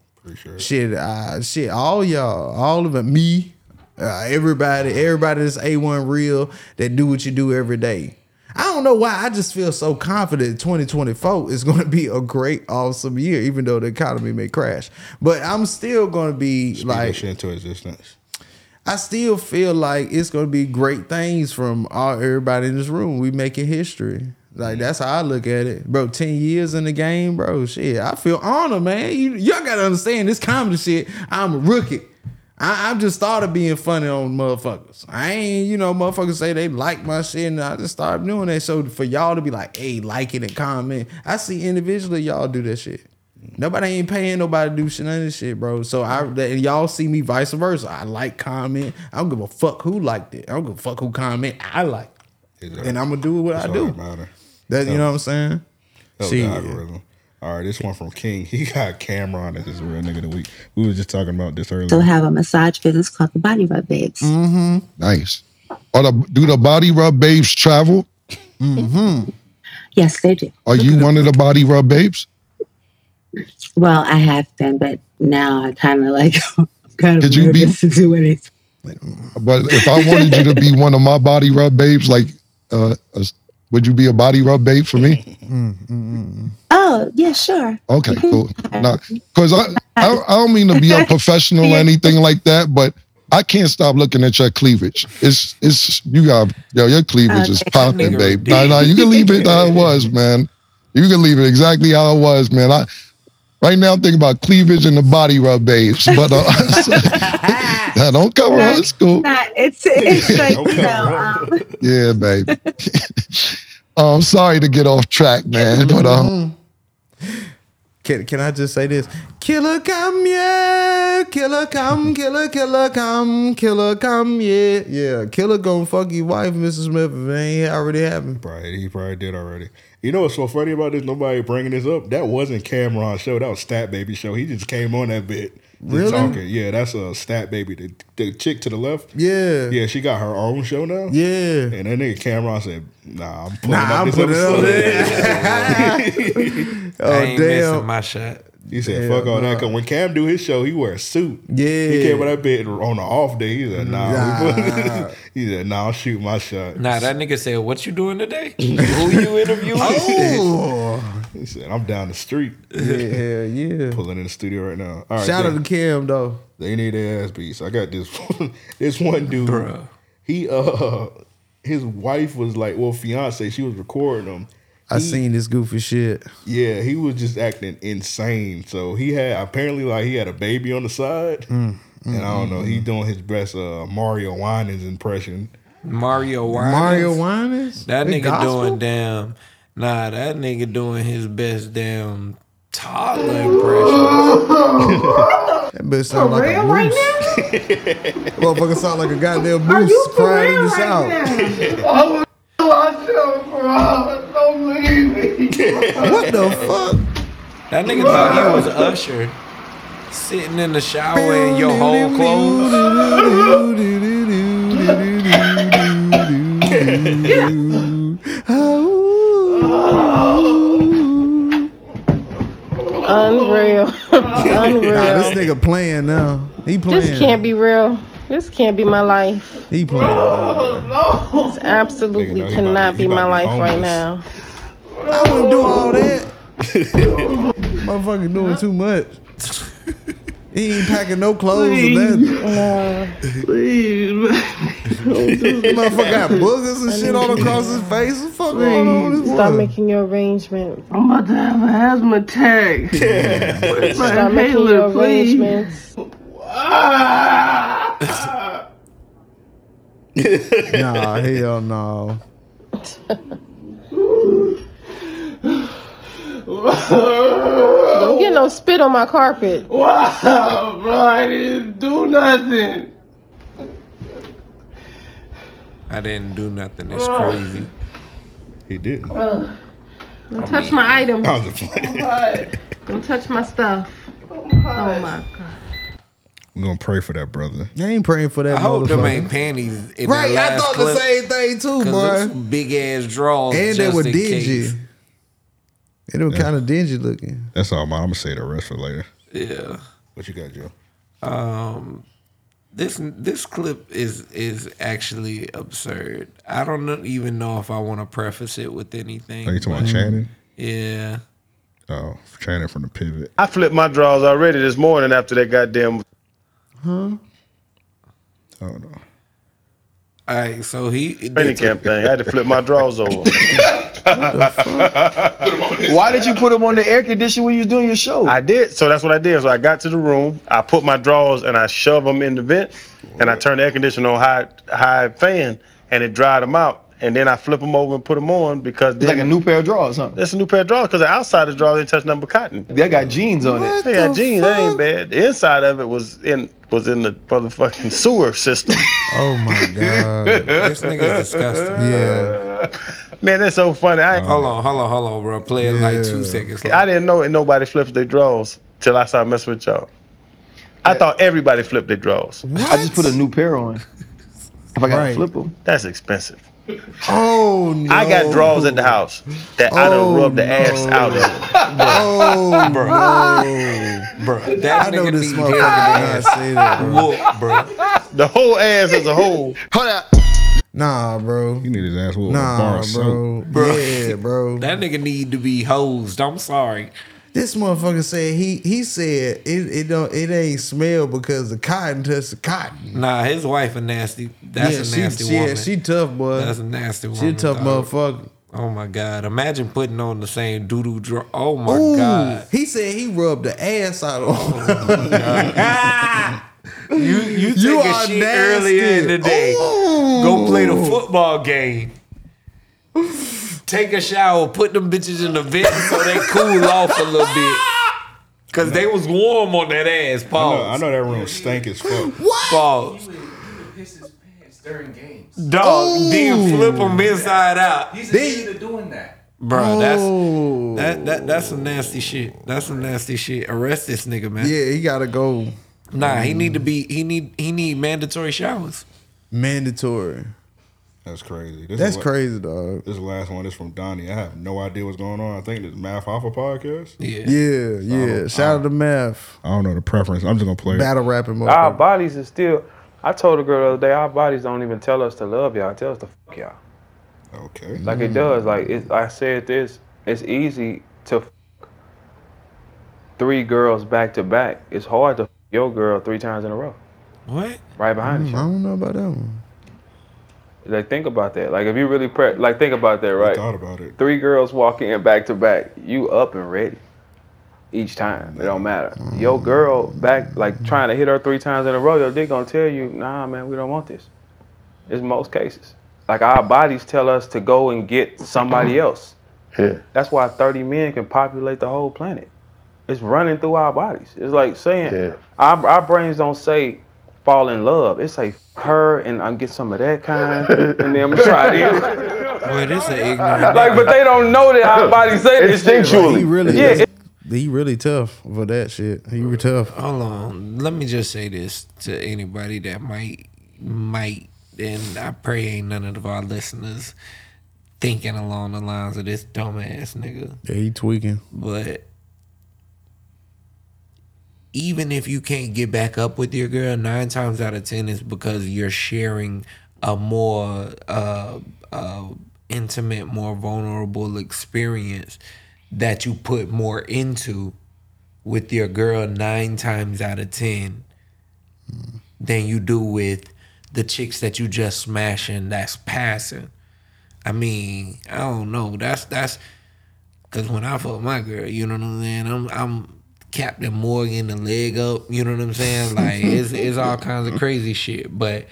shit, uh, shit, all y'all, all of it, me, uh, everybody, everybody that's A one real that do what you do every day. I don't know why. I just feel so confident 2024 is going to be a great, awesome year, even though the economy may crash. But I'm still going to be Speak like, shit into existence. I still feel like it's gonna be great things from all everybody in this room. We making history. Like that's how I look at it, bro. Ten years in the game, bro. Shit, I feel honored, man. You, y'all gotta understand this comedy shit. I'm a rookie. I, I've just started being funny on motherfuckers. I ain't, you know, motherfuckers say they like my shit, and I just started doing that. So for y'all to be like, hey, like it and comment, I see individually y'all do that shit. Nobody ain't paying nobody to do shit, none of this shit, bro. So I and y'all see me vice versa. I like comment. I don't give a fuck who liked it. I don't give a fuck who comment. I like, it. and I'm gonna do what I do. that. You know what I'm saying? That See, algorithm. All right, this one from King. He got Cam'ron as his real nigga of the week. We was just talking about this earlier. So have a massage business called the Body Rub Babes. Mm-hmm. Nice. Are the, do the body rub babes travel? Mm-hmm. Yes, they do. Are you one of the body rub babes? Well, I have been, but now I kind of like kind of Could you be- to do anything. But if I wanted you to be one of my body rub babes, like, uh, uh, would you be a body rub babe for me? Oh, yeah, sure. Okay, cool. Because I, I, I don't mean to be unprofessional or anything like that, but I can't stop looking at your cleavage. It's it's you got yo your cleavage is popping, babe. No, no, you can leave it how it was, man. You can leave it exactly how it was, man. I right now I'm thinking about cleavage and the body rub babes, but uh, nah, don't cover her. It's cool. Nah, it's it's like you know, um, Yeah, baby. I'm sorry to get off track, man, but um. Can, can I just say this? Killer come, yeah. Killer come, killer, killer come, killer come, yeah. Yeah, killer gonna fuck your wife, Mrs. Smith, if it ain't already happened. Probably, he probably did already. You know what's so funny about this? Nobody bringing this up. That wasn't Cam'ron's show. That was Stat Baby show. He just came on that bit. Just Really? Talking. Yeah, that's a Stat Baby. The, the chick to the left. Yeah. Yeah, she got her own show now. Yeah. And that nigga Cam'ron said, "Nah, I'm putting Nah, up I'm this putting it up episode." Oh, I ain't damn. missing my shot. He said, Yeah, "Fuck all that." Cause when Cam do his show, he wear a suit. Yeah. he came with that bit on the off day. He said, "Nah." Nah. he said, "Nah, I'll shoot my shot." Nah, that nigga said, "What you doing today? Who you interviewing?" Oh. He said, "I'm down the street." Yeah, yeah. Pulling in the studio right now. All right, Shout out they- to Cam, though. They need their ass beats. I got this this one dude. Bruh. He uh his wife was like, well, fiance, she was recording him. I seen this goofy shit. Yeah, he was just acting insane. So he had apparently like he had a baby on the side. Mm, and I don't know, he doing his best uh Mario Winans impression. Mario Winans. Mario Winans? That They nigga gospel? doing damn. Nah, that nigga doing his best damn toddler impression. That bitch sound like a real moose. Motherfucker sound like a goddamn moose crying this out. Oh, myself, bro. Don't leave me. What the fuck? That nigga thought he was Usher. Sitting in the shower in your whole clothes. Unreal. Unreal. Nah, this nigga playing now. He playing. This can't be real. This can't be my life. He playing. This absolutely he cannot about be my about life to be right now. I wouldn't do all that. Motherfucker doing too much. He ain't packing no clothes or nothing. Please. Motherfucker got boogers and shit all across his face. What the fuck going on with this Stop boy? making your arrangements. I'm about to have an asthma attack. Where's my Stop making your inhaler, please? arrangements. Ah. Nah, hell no. Don't get no spit on my carpet. Wow, bro, I didn't do nothing. I didn't do nothing. It's crazy. He didn't. Ugh. Don't touch my items. I was playing. Oh Don't touch my stuff. Oh my oh god. We're gonna pray for that brother. I ain't praying for that I hope them motherfucker. ain't panties in Right, that I thought clip. the same thing too, boy. them some big ass draws. And they were in dingy. case. And was were kind of dingy looking. That's all, man. I'm gonna say the rest for later. Yeah. What you got, Joe? Um, this this clip is is actually absurd. I don't even know if I want to preface it with anything. Are you talking about but- Channing? Yeah. Oh, Channing from the pivot. I flipped my drawers already this morning after that goddamn. Huh? Oh no. All right, so he Training camp thing. I had to flip my drawers over. Why did you put them on the air conditioner when you was doing your show? I did. So that's what I did. So I got to the room. I put my drawers and I shoved them in the vent, and I turned the air conditioner on high high fan, and it dried them out. And then I flip them over and put them on because It's like a new pair of drawers, huh? That's a new pair of drawers because the outside of the drawers didn't touch nothing but cotton. They got jeans on it. They got jeans. That ain't bad. The inside of it was in was in the motherfucking sewer system. Oh my god. this nigga's disgusting. Yeah. Man, that's so funny. I, Hold on, hold on, hold on, bro. Play it like two seconds. I didn't know that nobody flips their drawers till I started messing with y'all. I thought everybody flipped their drawers. I just put a new pair on. If I gotta Right. flip them. That's expensive. Oh no. I got drawers at the house that I don't oh, rub the no. ass out of. Oh Bro. no. bro. That I know this need motherfucker his did not say that, bro. Whoop, bro. The whole ass as a whole. Hold up. Nah, bro. You need his ass whooped with bar Nah, of soap. bro. Bro. Yeah, bro. That nigga need to be hosed. I'm sorry. This motherfucker said he he said it it don't it ain't smell because the cotton touched the cotton. Nah, his wife a nasty. That's yeah, a nasty she, woman. she tough boy. That's a nasty woman. She a tough dog. motherfucker. Oh my god! Imagine putting on the same doo doo draw. Oh my Ooh, god! He said he rubbed the ass out of You you take You a are shit nasty. earlier in the day. Go play the football game. Take a shower. Put them bitches in the vent so they cool off a little bit. Cause they was warm on that ass. I know, I know that room stank as fuck. What? Pause. during games. Dog, then flip them inside out. He's addicted to doing that. Bro, oh. that's Oh. that that that's some nasty shit. That's some nasty shit. Arrest this nigga, man. Yeah, he gotta go. Nah, he need to um, be he need he need mandatory showers. Mandatory. That's crazy. This That's is crazy, dog. This is the last one. is from Donnie. I have no idea what's going on. I think this Math Alpha podcast. Yeah. Yeah, yeah. Shout out to Math. I don't know the preference. I'm just gonna play. it. Battle rapping Our motherfucker. bodies is still. I told a girl the other day, our bodies don't even tell us to love y'all. It tell us to fuck y'all. Okay. Like it mm. does. Like it, I said this. It's easy to fuck three girls back to back. It's hard to fuck your girl three times in a row. What? Right behind Mm, each I don't know about that one. Like think about that. Like if you really pre- like think about that, right? thought about it. Three girls walking in back to back. You up and ready. Each time. It don't matter. Your girl back like trying to hit her three times in a row, your dick gonna tell you, nah man, we don't want this. It's most cases. Like our bodies tell us to go and get somebody else. Yeah. That's why 30 men can populate the whole planet. It's running through our bodies. It's like saying Yeah. our, our brains don't say fall in love. It say "F- her and I'm get some of that kind, and then I'm gonna try this. Well, this is ignorant. like, but they don't know that our bodies say this shit. He really, yeah. he really tough for that shit. He was tough. Hold on. Let me just say this to anybody that might might and I pray ain't none of our listeners thinking along the lines of this dumbass nigga. Yeah, he tweaking. But even if you can't get back up with your girl, nine times out of ten is because you're sharing a more uh, uh, intimate, more vulnerable experience that you put more into with your girl nine times out of ten than you do with the chicks that you just smashing that's passing. I mean, I don't know. That's that's because when I fuck my girl, you know what I'm saying. I'm I'm Captain Morgan, the leg up. You know what I'm saying? Like it's it's all kinds of crazy shit. But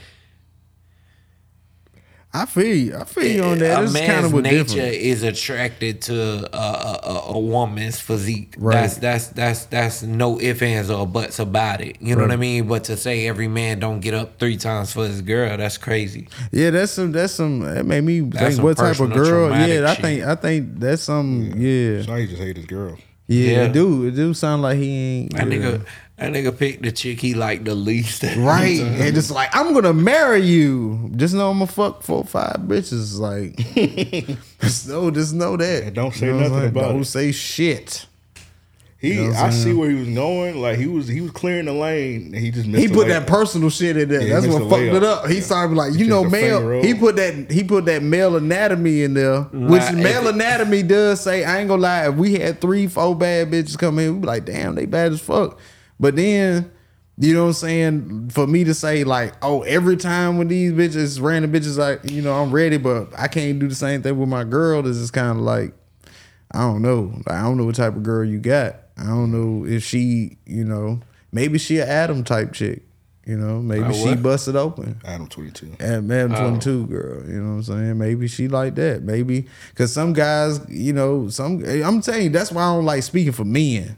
I feel you. I feel you on that. a It's kind man's of what nature different. is attracted to a, a, a, a woman's physique. Right. That's that's that's that's no ifs ands or buts about it. You know what I mean? But to say every man don't get up three times for his girl, that's crazy. Yeah, that's some. That's some. That made me That's think. What type of girl? Yeah, I shit. think. I think that's some. Yeah. So now he just hate his girl. Yeah, Yeah. it do. It do sound like he ain't. That yeah. nigga, that nigga picked the chick he liked the least. Right, and it's like I'm gonna marry you. Just know I'm gonna fuck four, five bitches. Like, just know, just know that. don't say You know nothing saying? about Don't it. say shit. He, You know I'm see where he was going. Like he was, he was clearing the lane, and he just missed. He put that personal shit in there. Yeah, That's what fucked it up. He started like, you know, male. He put that. He put that male anatomy in there, which male anatomy does say. I ain't gonna lie. If we had three, four bad bitches come in, we be like, damn, they bad as fuck. But then. You know what I'm saying? For me to say like, oh, every time when these bitches, random bitches, like, you know, I'm ready, but I can't do the same thing with my girl. This is kind of like, I don't know. Like, I don't know what type of girl you got. I don't know if she, you know, maybe she a Adam type chick. You know, maybe she busted open. Adam twenty two. And Adam Oh. 22 girl, you know what I'm saying? Maybe she like that. Maybe because some guys, you know, some I'm telling you, that's why I don't like speaking for men.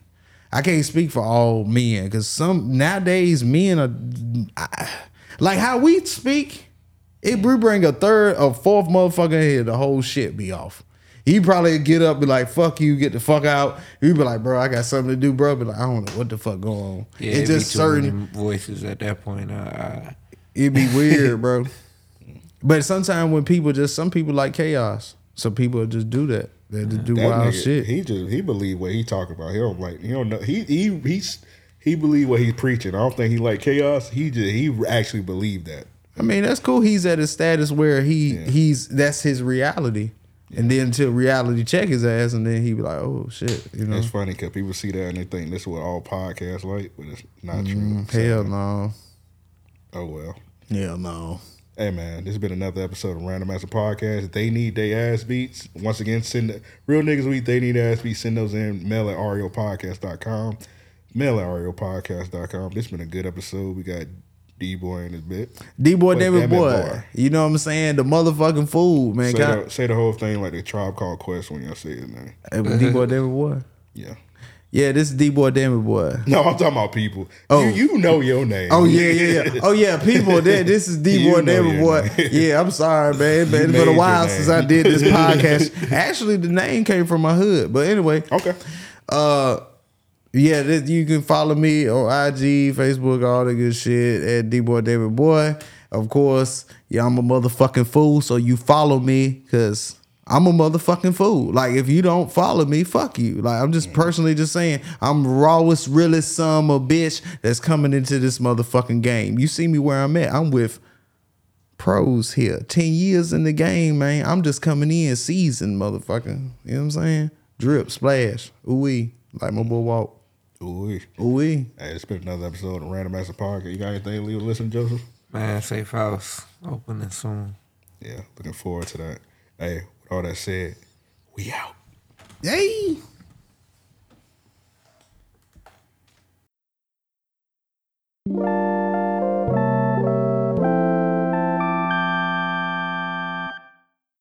I can't speak for all men because some nowadays men are I, like how we speak. If we bring a third or fourth motherfucker here, the whole shit be off. He probably get up, be like, "Fuck you, get the fuck out." He'd be like, "Bro, I got something to do, bro." Be like, "I don't know what the fuck going on." Yeah, it's just be too certain. voices at that point. Uh, uh, It'd be weird, bro. But sometimes when people just some people like chaos, so people just do that. They just do That wild nigga, shit. He just he believe what he talking about. He don't like he don't know he he he's he believe what he's preaching. I don't think he like chaos. He just he actually believe that. I mean, that's cool. He's at a status where he he's that's his reality. And then until reality check his ass, and then he be like, "Oh shit," you know. It's funny because people see that and they think this is what all podcasts like, but it's not Mm, true. hell no. Oh well. Hell no. Hey man, this has been another episode of Random Master Podcast. They need their ass beats. Once again, send the, real niggas week. They need ass beats. Send those in. Mail at RAOPodcast.com. Mail at RAOPodcast.com. This has been a good episode. We got D Boy in his bit. D boy, David boy. You know what I'm saying? The motherfucking fool, man. Say Can the, say the whole thing like the tribe called Quest when y'all say his name. D boy, David boy. Yeah. Yeah, this is D boy, David boy. No, I'm talking about people. Oh. You, you know your name. Oh yeah, yeah, yeah. Oh yeah, people. That this is D boy, David boy. name. Yeah, I'm sorry, man. it's been a while since I did this podcast. Actually, the name came from my hood, but anyway. Okay. Uh, yeah, this, you can follow me on IG, Facebook, all the good shit at D boy, David boy. Of course, yeah, I'm a motherfucking fool, so you follow me because. I'm a motherfucking fool. Like if you don't follow me, fuck you. Like I'm just personally just saying, I'm rawest, realest son of a bitch that's coming into this motherfucking game. You see me where I'm at. I'm with pros here. Ten years in the game, man. I'm just coming in seasoned, motherfucker. You know what I'm saying? Drip, splash, ooh wee, like my boy walk. Ooh. Ooh. Hey, it's been another episode of Random Master Podcast. You got anything leave listen, Joseph? Man, safe house. Opening soon. Yeah, looking forward to that. Hey, with all that said, we out. Yay! Hey.